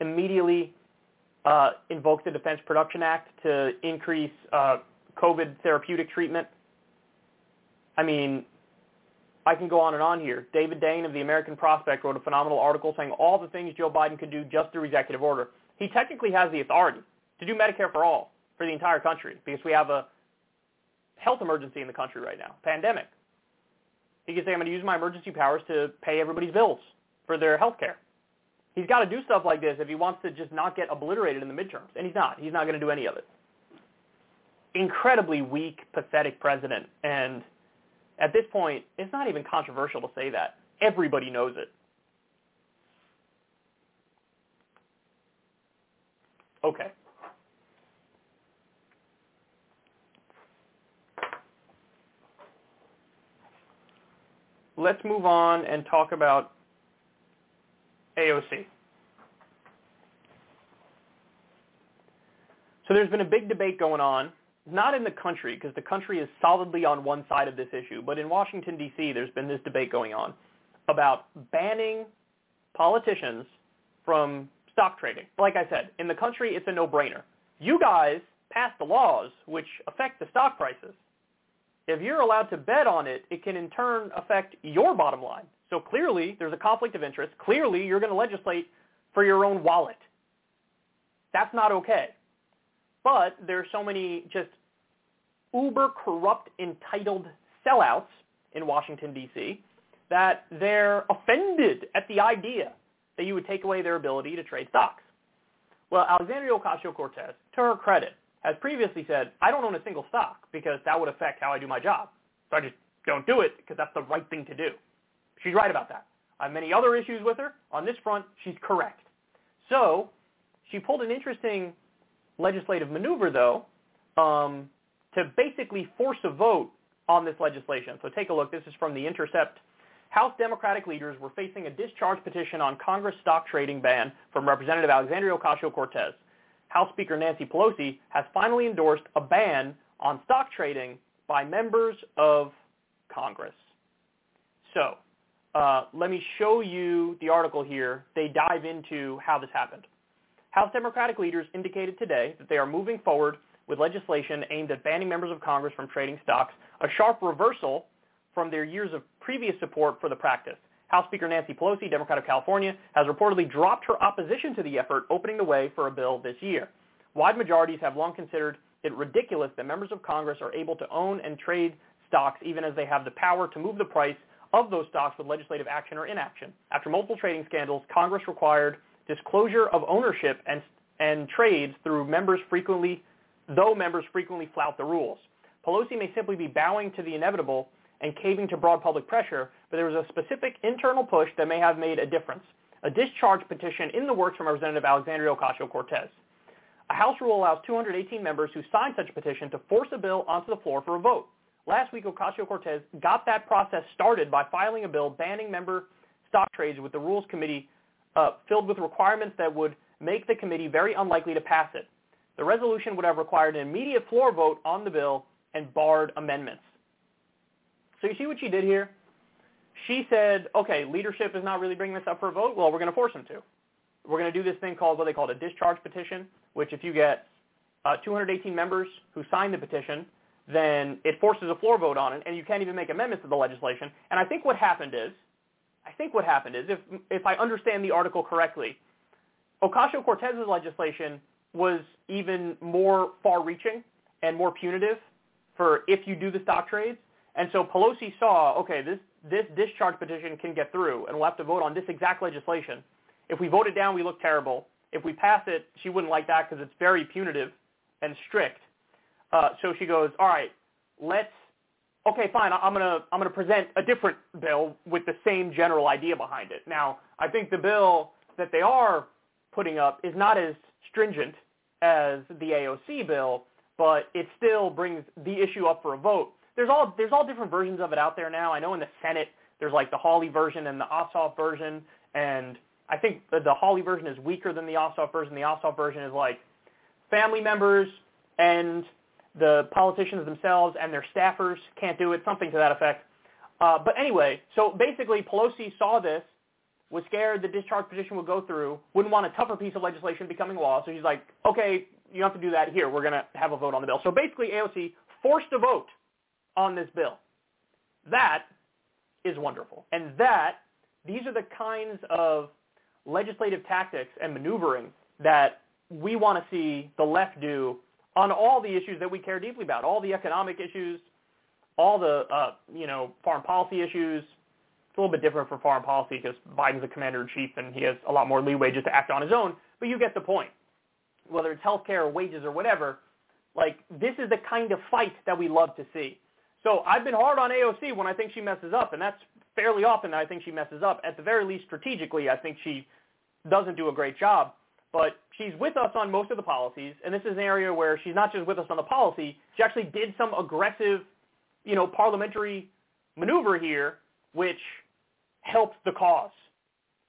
immediately uh, invoke the Defense Production Act to increase uh, COVID therapeutic treatment. I mean, I can go on and on here. David Dayen of the American Prospect wrote a phenomenal article saying all the things Joe Biden could do just through executive order. He technically has the authority to do Medicare for all for the entire country because we have a health emergency in the country right now, pandemic. He could say, I'm going to use my emergency powers to pay everybody's bills for their health care. He's got to do stuff like this if he wants to just not get obliterated in the midterms. And he's not. He's not going to do any of it. Incredibly weak, pathetic president. And at this point, it's not even controversial to say that. Everybody knows it. Okay. Let's move on and talk about AOC. So there's been a big debate going on, not in the country, because the country is solidly on one side of this issue, but in Washington, D.C., there's been this debate going on about banning politicians from stock trading. Like I said, in the country, it's a no-brainer. You guys pass the laws which affect the stock prices if you're allowed to bet on it, it can in turn affect your bottom line. So clearly, there's a conflict of interest. Clearly, you're going to legislate for your own wallet. That's not okay. But there's so many just uber corrupt, entitled sellouts in Washington, D.C., that they're offended at the idea that you would take away their ability to trade stocks. Well, Alexandria Ocasio-Cortez, to her credit, has previously said, I don't own a single stock because that would affect how I do my job. So I just don't do it because that's the right thing to do. She's right about that. I have many other issues with her. On this front, she's correct. So she pulled an interesting legislative maneuver, though, um, to basically force a vote on this legislation. So take a look. This is from The Intercept. House Democratic leaders were facing a discharge petition on Congress stock trading ban from Representative Alexandria Ocasio-Cortez. House Speaker Nancy Pelosi has finally endorsed a ban on stock trading by members of Congress. So uh, let me show you the article here. They dive into how this happened. House Democratic leaders indicated today that they are moving forward with legislation aimed at banning members of Congress from trading stocks, a sharp reversal from their years of previous support for the practice. House Speaker Nancy Pelosi, Democrat of California, has reportedly dropped her opposition to the effort, opening the way for a bill this year. Wide majorities have long considered it ridiculous that members of Congress are able to own and trade stocks even as they have the power to move the price of those stocks with legislative action or inaction. After multiple trading scandals, Congress required disclosure of ownership and, and trades through members frequently, though members frequently flout the rules. Pelosi may simply be bowing to the inevitable and caving to broad public pressure, but there was a specific internal push that may have made a difference. A discharge petition in the works from Representative Alexandria Ocasio-Cortez. A House rule allows 218 members who signed such a petition to force a bill onto the floor for a vote. Last week, Ocasio-Cortez got that process started by filing a bill banning member stock trades with the Rules Committee uh, filled with requirements that would make the committee very unlikely to pass it. The resolution would have required an immediate floor vote on the bill and barred amendments. So you see what she did here? She said, okay, leadership is not really bringing this up for a vote. Well, we're going to force them to. We're going to do this thing called what they call a discharge petition, which if you get uh, 218 members who sign the petition, then it forces a floor vote on it, and you can't even make amendments to the legislation. And I think what happened is, I think what happened is, if if I understand the article correctly, Ocasio-Cortez's legislation was even more far-reaching and more punitive for if you do the stock trades. And so Pelosi saw, okay, this this discharge petition can get through, and we'll have to vote on this exact legislation. If we vote it down, we look terrible. If we pass it, she wouldn't like that because it's very punitive and strict. Uh, so she goes, all right, let's, okay, fine, I'm going to I'm gonna present a different bill with the same general idea behind it. Now, I think the bill that they are putting up is not as stringent as the AOC bill, but it still brings the issue up for a vote. There's all there's all different versions of it out there now. I know in the Senate there's like the Hawley version and the Ossoff version, and I think the, the Hawley version is weaker than the Ossoff version. The Ossoff version is like family members and the politicians themselves and their staffers can't do it, something to that effect. Uh, but anyway, so basically Pelosi saw this, was scared the discharge petition would go through, wouldn't want a tougher piece of legislation becoming law, so she's like, okay, you don't have to do that here. We're going to have a vote on the bill. So basically AOC forced a vote on this bill. That is wonderful. And that, these are the kinds of legislative tactics and maneuvering that we want to see the left do on all the issues that we care deeply about, all the economic issues, all the uh, you know foreign policy issues. It's a little bit different for foreign policy because Biden's the commander in chief and he has a lot more leeway just to act on his own. But you get the point. Whether it's healthcare or wages or whatever, like this is the kind of fight that we love to see. So I've been hard on AOC when I think she messes up, and that's fairly often that I think she messes up. At the very least, strategically, I think she doesn't do a great job. But she's with us on most of the policies, and this is an area where she's not just with us on the policy, she actually did some aggressive, you know, parliamentary maneuver here, which helped the cause.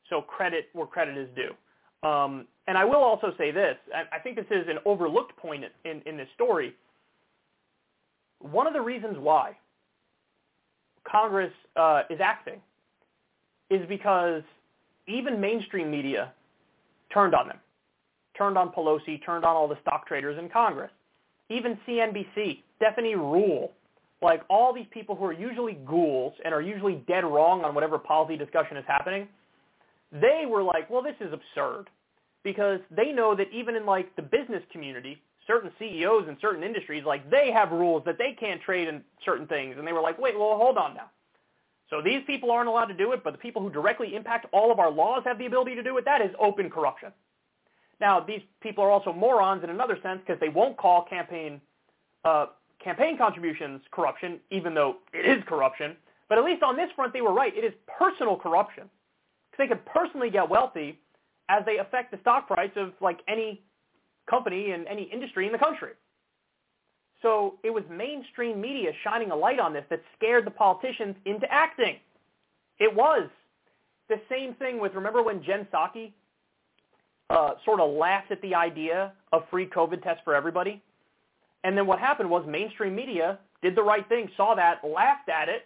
So credit where credit is due. Um, and I will also say this, I think this is an overlooked point in, in this story. One of the reasons why Congress uh, is acting is because even mainstream media turned on them turned on Pelosi, turned on all the stock traders in Congress. Even CNBC, Stephanie Ruhle, like all these people who are usually ghouls and are usually dead wrong on whatever policy discussion is happening, they were like, well, this is absurd. Because they know that even in like the business community, certain CEOs in certain industries, like they have rules that they can't trade in certain things. And they were like, wait, well, hold on now. So these people aren't allowed to do it, but the people who directly impact all of our laws have the ability to do it. That is open corruption. Now, these people are also morons in another sense because they won't call campaign uh, campaign contributions corruption, even though it is corruption. But at least on this front, they were right. It is personal corruption because they could personally get wealthy as they affect the stock price of like any company and any industry in the country. So it was mainstream media shining a light on this that scared the politicians into acting. It was. The same thing with, remember when Jen Psaki uh, sort of laughed at the idea of free COVID tests for everybody? And then what happened was mainstream media did the right thing, saw that, laughed at it,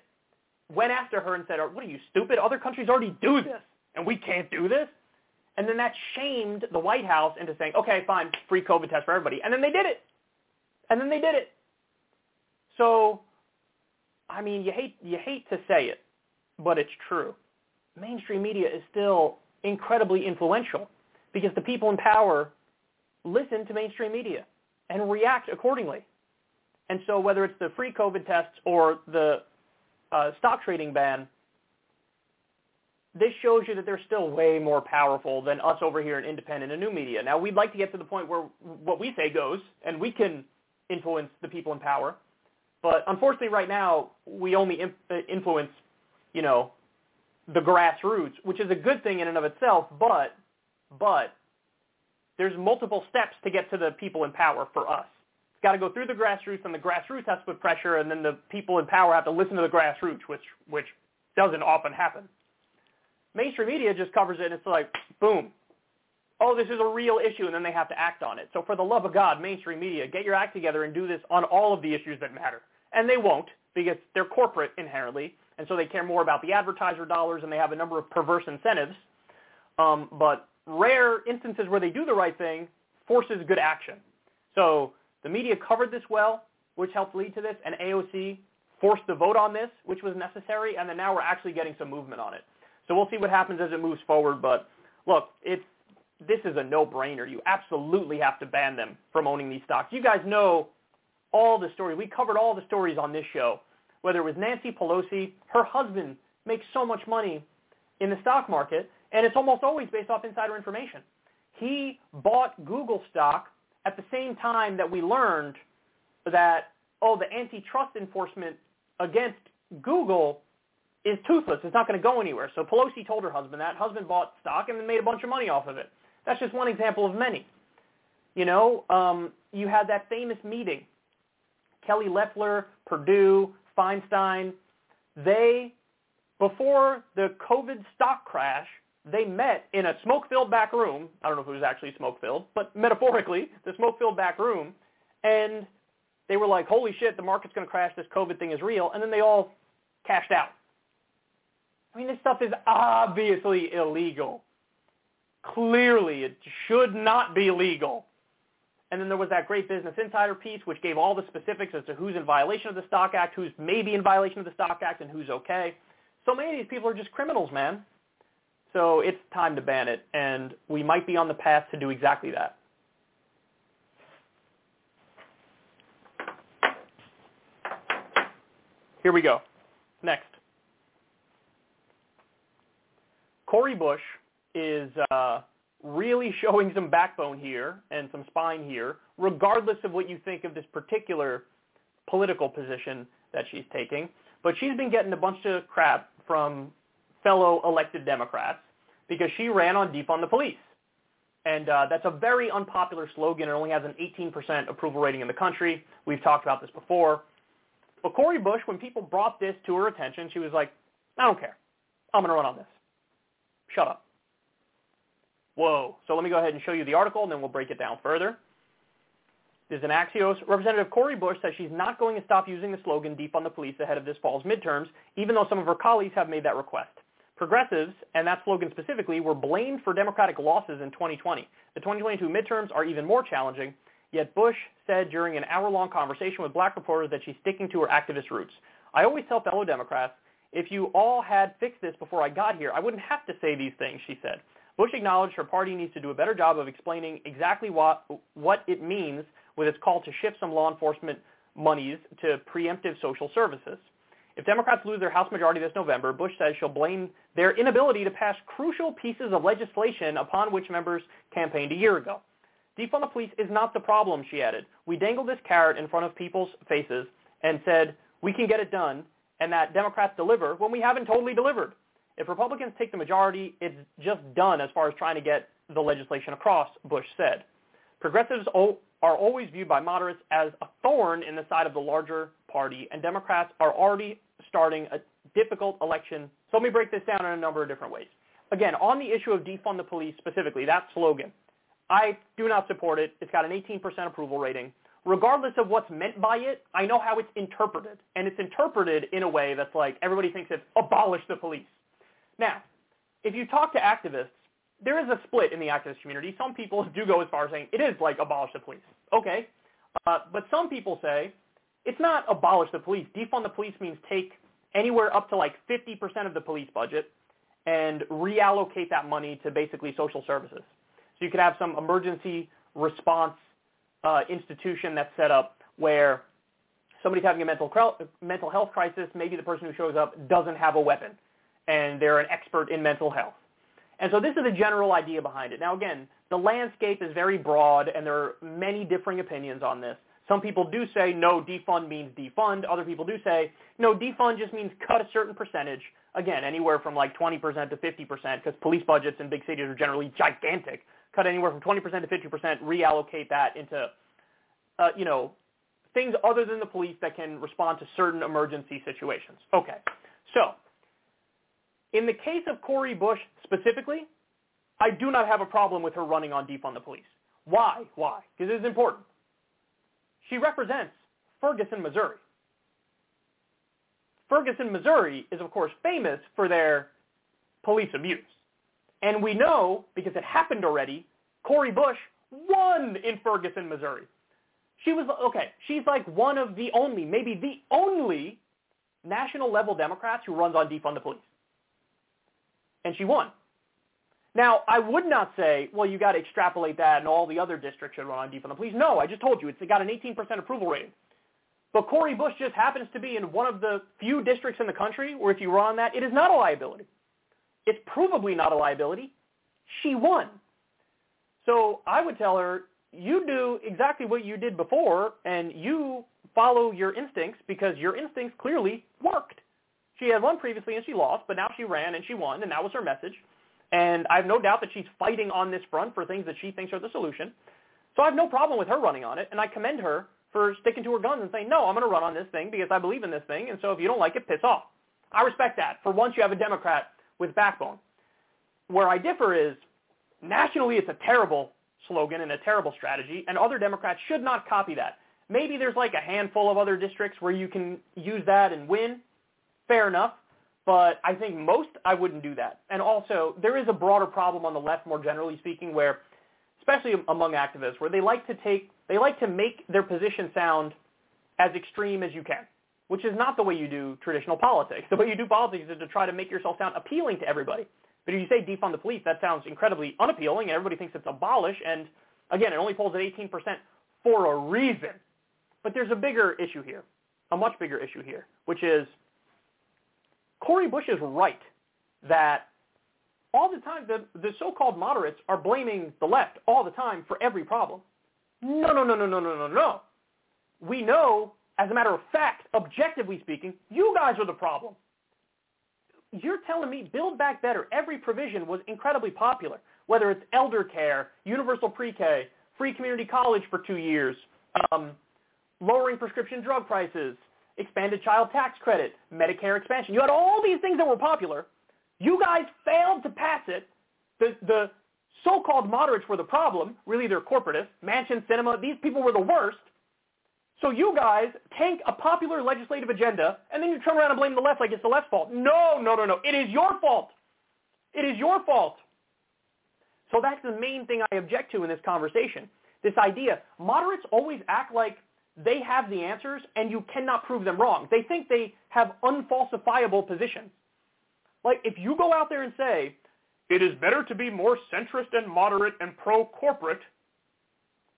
went after her and said, what are you, stupid? Other countries already do this, and we can't do this? And then that shamed the White House into saying, okay, fine, free COVID test for everybody. And then they did it. And then they did it. So, I mean, you hate, you hate to say it, but it's true. Mainstream media is still incredibly influential because the people in power listen to mainstream media and react accordingly. And so whether it's the free COVID tests or the uh, stock trading ban, this shows you that they're still way more powerful than us over here in independent and new media. Now, we'd like to get to the point where what we say goes, and we can influence the people in power. But unfortunately, right now, we only uh, influence, you know, the grassroots, which is a good thing in and of itself. But, but there's multiple steps to get to the people in power for us. It's got to go through the grassroots, and the grassroots has to put pressure, and then the people in power have to listen to the grassroots, which which doesn't often happen. Mainstream media just covers it, and it's like, boom. Oh, this is a real issue, and then they have to act on it. So for the love of God, mainstream media, get your act together and do this on all of the issues that matter. And they won't, because they're corporate inherently, and so they care more about the advertiser dollars, and they have a number of perverse incentives. Um, but rare instances where they do the right thing forces good action. So the media covered this well, which helped lead to this, and AOC forced the vote on this, which was necessary, and then now we're actually getting some movement on it. So we'll see what happens as it moves forward. But look, it's this is a no-brainer. You absolutely have to ban them from owning these stocks. You guys know all the stories. We covered all the stories on this show. Whether it was Nancy Pelosi, her husband makes so much money in the stock market, and it's almost always based off insider information. He bought Google stock at the same time that we learned that, oh, the antitrust enforcement against Google is toothless. It's not going to go anywhere. So Pelosi told her husband that. Husband bought stock and then made a bunch of money off of it. That's just one example of many. You know, um, you had that famous meeting. Kelly Loeffler, Perdue, Feinstein, they, before the COVID stock crash, they met in a smoke-filled back room. I don't know if it was actually smoke-filled, but metaphorically, the smoke-filled back room. And they were like, holy shit, the market's going to crash. This COVID thing is real. And then they all cashed out. I mean, this stuff is obviously illegal. Clearly, it should not be legal. And then there was that great Business Insider piece, which gave all the specifics as to who's in violation of the Stock Act, who's maybe in violation of the Stock Act, and who's okay. So many of these people are just criminals, man. So it's time to ban it, and we might be on the path to do exactly that. Here we go. Next. Cori Bush is uh, really <laughs> showing some backbone here and some spine here, regardless of what you think of this particular political position that she's taking. But she's been getting a bunch of crap from fellow elected Democrats because she ran on defund the police. And uh, that's a very unpopular slogan. It only has an 18% approval rating in the country. We've talked about this before. But Cori Bush, when people brought this to her attention, she was like, I don't care. I'm going to run on this. Shut up. Whoa. So let me go ahead and show you the article, and then we'll break it down further. This is an Axios. Representative Cori Bush says she's not going to stop using the slogan defund the police ahead of this fall's midterms, even though some of her colleagues have made that request. Progressives, and that slogan specifically, were blamed for Democratic losses in 2020. The 2022 midterms are even more challenging, yet Bush said during an hour-long conversation with black reporters that she's sticking to her activist roots. I always tell fellow Democrats, if you all had fixed this before I got here, I wouldn't have to say these things, she said. Bush acknowledged her party needs to do a better job of explaining exactly what, what it means with its call to shift some law enforcement monies to preemptive social services. If Democrats lose their House majority this November, Bush says she'll blame their inability to pass crucial pieces of legislation upon which members campaigned a year ago. Defund the police is not the problem, she added. We dangled this carrot in front of people's faces and said, we can get it done, and that Democrats deliver when we haven't totally delivered. If Republicans take the majority, it's just done as far as trying to get the legislation across, Bush said. Progressives are always viewed by moderates as a thorn in the side of the larger party, and Democrats are already starting a difficult election. So let me break this down in a number of different ways. Again, on the issue of defund the police specifically, that slogan, I do not support it. It's got an 18% approval rating. Regardless of what's meant by it, I know how it's interpreted. And it's interpreted in a way that's like everybody thinks it's abolish the police. Now, if you talk to activists, there is a split in the activist community. Some people <laughs> do go as far as saying it is like abolish the police. Okay. Uh, but some people say it's not abolish the police. Defund the police means take anywhere up to like 50% of the police budget and reallocate that money to basically social services. So you could have some emergency response uh, institution that's set up where somebody's having a mental mental health crisis. Maybe the person who shows up doesn't have a weapon, and they're an expert in mental health. And so this is the general idea behind it. Now again, the landscape is very broad, and there are many differing opinions on this. Some people do say, no, defund means defund. Other people do say, no, defund just means cut a certain percentage. Again, anywhere from like 20% to 50%, because police budgets in big cities are generally gigantic. Cut anywhere from 20% to 50%, reallocate that into, uh, you know, things other than the police that can respond to certain emergency situations. Okay, so in the case of Cori Bush specifically, I do not have a problem with her running on defund the police. Why? Why? Because it is important. She represents Ferguson, Missouri. Ferguson, Missouri is, of course, famous for their police abuse. And we know, because it happened already, Cori Bush won in Ferguson, Missouri. She was, okay, she's like one of the only, maybe the only national level Democrats who runs on defund the police. And she won. Now, I would not say, well, you got to extrapolate that and all the other districts should run on defund the police. No, I just told you it's got an 18% approval rating. But Cori Bush just happens to be in one of the few districts in the country where if you run on that, it is not a liability. It's provably not a liability. She won. So I would tell her, you do exactly what you did before, and you follow your instincts because your instincts clearly worked. She had won previously and she lost, but now she ran and she won, and that was her message. And I have no doubt that she's fighting on this front for things that she thinks are the solution. So I have no problem with her running on it, and I commend her for sticking to her guns and saying, no, I'm going to run on this thing because I believe in this thing, and so if you don't like it, piss off. I respect that. For once you have a Democrat with backbone. Where I differ is, nationally it's a terrible slogan and a terrible strategy, and other Democrats should not copy that. Maybe there's like a handful of other districts where you can use that and win. Fair enough. But I think most I wouldn't do that. And also, there is a broader problem on the left, more generally speaking, where, especially among activists, where they like to take, they like to make their position sound as extreme as you can, which is not the way you do traditional politics. The way you do politics is to try to make yourself sound appealing to everybody. But if you say defund the police, that sounds incredibly unappealing, and everybody thinks it's abolish. And again, it only polls at 18% for a reason. But there's a bigger issue here, a much bigger issue here, which is Cori Bush is right that all the time the, the so-called moderates are blaming the left all the time for every problem. No, no, no, no, no, no, no, no. We know, as a matter of fact, objectively speaking, you guys are the problem. You're telling me Build Back Better, every provision was incredibly popular, whether it's elder care, universal pre-K, free community college for two years, um, lowering prescription drug prices, expanded child tax credit, Medicare expansion. You had all these things that were popular. You guys failed to pass it. The, the so-called moderates were the problem. Really, they're corporatists. Manchin, Sinema, these people were the worst. So you guys tank a popular legislative agenda, and then you turn around and blame the left like it's the left's fault. No, no, no, no. It is your fault. It is your fault. So that's the main thing I object to in this conversation. This idea, moderates always act like they have the answers and you cannot prove them wrong. They think they have unfalsifiable positions. Like if you go out there and say, it is better to be more centrist and moderate and pro-corporate,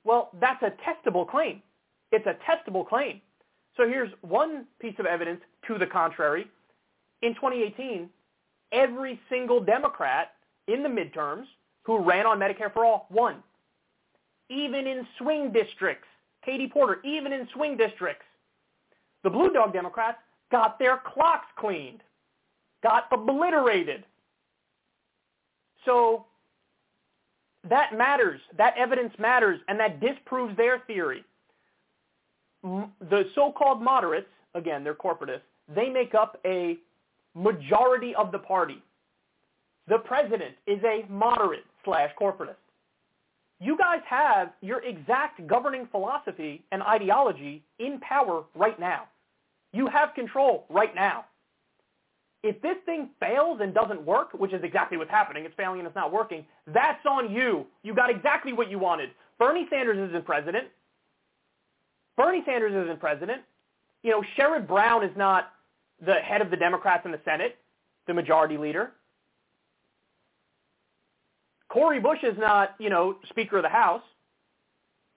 well, that's a testable claim. It's a testable claim. So here's one piece of evidence to the contrary. In 2018, every single Democrat in the midterms who ran on Medicare for All won. Even in swing districts, Katie Porter, even in swing districts, the Blue Dog Democrats got their clocks cleaned, got obliterated. So that matters. That evidence matters, and that disproves their theory. The so-called moderates, again, they're corporatists, they make up a majority of the party. The president is a moderate slash corporatist. You guys have your exact governing philosophy and ideology in power right now. You have control right now. If this thing fails and doesn't work, which is exactly what's happening, it's failing and it's not working, that's on you. You got exactly what you wanted. Bernie Sanders isn't president. Bernie Sanders isn't president. You know, Sherrod Brown is not the head of the Democrats in the Senate, the majority leader. Cori Bush is not, you know, Speaker of the House.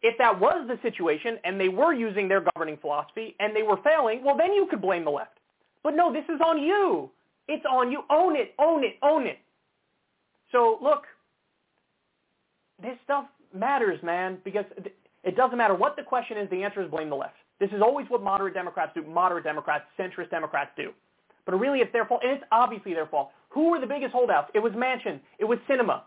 If that was the situation and they were using their governing philosophy and they were failing, well, then you could blame the left. But no, this is on you. It's on you. Own it, own it, own it. So look, this stuff matters, man, because it doesn't matter what the question is. The answer is blame the left. This is always what moderate Democrats do. Moderate Democrats, centrist Democrats do. But really, it's their fault, and it's obviously their fault. Who were the biggest holdouts? It was Manchin. It was Sinema.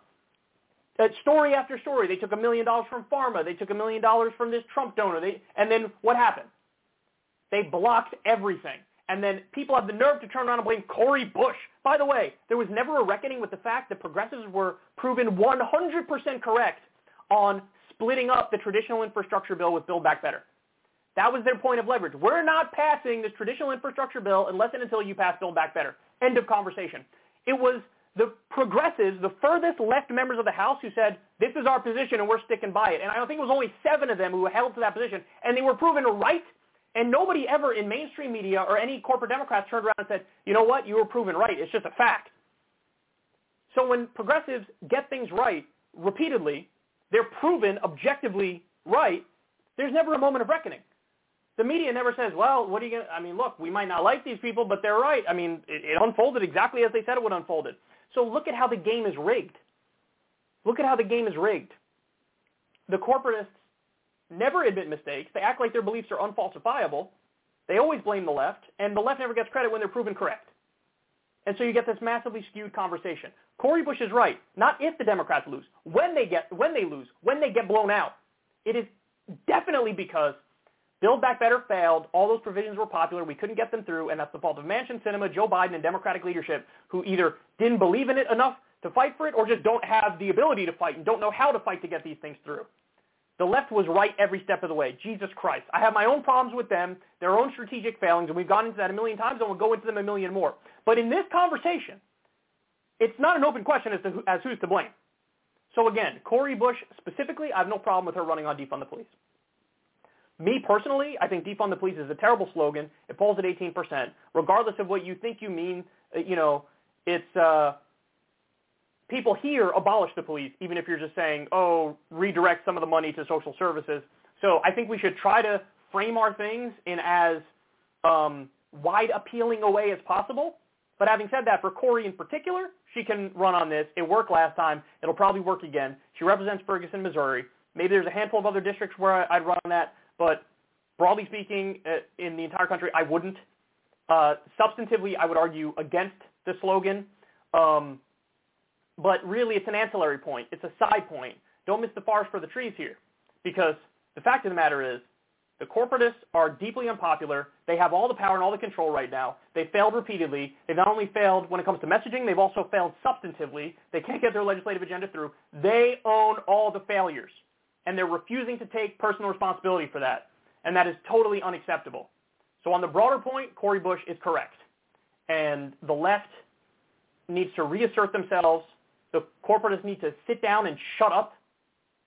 Uh, story after story. They took a million dollars from pharma. They took a million dollars from this Trump donor. They, and then what happened? They blocked everything. And then people have the nerve to turn around and blame Cori Bush. By the way, there was never a reckoning with the fact that progressives were proven 100% correct on splitting up the traditional infrastructure bill with Build Back Better. That was their point of leverage. We're not passing this traditional infrastructure bill unless and until you pass Build Back Better. End of conversation. It was the progressives, the furthest left members of the House who said, this is our position and we're sticking by it. And I don't think it was only seven of them who held to that position. And they were proven right. And nobody ever in mainstream media or any corporate Democrats turned around and said, you know what, you were proven right. It's just a fact. So when progressives get things right repeatedly, they're proven objectively right, there's never a moment of reckoning the media never says, well, what are you going to, I mean, look, we might not like these people, but they're right. I mean, it, it unfolded exactly as they said it would unfold. So look at how the game is rigged. Look at how the game is rigged. The corporatists never admit mistakes. They act like their beliefs are unfalsifiable. They always blame the left, and the left never gets credit when they're proven correct. And so you get this massively skewed conversation. Cori Bush is right. Not if the Democrats lose. When they get when they lose, when they get blown out. It is definitely because Build Back Better failed. All those provisions were popular. We couldn't get them through, and that's the fault of Manchin Sinema, Joe Biden, and Democratic leadership who either didn't believe in it enough to fight for it or just don't have the ability to fight and don't know how to fight to get these things through. The left was right every step of the way. Jesus Christ. I have my own problems with them, their own strategic failings, and we've gone into that a million times, and we'll go into them a million more. But in this conversation, it's not an open question as to who, as who's to blame. So again, Cori Bush specifically, I have no problem with her running on defund the police. Me personally, I think defund the police is a terrible slogan. It polls at 18%. Regardless of what you think you mean, uh, you know, it's uh, people hear abolish the police, even if you're just saying, oh, redirect some of the money to social services. So I think we should try to frame our things in as um, wide appealing a way as possible. But having said that, for Cori in particular, she can run on this. It worked last time. It'll probably work again. She represents Ferguson, Missouri. Maybe there's a handful of other districts where I'd run on that. But broadly speaking, uh, in the entire country, I wouldn't. Uh, substantively, I would argue against the slogan. Um, but really, it's an ancillary point. It's a side point. Don't miss the forest for the trees here. Because the fact of the matter is, the corporatists are deeply unpopular. They have all the power and all the control right now. They failed repeatedly. They've not only failed when it comes to messaging, they've also failed substantively. They can't get their legislative agenda through. They own all the failures and they're refusing to take personal responsibility for that. And that is totally unacceptable. So on the broader point, Cori Bush is correct. And the left needs to reassert themselves. The corporatists need to sit down and shut up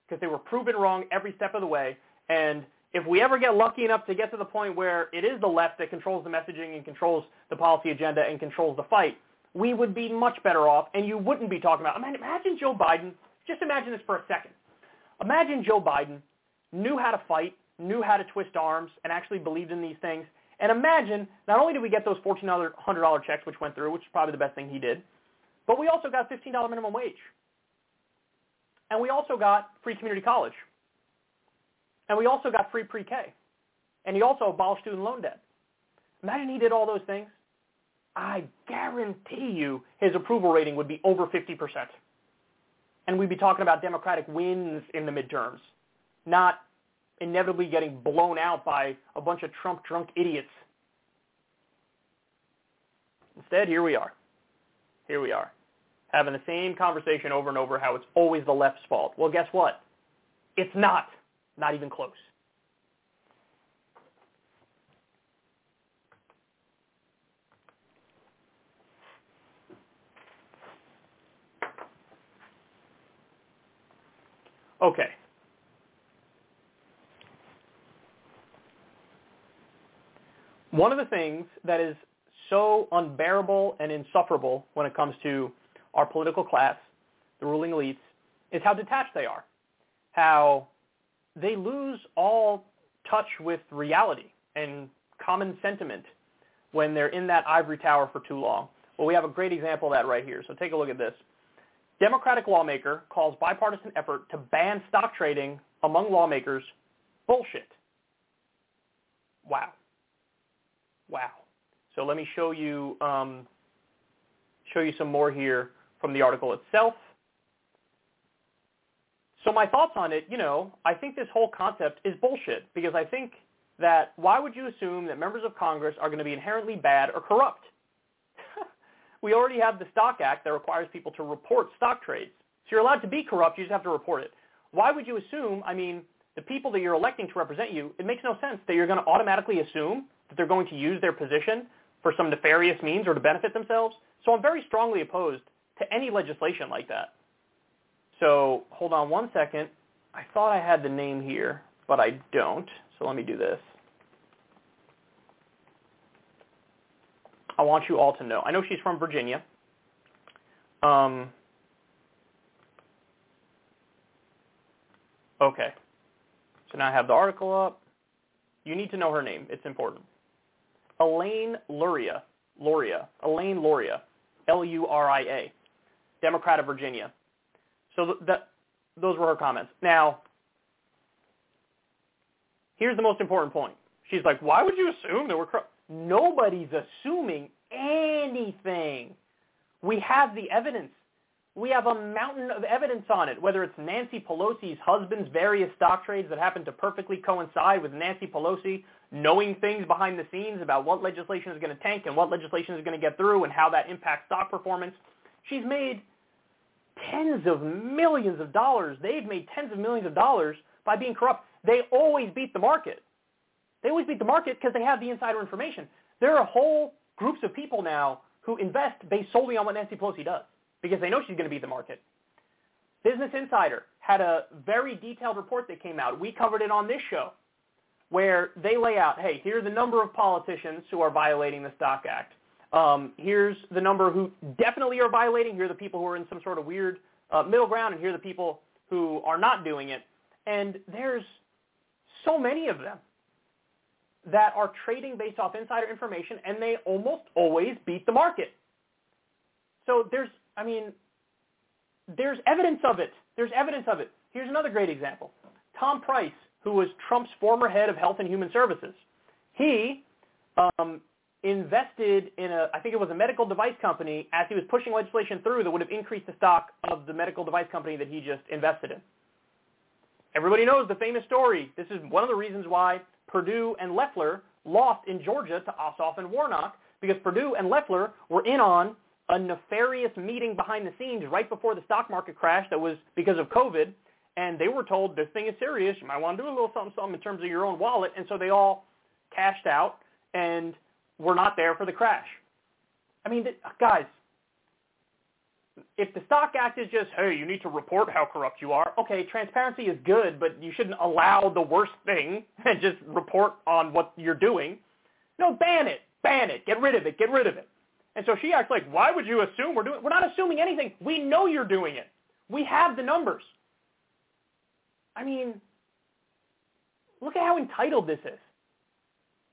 because they were proven wrong every step of the way. And if we ever get lucky enough to get to the point where it is the left that controls the messaging and controls the policy agenda and controls the fight, we would be much better off and you wouldn't be talking about, I mean, imagine Joe Biden, just imagine this for a second. Imagine Joe Biden knew how to fight, knew how to twist arms and actually believed in these things. And imagine, not only did we get those $1,400 checks, which went through, which is probably the best thing he did, but we also got $15 minimum wage. And we also got free community college. And we also got free pre-K. And he also abolished student loan debt. Imagine he did all those things. I guarantee you his approval rating would be over 50%. And we'd be talking about Democratic wins in the midterms, not inevitably getting blown out by a bunch of Trump drunk idiots. Instead, here we are. Here we are. Having the same conversation over and over how it's always the left's fault. Well, guess what? It's not. Not even close. Okay. One of the things that is so unbearable and insufferable when it comes to our political class, the ruling elites, is how detached they are. How they lose all touch with reality and common sentiment when they're in that ivory tower for too long. Well, we have a great example of that right here. So take a look at this. Democratic lawmaker calls bipartisan effort to ban stock trading among lawmakers bullshit. Wow. Wow. So let me show you um, show you some more here from the article itself. So my thoughts on it, you know, I think this whole concept is bullshit because I think that why would you assume that members of Congress are going to be inherently bad or corrupt? <laughs> we already have the Stock Act that requires people to report stock trades. So you're allowed to be corrupt, you just have to report it. Why would you assume, I mean, the people that you're electing to represent you, it makes no sense that you're going to automatically assume that they're going to use their position for some nefarious means or to benefit themselves. So I'm very strongly opposed to any legislation like that. So hold on one second. I thought I had the name here, but I don't. So let me do this. I want you all to know. I know she's from Virginia. Um, okay. So now I have the article up. You need to know her name. It's important. Elaine Luria. Luria. Elaine Luria. L-U-R-I-A. Democrat of Virginia. So th- those were her comments. Now, here's the most important point. She's like, why would you assume that we're corrupt? Nobody's assuming anything. We have the evidence. We have a mountain of evidence on it, whether it's Nancy Pelosi's husband's various stock trades that happen to perfectly coincide with Nancy Pelosi knowing things behind the scenes about what legislation is going to tank and what legislation is going to get through and how that impacts stock performance. She's made tens of millions of dollars. They've made tens of millions of dollars by being corrupt. They always beat the market. They always beat the market because they have the insider information. There are whole groups of people now who invest based solely on what Nancy Pelosi does because they know she's going to beat the market. Business Insider had a very detailed report that came out. We covered it on this show where they lay out, hey, here's the number of politicians who are violating the Stock Act. Um, here's the number who definitely are violating. Here are the people who are in some sort of weird uh, middle ground, and here are the people who are not doing it. And there's so many of them that are trading based off insider information, and they almost always beat the market. So there's, I mean, there's evidence of it. There's evidence of it. Here's another great example. Tom Price, who was Trump's former head of Health and Human Services, he um, invested in a, I think it was a medical device company as he was pushing legislation through that would have increased the stock of the medical device company that he just invested in. Everybody knows the famous story. This is one of the reasons why Perdue and Loeffler lost in Georgia to Ossoff and Warnock because Perdue and Loeffler were in on a nefarious meeting behind the scenes right before the stock market crash that was because of COVID, and they were told this thing is serious. You might want to do a little something, something in terms of your own wallet, and so they all cashed out and were not there for the crash. I mean, guys, if the Stock Act is just, hey, you need to report how corrupt you are, okay, transparency is good, but you shouldn't allow the worst thing <laughs> and just report on what you're doing. No, ban it. Ban it. Get rid of it. Get rid of it. And so she acts like, why would you assume we're doing We're not assuming anything. We know you're doing it. We have the numbers. I mean, look at how entitled this is.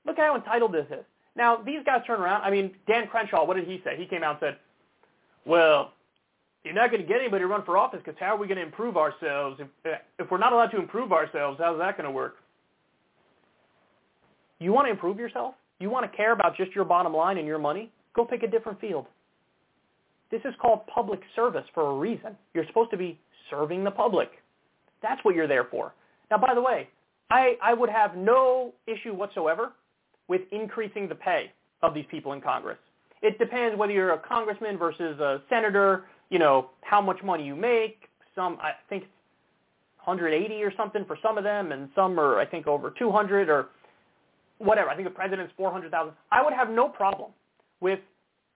Look at how entitled this is. Now, these guys turn around. I mean, Dan Crenshaw, what did he say? He came out and said, well, you're not going to get anybody to run for office because how are we going to improve ourselves? If, if we're not allowed to improve ourselves, how's that going to work? You want to improve yourself? You want to care about just your bottom line and your money? Go pick a different field. This is called public service for a reason. You're supposed to be serving the public. That's what you're there for. Now, by the way, I, I would have no issue whatsoever with increasing the pay of these people in Congress. It depends whether you're a congressman versus a senator, you know, how much money you make. Some, I think, 180 or something for some of them, and some are, I think, over 200 or whatever. I think the president's 400,000. I would have no problem with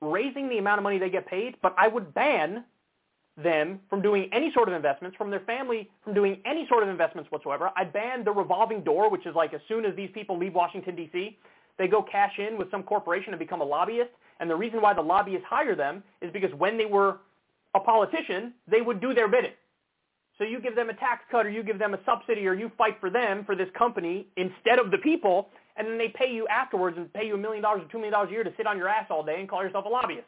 raising the amount of money they get paid, but I would ban them from doing any sort of investments, from their family from doing any sort of investments whatsoever. I'd ban the revolving door, which is like as soon as these people leave Washington, D.C., they go cash in with some corporation and become a lobbyist. And the reason why the lobbyists hire them is because when they were a politician, they would do their bidding. So you give them a tax cut or you give them a subsidy or you fight for them for this company instead of the people, and then they pay you afterwards and pay you a million dollars or two million dollars a year to sit on your ass all day and call yourself a lobbyist.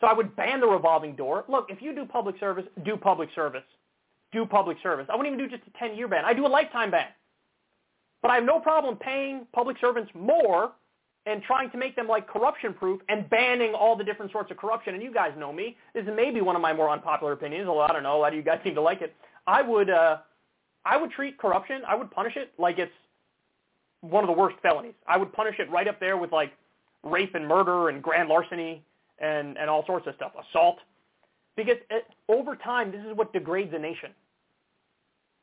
So I would ban the revolving door. Look, if you do public service, do public service. Do public service. I wouldn't even do just a 10-year ban. I do a lifetime ban. But I have no problem paying public servants more and trying to make them like corruption proof and banning all the different sorts of corruption. And you guys know me. This is maybe one of my more unpopular opinions, although I don't know, a lot of you guys <laughs> seem to like it. I would uh I would treat corruption, I would punish it like it's one of the worst felonies. I would punish it right up there with like rape and murder and grand larceny and, and all sorts of stuff, assault. Because it, over time, this is what degrades a nation.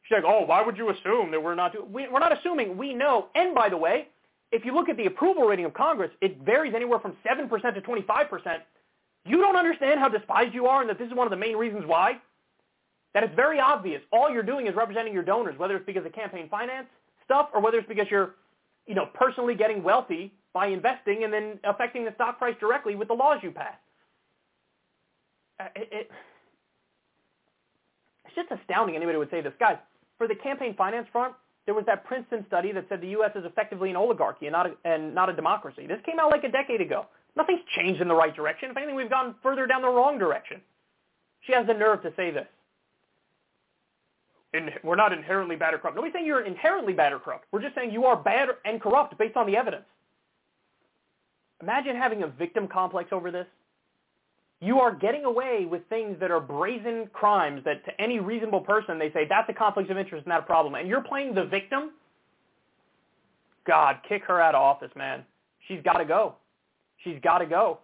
She's like, oh, why would you assume that we're not doing? We, we're not assuming. We know. And by the way, if you look at the approval rating of Congress, it varies anywhere from 7% to 25%. You don't understand how despised you are and that this is one of the main reasons why? That it's very obvious. All you're doing is representing your donors, whether it's because of campaign finance stuff or whether it's because you're, you know, personally getting wealthy by investing and then affecting the stock price directly with the laws you pass. Uh, it, it, it's just astounding anybody would say this. Guys, for the campaign finance front, there was that Princeton study that said the U.S. is effectively an oligarchy and not a, and not a democracy. This came out like a decade ago. Nothing's changed in the right direction. If anything, we've gone further down the wrong direction. She has the nerve to say this. In, we're not inherently bad or corrupt. Nobody's saying you're inherently bad or corrupt. We're just saying you are bad and corrupt based on the evidence. Imagine having a victim complex over this. You are getting away with things that are brazen crimes that to any reasonable person they say that's a conflict of interest, not a problem. And you're playing the victim? God, kick her out of office, man. She's got to go. She's got to go.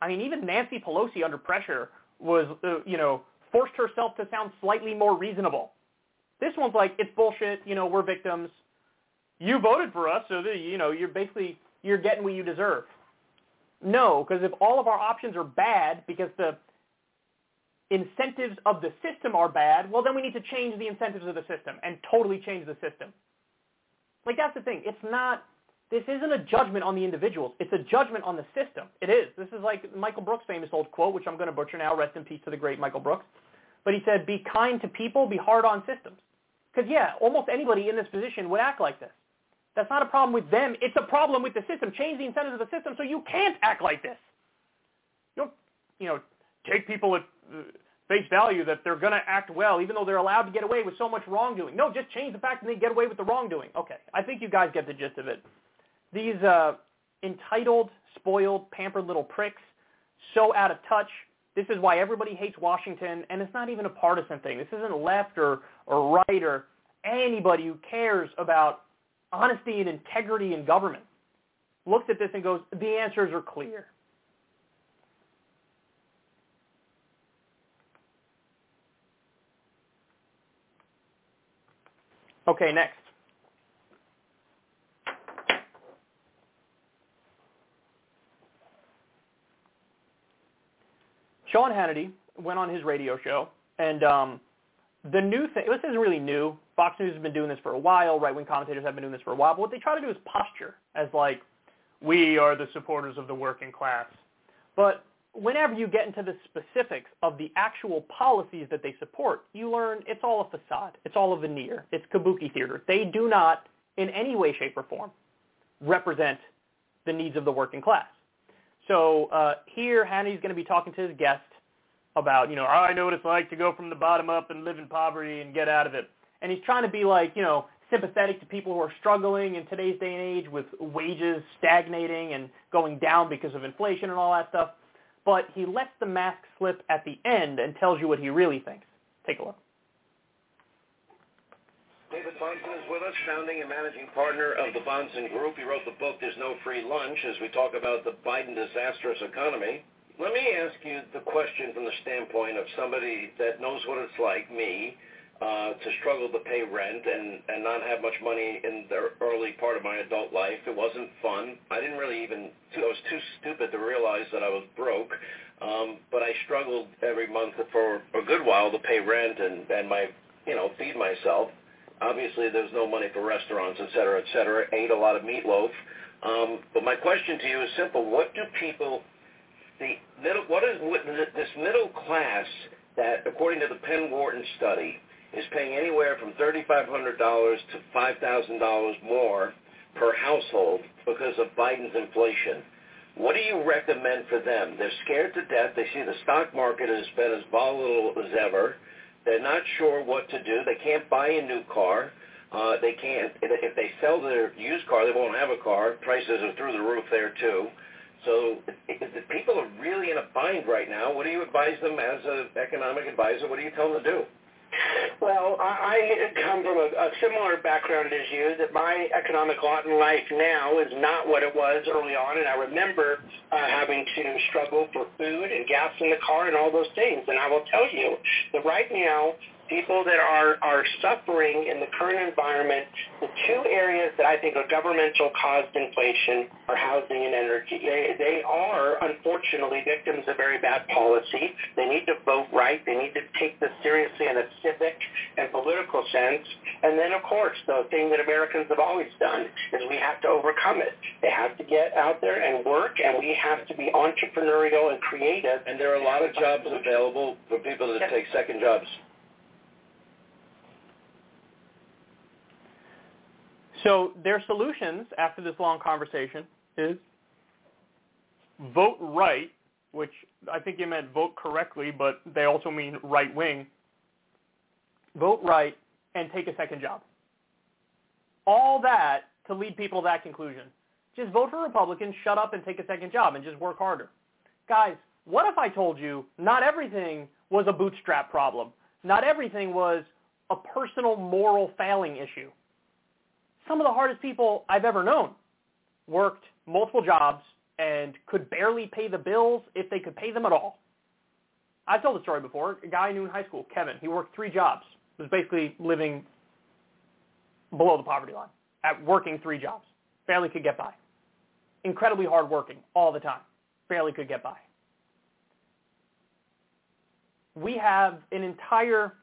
I mean, even Nancy Pelosi under pressure was, uh, you know, forced herself to sound slightly more reasonable. This one's like, it's bullshit, you know, we're victims. You voted for us, so, the, you know, you're basically you're getting what you deserve. No, because if all of our options are bad because the incentives of the system are bad, well, then we need to change the incentives of the system and totally change the system. Like, that's the thing. It's not, this isn't a judgment on the individuals. It's a judgment on the system. It is. This is like Michael Brooks' famous old quote, which I'm going to butcher now. Rest in peace to the great Michael Brooks. But he said, be kind to people, be hard on systems. Because, yeah, almost anybody in this position would act like this. That's not a problem with them. It's a problem with the system. Change the incentives of the system so you can't act like this. You don't, you know, take people at uh, face value that they're going to act well even though they're allowed to get away with so much wrongdoing. No, just change the fact that they get away with the wrongdoing. Okay, I think you guys get the gist of it. These uh, entitled, spoiled, pampered little pricks, so out of touch. This is why everybody hates Washington, and it's not even a partisan thing. This isn't left or, or right or anybody who cares about honesty and integrity in government looks at this and goes, the answers are clear. Okay, next. Sean Hannity went on his radio show, and um, the new thing, this isn't really new. Fox News has been doing this for a while. Right-wing commentators have been doing this for a while. But what they try to do is posture as like, we are the supporters of the working class. But whenever you get into the specifics of the actual policies that they support, you learn it's all a facade. It's all a veneer. It's kabuki theater. They do not, in any way, shape, or form, represent the needs of the working class. So uh, here, Hannity's going to be talking to his guest about, you know, oh, I know what it's like to go from the bottom up and live in poverty and get out of it. And he's trying to be like, you know, sympathetic to people who are struggling in today's day and age with wages stagnating and going down because of inflation and all that stuff. But he lets the mask slip at the end and tells you what he really thinks. Take a look. David Bahnsen is with us, founding and managing partner of the Bahnsen Group. He wrote the book, There's No Free Lunch, as we talk about the Biden disastrous economy. Let me ask you the question from the standpoint of somebody that knows what it's like, me, uh, to struggle to pay rent and, and not have much money in the early part of my adult life. It wasn't fun. I didn't really even, I was too stupid to realize that I was broke. Um, but I struggled every month for a good while to pay rent and, and my, you know, feed myself. Obviously, there's no money for restaurants, et cetera, et cetera. Ate a lot of meatloaf. Um, but my question to you is simple. What do people, the middle, what is this middle class that, according to the Penn Wharton study, is paying anywhere from $3,500 to $5,000 more per household because of Biden's inflation. What do you recommend for them? They're scared to death. They see the stock market has been as volatile as ever. They're not sure what to do. They can't buy a new car. Uh, they can't. If they sell their used car, they won't have a car. Prices are through the roof there too. So the people are really in a bind right now, what do you advise them as an economic advisor? What do you tell them to do? Well, I come from a, a similar background as you, that my economic lot in life now is not what it was early on, and I remember uh, having to struggle for food and gas in the car and all those things. And I will tell you that right now, people that are, are suffering in the current environment, the two areas that I think are governmental caused inflation are housing and energy. They, they are, unfortunately, victims of very bad policy. They need to vote right. They need to take this seriously in a civic and political sense. And then, of course, the thing that Americans have always done is we have to overcome it. They have to get out there and work, and we have to be entrepreneurial and creative. And there are a lot of jobs available for people to yes. take second jobs. So their solutions after this long conversation is vote right, which I think you meant vote correctly, but they also mean right wing. Vote right and take a second job. All that to lead people to that conclusion. Just vote for Republicans, shut up and take a second job and just work harder. Guys, what if I told you not everything was a bootstrap problem? Not everything was a personal moral failing issue some of the hardest people I've ever known worked multiple jobs and could barely pay the bills if they could pay them at all. I've told the story before. A guy I knew in high school, Kevin, he worked three jobs. Was basically living below the poverty line at working three jobs. Barely could get by. Incredibly hard working all the time. Barely could get by. We have an entire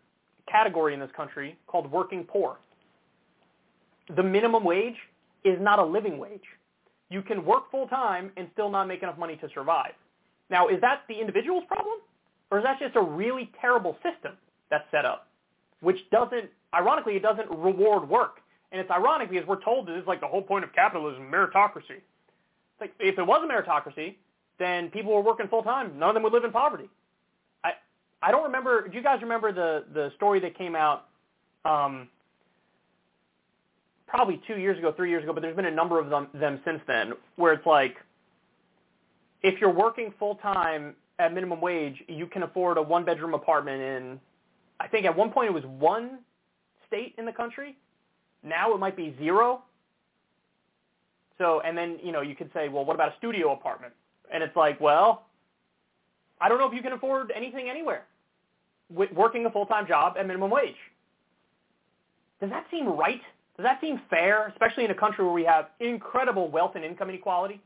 category in this country called working poor the minimum wage is not a living wage. You can work full time and still not make enough money to survive. Now, is that the individual's problem? Or is that just a really terrible system that's set up, which doesn't, ironically, it doesn't reward work. And it's ironic because we're told this is like the whole point of capitalism, meritocracy. It's like if it was a meritocracy, then people were working full time. None of them would live in poverty. I I don't remember. Do you guys remember the the story that came out um, probably two years ago, three years ago, but there's been a number of them, them since then, where it's like, if you're working full time at minimum wage, you can afford a one bedroom apartment in, I think at one point it was one state in the country. Now it might be zero. So, and then, you know, you could say, well, what about a studio apartment? And it's like, well, I don't know if you can afford anything anywhere working a full-time job at minimum wage. Does that seem right? Does that seem fair, especially in a country where we have incredible wealth and income inequality?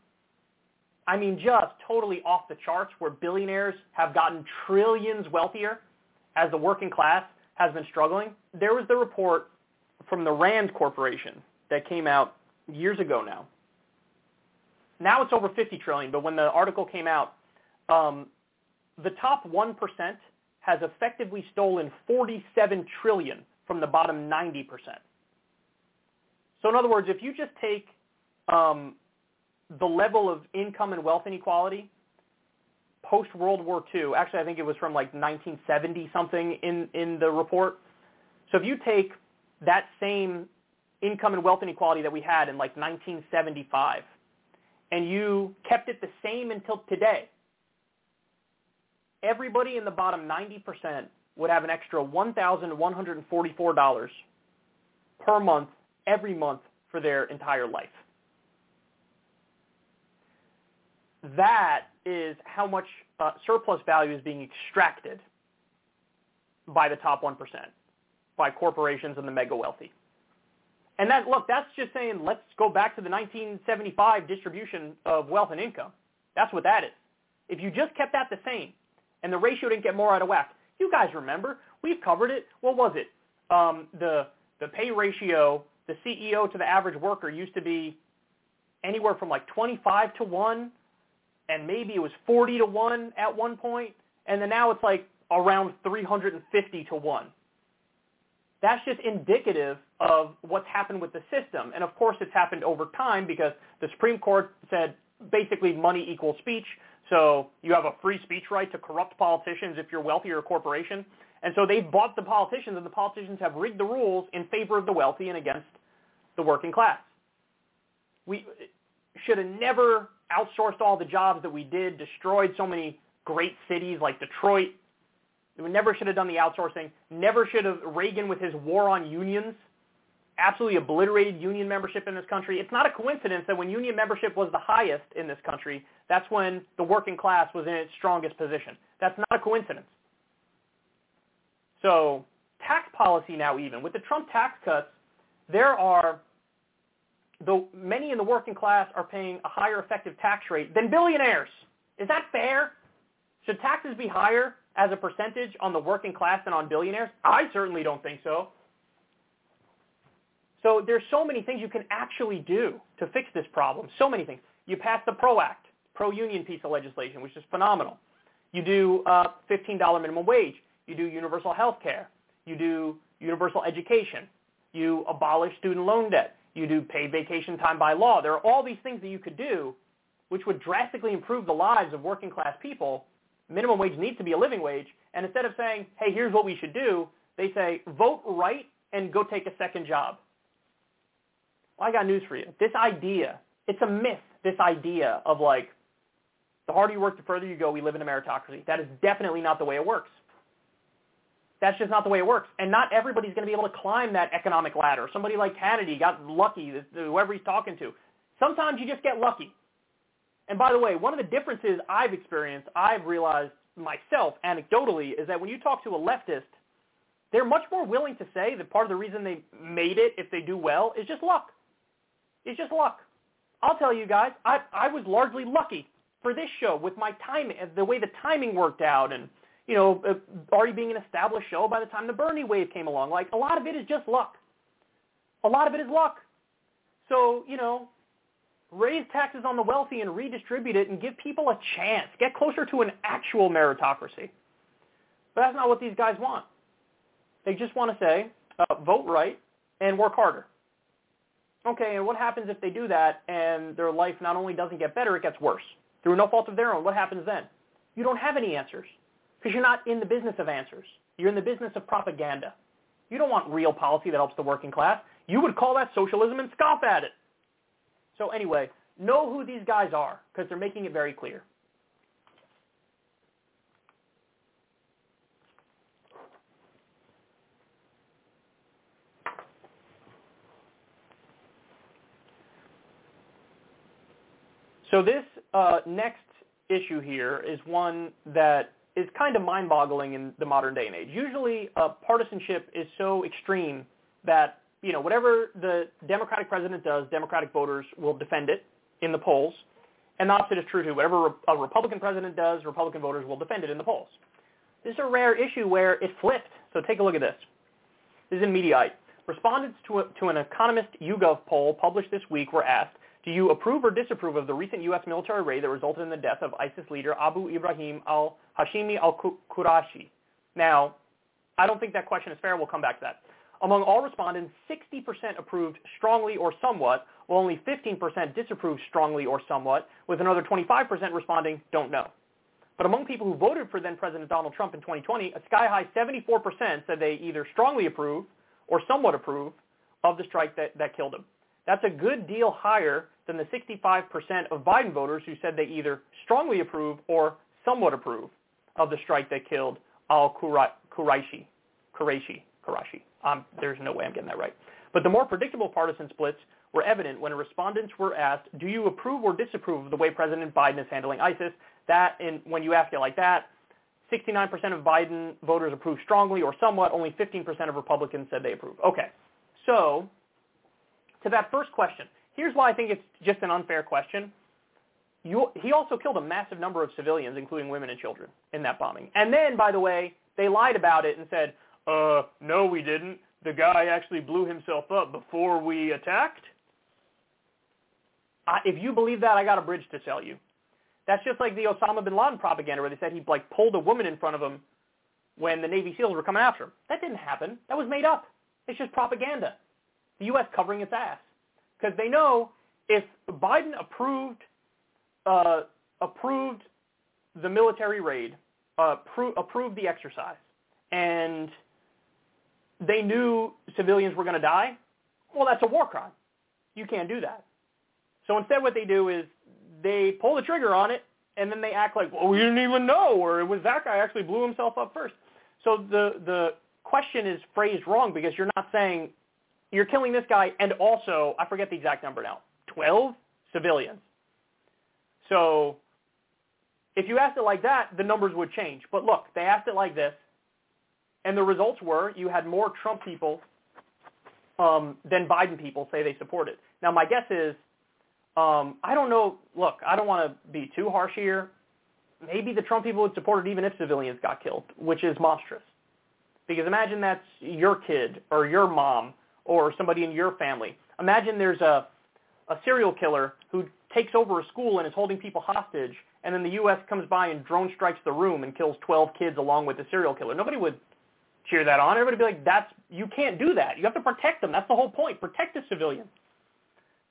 I mean, just totally off the charts where billionaires have gotten trillions wealthier as the working class has been struggling. There was the report from the Rand Corporation that came out years ago now. Now it's over 50 trillion, but when the article came out, um, the top 1% has effectively stolen 47 trillion from the bottom 90%. So in other words, if you just take um, the level of income and wealth inequality post World War II, actually I think it was from like 1970 something in, in the report. So if you take that same income and wealth inequality that we had in like 1975 and you kept it the same until today, everybody in the bottom 90% would have an extra $1,144 per month every month for their entire life. That is how much uh, surplus value is being extracted by the top 1%, by corporations and the mega wealthy. And that, look, that's just saying let's go back to the 1975 distribution of wealth and income. That's what that is. If you just kept that the same and the ratio didn't get more out of whack, you guys remember, we've covered it. What was it? Um, the, the pay ratio, the CEO to the average worker used to be anywhere from like 25 to 1 and maybe it was 40 to 1 at one point, and then now it's like around 350 to 1 that's just indicative of what's happened with the system. And of course, it's happened over time because the Supreme Court said basically money equals speech. So you have a free speech right to corrupt politicians if you're wealthy or a corporation. And so they've bought the politicians, and the politicians have rigged the rules in favor of the wealthy and against the working class. We should have never outsourced all the jobs that we did, destroyed so many great cities like Detroit, we never should have done the outsourcing. Never should have Reagan with his war on unions absolutely obliterated union membership in this country. It's not a coincidence that when union membership was the highest in this country, that's when the working class was in its strongest position. That's not a coincidence. So tax policy now even, with the Trump tax cuts, there are, the, many in the working class are paying a higher effective tax rate than billionaires. Is that fair? Should taxes be higher as a percentage on the working class than on billionaires? I certainly don't think so. So there's so many things you can actually do to fix this problem. So many things. You pass the PRO Act, pro-union piece of legislation, which is phenomenal. You do uh, $15 minimum wage. You do universal health care. You do universal education. You abolish student loan debt. You do paid vacation time by law. There are all these things that you could do which would drastically improve the lives of working class people minimum wage needs to be a living wage. And instead of saying, hey, here's what we should do, they say, vote right and go take a second job. Well, I got news for you. This idea, it's a myth, this idea of like, the harder you work, the further you go, we live in a meritocracy. That is definitely not the way it works. That's just not the way it works. And not everybody's going to be able to climb that economic ladder. Somebody like Hannity got lucky, whoever he's talking to. Sometimes you just get lucky. And by the way, one of the differences I've experienced, I've realized myself anecdotally, is that when you talk to a leftist, they're much more willing to say that part of the reason they made it, if they do well, is just luck. It's just luck. I'll tell you guys, I, I was largely lucky for this show with my timing, the way the timing worked out, and you know, uh, already being an established show by the time the Bernie wave came along. Like a lot of it is just luck. A lot of it is luck. So you know, raise taxes on the wealthy and redistribute it and give people a chance. Get closer to an actual meritocracy. But that's not what these guys want. They just want to say, uh, vote right and work harder. Okay, and what happens if they do that and their life not only doesn't get better, it gets worse? Through no fault of their own, what happens then? You don't have any answers because you're not in the business of answers. You're in the business of propaganda. You don't want real policy that helps the working class. You would call that socialism and scoff at it. So anyway, know who these guys are because they're making it very clear. So this uh, next issue here is one that is kind of mind-boggling in the modern day and age. Usually, uh, partisanship is so extreme that you know, whatever the Democratic president does, Democratic voters will defend it in the polls. And the opposite is true too. Whatever a Republican president does, Republican voters will defend it in the polls. This is a rare issue where it flipped. So take a look at this. This is in Mediaite. Respondents to, a, to an Economist YouGov poll published this week were asked, Do you approve or disapprove of the recent U.S. military raid that resulted in the death of ISIS leader Abu Ibrahim al-Hashimi al-Qurashi? Now, I don't think that question is fair. We'll come back to that. Among all respondents, 60% approved strongly or somewhat, while only 15% disapproved strongly or somewhat, with another 25% responding don't know. But among people who voted for then-President Donald Trump in 2020, a sky-high 74% said they either strongly approve or somewhat approve of the strike that, that killed him. That's a good deal higher than the 65% of Biden voters who said they either strongly approve or somewhat approve of the strike that killed al-Quraishi. Quraishi. Quraishi. Um, there's no way I'm getting that right. But the more predictable partisan splits were evident when respondents were asked, do you approve or disapprove of the way President Biden is handling ISIS? That, in, when you ask it like that, 69% of Biden voters approve strongly or somewhat. Only 15% of Republicans said they approve. Okay. So, to that first question, here's why I think it's just an unfair question. You, he also killed a massive number of civilians, including women and children, in that bombing. And then, by the way, they lied about it and said, uh, no, we didn't. The guy actually blew himself up before we attacked. I, if you believe that, I got a bridge to sell you. That's just like the Osama bin Laden propaganda where they said he like pulled a woman in front of him when the Navy SEALs were coming after him. That didn't happen. That was made up. It's just propaganda. The U.S. covering its ass because they know if Biden approved uh, approved the military raid, uh, pro- approved the exercise, and they knew civilians were going to die, well, that's a war crime. You can't do that. So instead what they do is they pull the trigger on it, and then they act like, well, we didn't even know, or it was that guy actually blew himself up first. So the, the question is phrased wrong because you're not saying you're killing this guy and also, I forget the exact number now, 12 civilians. So if you asked it like that, the numbers would change. But look, they asked it like this, and the results were you had more Trump people um, than Biden people say they support it. Now, my guess is um, I don't know. Look, I don't want to be too harsh here. Maybe the Trump people would support it even if civilians got killed, which is monstrous. Because imagine that's your kid or your mom or somebody in your family. Imagine there's a, a serial killer who takes over a school and is holding people hostage, and then the U.S. comes by and drone strikes the room and kills 12 kids along with the serial killer. Nobody would cheer that on. Everybody would be like, "That's you can't do that. You have to protect them. That's the whole point. Protect the civilians."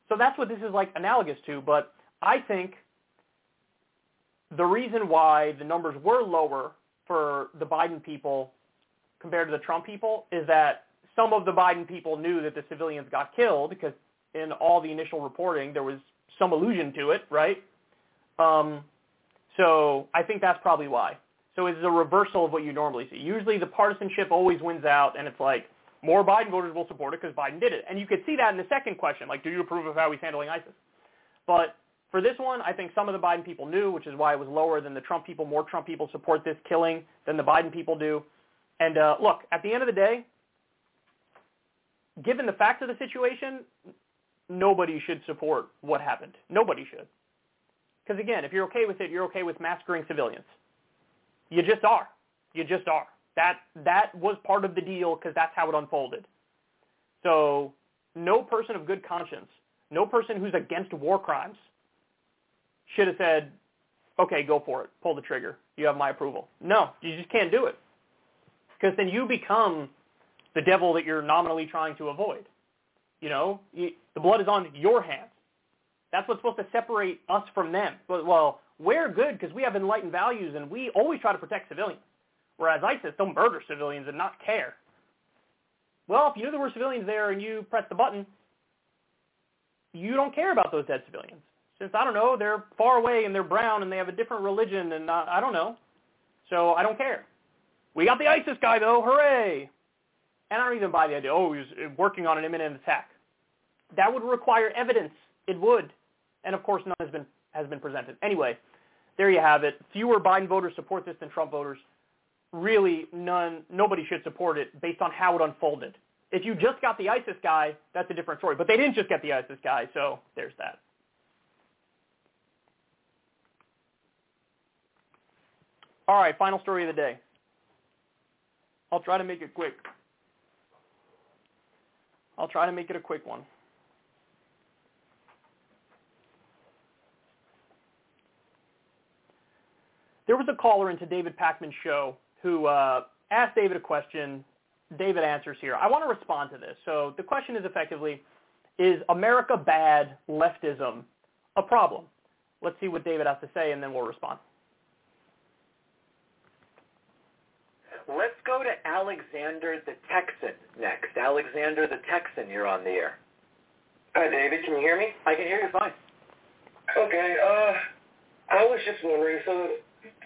So that's what this is like analogous to. But I think the reason why the numbers were lower for the Biden people compared to the Trump people is that some of the Biden people knew that the civilians got killed because in all the initial reporting there was some allusion to it, right? Um, so I think that's probably why. So it's a reversal of what you normally see. Usually the partisanship always wins out, and it's like, more Biden voters will support it because Biden did it. And you could see that in the second question, like, do you approve of how he's handling ISIS? But for this one, I think some of the Biden people knew, which is why it was lower than the Trump people. More Trump people support this killing than the Biden people do. And uh, look, at the end of the day, given the facts of the situation, nobody should support what happened. Nobody should. Because again, if you're okay with it, you're okay with massacring civilians. You just are. You just are. That that was part of the deal because that's how it unfolded. So no person of good conscience, no person who's against war crimes should have said, okay, go for it. Pull the trigger. You have my approval. No, you just can't do it. Because then you become the devil that you're nominally trying to avoid. You know, the blood is on your hands. That's what's supposed to separate us from them. But, well, we're good because we have enlightened values and we always try to protect civilians. Whereas ISIS, they'll murder civilians and not care. Well, if you knew there were civilians there and you press the button, you don't care about those dead civilians. Since, I don't know, they're far away and they're brown and they have a different religion and uh, I don't know. So I don't care. We got the ISIS guy, though. Hooray! And I don't even buy the idea, oh, he's uh, working on an imminent attack. That would require evidence. It would. And, of course, none has been, has been presented. Anyway, there you have it. Fewer Biden voters support this than Trump voters really none, nobody should support it based on how it unfolded. If you just got the ISIS guy, that's a different story. But they didn't just get the ISIS guy, so there's that. All right, final story of the day. I'll try to make it quick. I'll try to make it a quick one. There was a caller into David Pakman's show who uh, asked David a question. David answers here. I want to respond to this. So the question is effectively, is America bad leftism a problem? Let's see what David has to say, and then we'll respond. Let's go to Alexander the Texan next. Alexander the Texan, you're on the air. Hi, David. Can you hear me? I can hear you fine. Okay. Uh, I was just wondering, so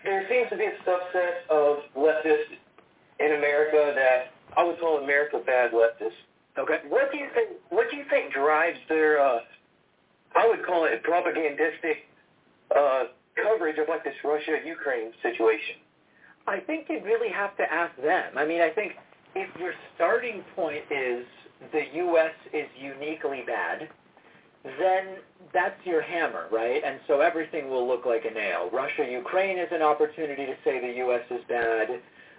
there seems to be a subset of leftists in America that I would call America bad leftists. Okay. What do you think? What do you think drives their? Uh, I would call it propagandistic uh, coverage of like this Russia-Ukraine situation. I think you really have to ask them. I mean, I think if your starting point is the U.S. is uniquely bad, then that's your hammer, right? And so everything will look like a nail. Russia-Ukraine is an opportunity to say the U.S. is bad.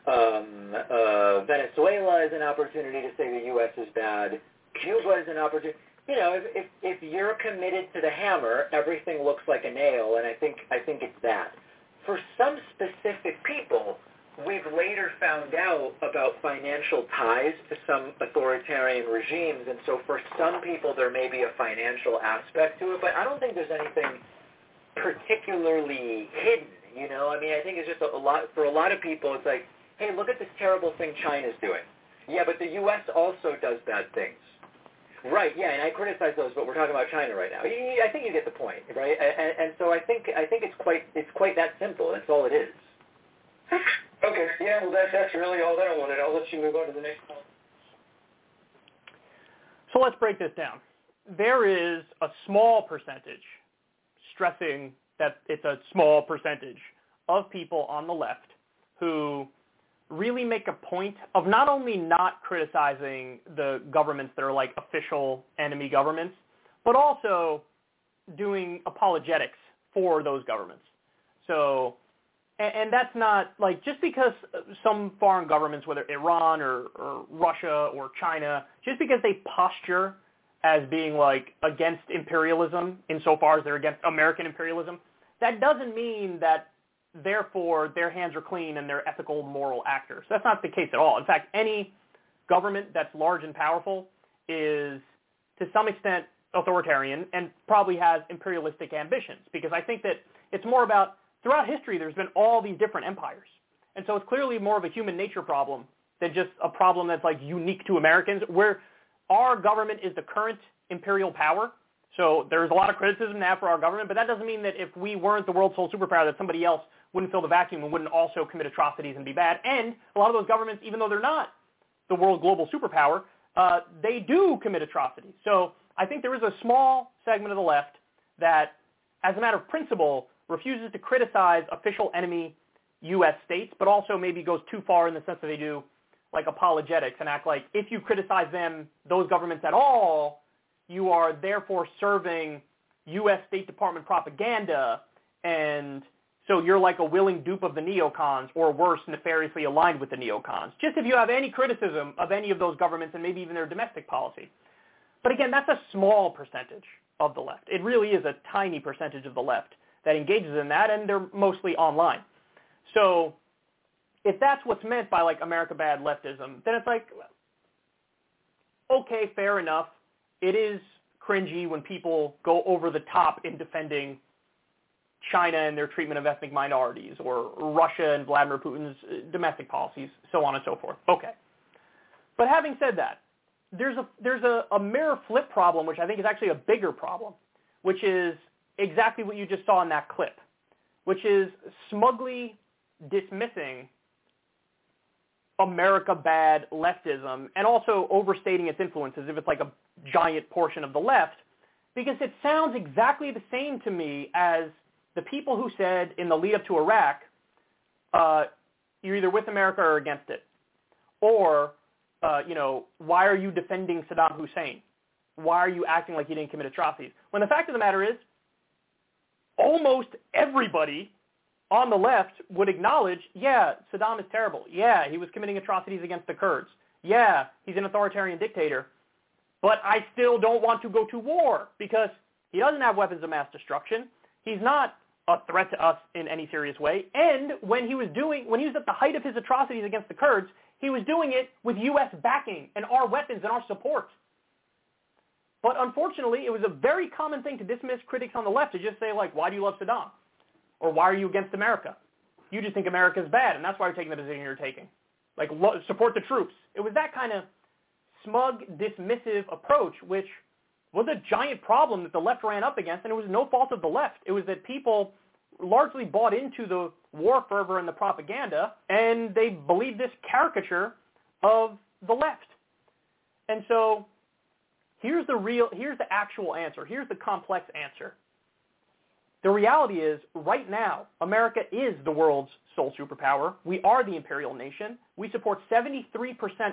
Um, uh, Venezuela is an opportunity to say the U.S. is bad. Cuba is an opportunity. You know, if, if if you're committed to the hammer, everything looks like a nail, and I think I think it's that. For some specific people, we've later found out about financial ties to some authoritarian regimes, and so for some people there may be a financial aspect to it, but I don't think there's anything particularly hidden. You know, I mean, I think it's just a, a lot for a lot of people. It's like, hey, look at this terrible thing China's doing. Yeah, but the U.S. also does bad things. Right. Yeah, and I criticize those, but we're talking about China right now. I think you get the point, right? And, and so I think I think it's quite it's quite that simple. That's all it is. Okay. Yeah. Well, that, that's really all that I wanted. I'll let you move on to the next one. So let's break this down. There is a small percentage, stressing that it's a small percentage of people on the left who really make a point of not only not criticizing the governments that are like official enemy governments, but also doing apologetics for those governments. So, and, and that's not like just because some foreign governments, whether Iran or, or Russia or China, just because they posture as being like against imperialism insofar as they're against American imperialism, that doesn't mean that therefore their hands are clean and they're ethical, moral actors. That's not the case at all. In fact, any government that's large and powerful is to some extent authoritarian and probably has imperialistic ambitions because I think that it's more about throughout history there's been all these different empires. And so it's clearly more of a human nature problem than just a problem that's like unique to Americans where our government is the current imperial power so there's a lot of criticism now for our government, but that doesn't mean that if we weren't the world's sole superpower, that somebody else wouldn't fill the vacuum and wouldn't also commit atrocities and be bad. And a lot of those governments, even though they're not the world global superpower, uh, they do commit atrocities. So I think there is a small segment of the left that, as a matter of principle, refuses to criticize official enemy U.S. states, but also maybe goes too far in the sense that they do like apologetics and act like if you criticize them, those governments at all, you are therefore serving U.S. State Department propaganda and so you're like a willing dupe of the neocons, or worse, nefariously aligned with the neocons. Just if you have any criticism of any of those governments and maybe even their domestic policy. But again, that's a small percentage of the left. It really is a tiny percentage of the left that engages in that, and they're mostly online. So if that's what's meant by like America bad leftism, then it's like, okay, fair enough. It is cringy when people go over the top in defending China and their treatment of ethnic minorities, or Russia and Vladimir Putin's uh, domestic policies, so on and so forth. Okay. But having said that, there's a there's a, a mirror flip problem, which I think is actually a bigger problem, which is exactly what you just saw in that clip, which is smugly dismissing America bad leftism and also overstating its influence as if it's like a giant portion of the left, because it sounds exactly the same to me as the people who said in the lead up to Iraq, uh, you're either with America or against it, or uh, you know, why are you defending Saddam Hussein? Why are you acting like he didn't commit atrocities? When the fact of the matter is, almost everybody on the left would acknowledge, yeah, Saddam is terrible. Yeah, he was committing atrocities against the Kurds. Yeah, he's an authoritarian dictator. But I still don't want to go to war because he doesn't have weapons of mass destruction. He's not a threat to us in any serious way. And when he was doing, when he was at the height of his atrocities against the Kurds, he was doing it with U.S. backing and our weapons and our support. But unfortunately, it was a very common thing to dismiss critics on the left to just say, like, why do you love Saddam? Or why are you against America? You just think America's bad, and that's why you're taking the position you're taking. Like, lo- support the troops. It was that kind of smug, dismissive approach, which was a giant problem that the left ran up against, and it was no fault of the left. It was that people largely bought into the war fervor and the propaganda, and they believed this caricature of the left. And so here's the real, here's the actual answer. Here's the complex answer. The reality is, right now, America is the world's sole superpower. We are the imperial nation. We support 73%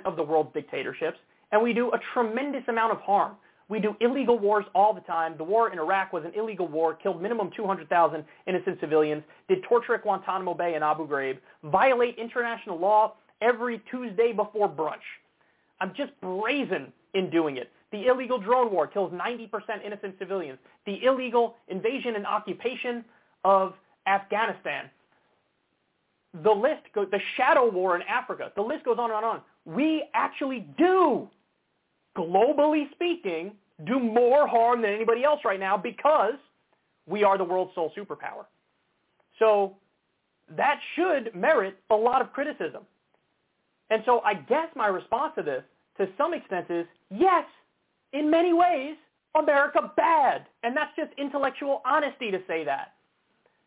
of the world's dictatorships, and we do a tremendous amount of harm. We do illegal wars all the time. The war in Iraq was an illegal war, killed minimum 200,000 innocent civilians, did torture at Guantanamo Bay and Abu Ghraib, violate international law every Tuesday before brunch. I'm just brazen in doing it. The illegal drone war kills 90% innocent civilians. The illegal invasion and occupation of Afghanistan. The list goes, the shadow war in Africa. The list goes on and on. We actually do globally speaking, do more harm than anybody else right now because we are the world's sole superpower. So that should merit a lot of criticism. And so I guess my response to this, to some extent, is yes, in many ways, America bad. And that's just intellectual honesty to say that.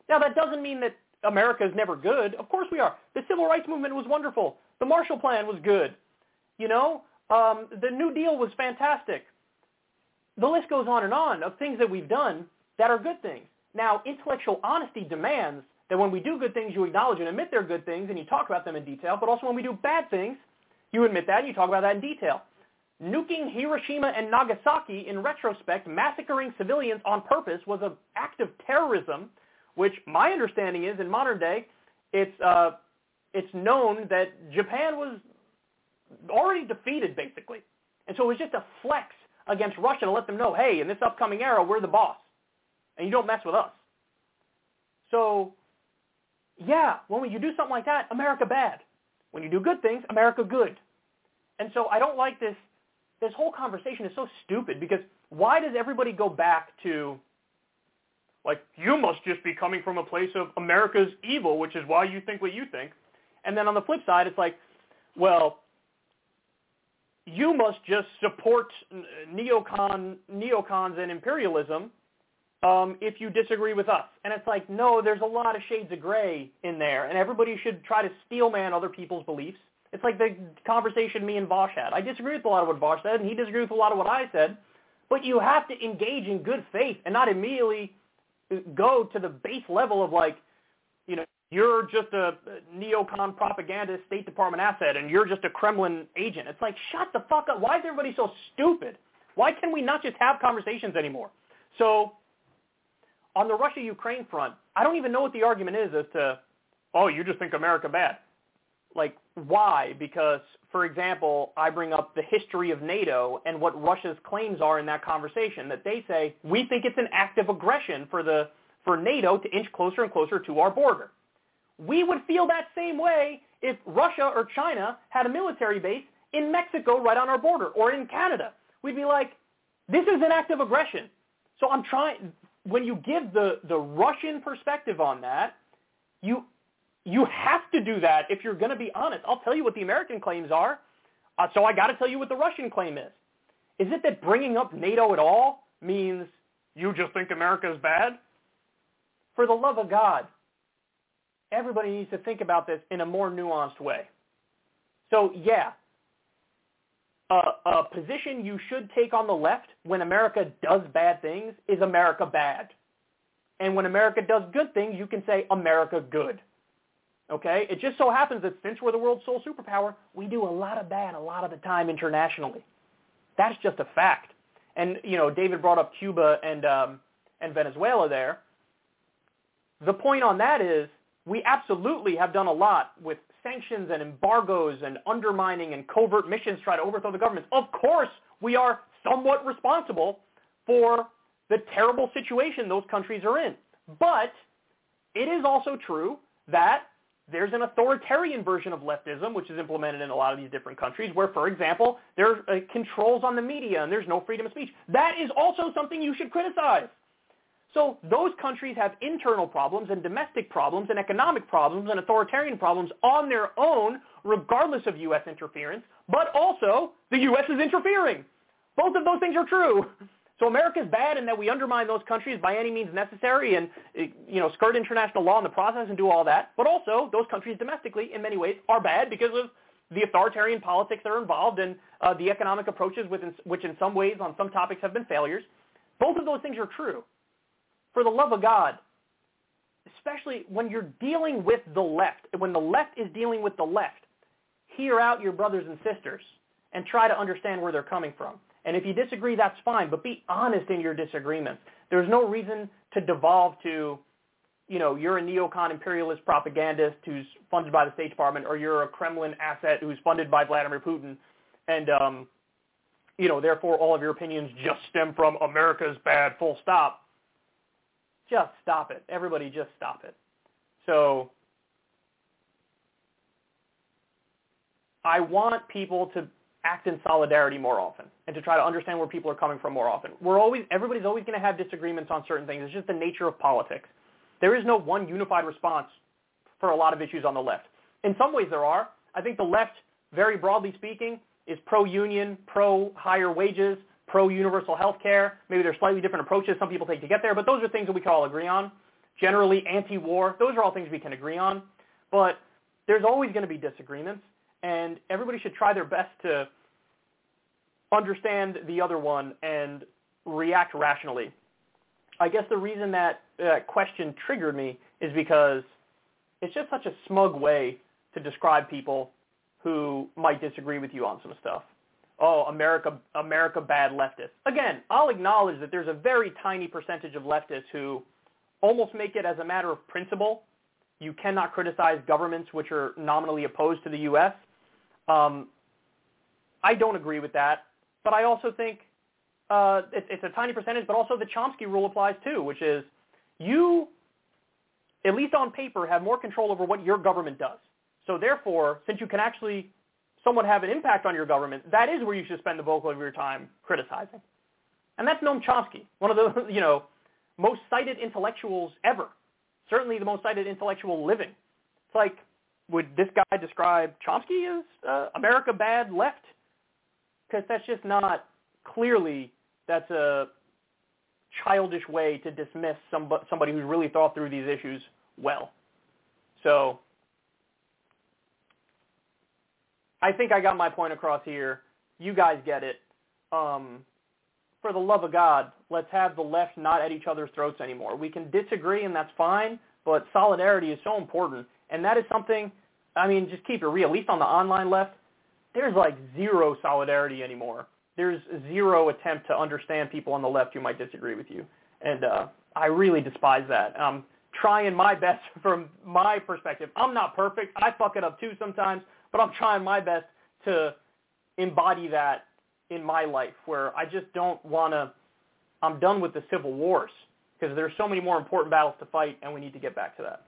Now, that doesn't mean that America is never good. Of course we are. The civil rights movement was wonderful. The Marshall Plan was good. You know, um, the New Deal was fantastic. The list goes on and on of things that we've done that are good things. Now, intellectual honesty demands that when we do good things, you acknowledge and admit they're good things and you talk about them in detail, but also when we do bad things, you admit that and you talk about that in detail. Nuking Hiroshima and Nagasaki in retrospect, massacring civilians on purpose was an act of terrorism, which my understanding is in modern day, it's, uh, it's known that Japan was already defeated, basically. And so it was just a flex against Russia to let them know, hey, in this upcoming era, we're the boss. And you don't mess with us. So, yeah, when you do something like that, America bad. When you do good things, America good. And so I don't like this. This whole conversation is so stupid because why does everybody go back to, like, you must just be coming from a place of America's evil, which is why you think what you think. And then on the flip side, it's like, well, you must just support neocon neocons and imperialism um, if you disagree with us. And it's like, no, there's a lot of shades of gray in there, and everybody should try to steelman other people's beliefs. It's like the conversation me and Vaush had. I disagree with a lot of what Vaush said, and he disagreed with a lot of what I said. But you have to engage in good faith and not immediately go to the base level of like, you're just a neocon propagandist State Department asset and you're just a Kremlin agent. It's like, shut the fuck up. Why is everybody so stupid? Why can we not just have conversations anymore? So on the Russia-Ukraine front, I don't even know what the argument is as to, oh, you just think America bad. Like, why? Because, for example, I bring up the history of NATO and what Russia's claims are in that conversation, that they say, we think it's an act of aggression for, the, for NATO to inch closer and closer to our border. We would feel that same way if Russia or China had a military base in Mexico right on our border or in Canada. We'd be like, this is an act of aggression. So I'm trying, when you give the, the Russian perspective on that, you, you have to do that if you're going to be honest. I'll tell you what the American claims are, uh, so I got to tell you what the Russian claim is. Is it that bringing up NATO at all means you just think America is bad? For the love of God, everybody needs to think about this in a more nuanced way. So yeah, a, a position you should take on the left when America does bad things is America bad. And when America does good things, you can say America good. Okay? It just so happens that since we're the world's sole superpower, we do a lot of bad a lot of the time internationally. That's just a fact. And, you know, David brought up Cuba and, um, and Venezuela there. The point on that is we absolutely have done a lot with sanctions and embargoes and undermining and covert missions to try to overthrow the government. Of course, we are somewhat responsible for the terrible situation those countries are in. But it is also true that there's an authoritarian version of leftism, which is implemented in a lot of these different countries, where, for example, there are uh, controls on the media and there's no freedom of speech. That is also something you should criticize. So those countries have internal problems and domestic problems and economic problems and authoritarian problems on their own, regardless of U.S. interference, but also the U.S. is interfering. Both of those things are true. So America is bad in that we undermine those countries by any means necessary and you know skirt international law in the process and do all that. But also those countries domestically, in many ways, are bad because of the authoritarian politics that are involved and uh, the economic approaches within, which in some ways on some topics have been failures. Both of those things are true. For the love of God, especially when you're dealing with the left, when the left is dealing with the left, hear out your brothers and sisters and try to understand where they're coming from. And if you disagree, that's fine, but be honest in your disagreements. There's no reason to devolve to, you know, you're a neocon imperialist propagandist who's funded by the State Department, or you're a Kremlin asset who's funded by Vladimir Putin, and, um, you know, therefore all of your opinions just stem from America's bad, full stop. Just stop it. Everybody just stop it. So I want people to act in solidarity more often and to try to understand where people are coming from more often. We're always, everybody's always going to have disagreements on certain things. It's just the nature of politics. There is no one unified response for a lot of issues on the left. In some ways there are. I think the left, very broadly speaking, is pro-union, pro-higher wages, pro-universal health care. Maybe there's slightly different approaches some people take to get there, but those are things that we can all agree on. Generally, anti-war, those are all things we can agree on. But there's always going to be disagreements and everybody should try their best to understand the other one and react rationally. I guess the reason that uh, question triggered me is because it's just such a smug way to describe people who might disagree with you on some stuff. Oh, America, America bad leftists. Again, I'll acknowledge that there's a very tiny percentage of leftists who almost make it as a matter of principle. You cannot criticize governments which are nominally opposed to the U.S. Um, I don't agree with that, but I also think uh, it, it's a tiny percentage, but also the Chomsky rule applies too, which is you, at least on paper, have more control over what your government does. So therefore, since you can actually somewhat have an impact on your government, that is where you should spend the bulk of your time criticizing. And that's Noam Chomsky, one of the, <laughs> you know, most cited intellectuals ever. Certainly the most cited intellectual living. It's like would this guy describe Chomsky as uh, America bad left? Because that's just not clearly that's a childish way to dismiss somebody, somebody who's really thought through these issues well. So I think I got my point across here. You guys get it. Um, for the love of God, let's have the left not at each other's throats anymore. We can disagree, and that's fine, but solidarity is so important. And that is something, I mean, just keep it real. At least on the online left, there's like zero solidarity anymore. There's zero attempt to understand people on the left who might disagree with you. And uh, I really despise that. I'm trying my <laughs> best from my perspective. I'm not perfect. I fuck it up too sometimes, but I'm trying my best to embody that in my life where I just don't want to, I'm done with the civil wars because there's so many more important battles to fight and we need to get back to that.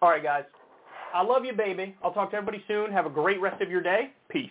All right, guys. I love you, baby. I'll talk to everybody soon. Have a great rest of your day. Peace.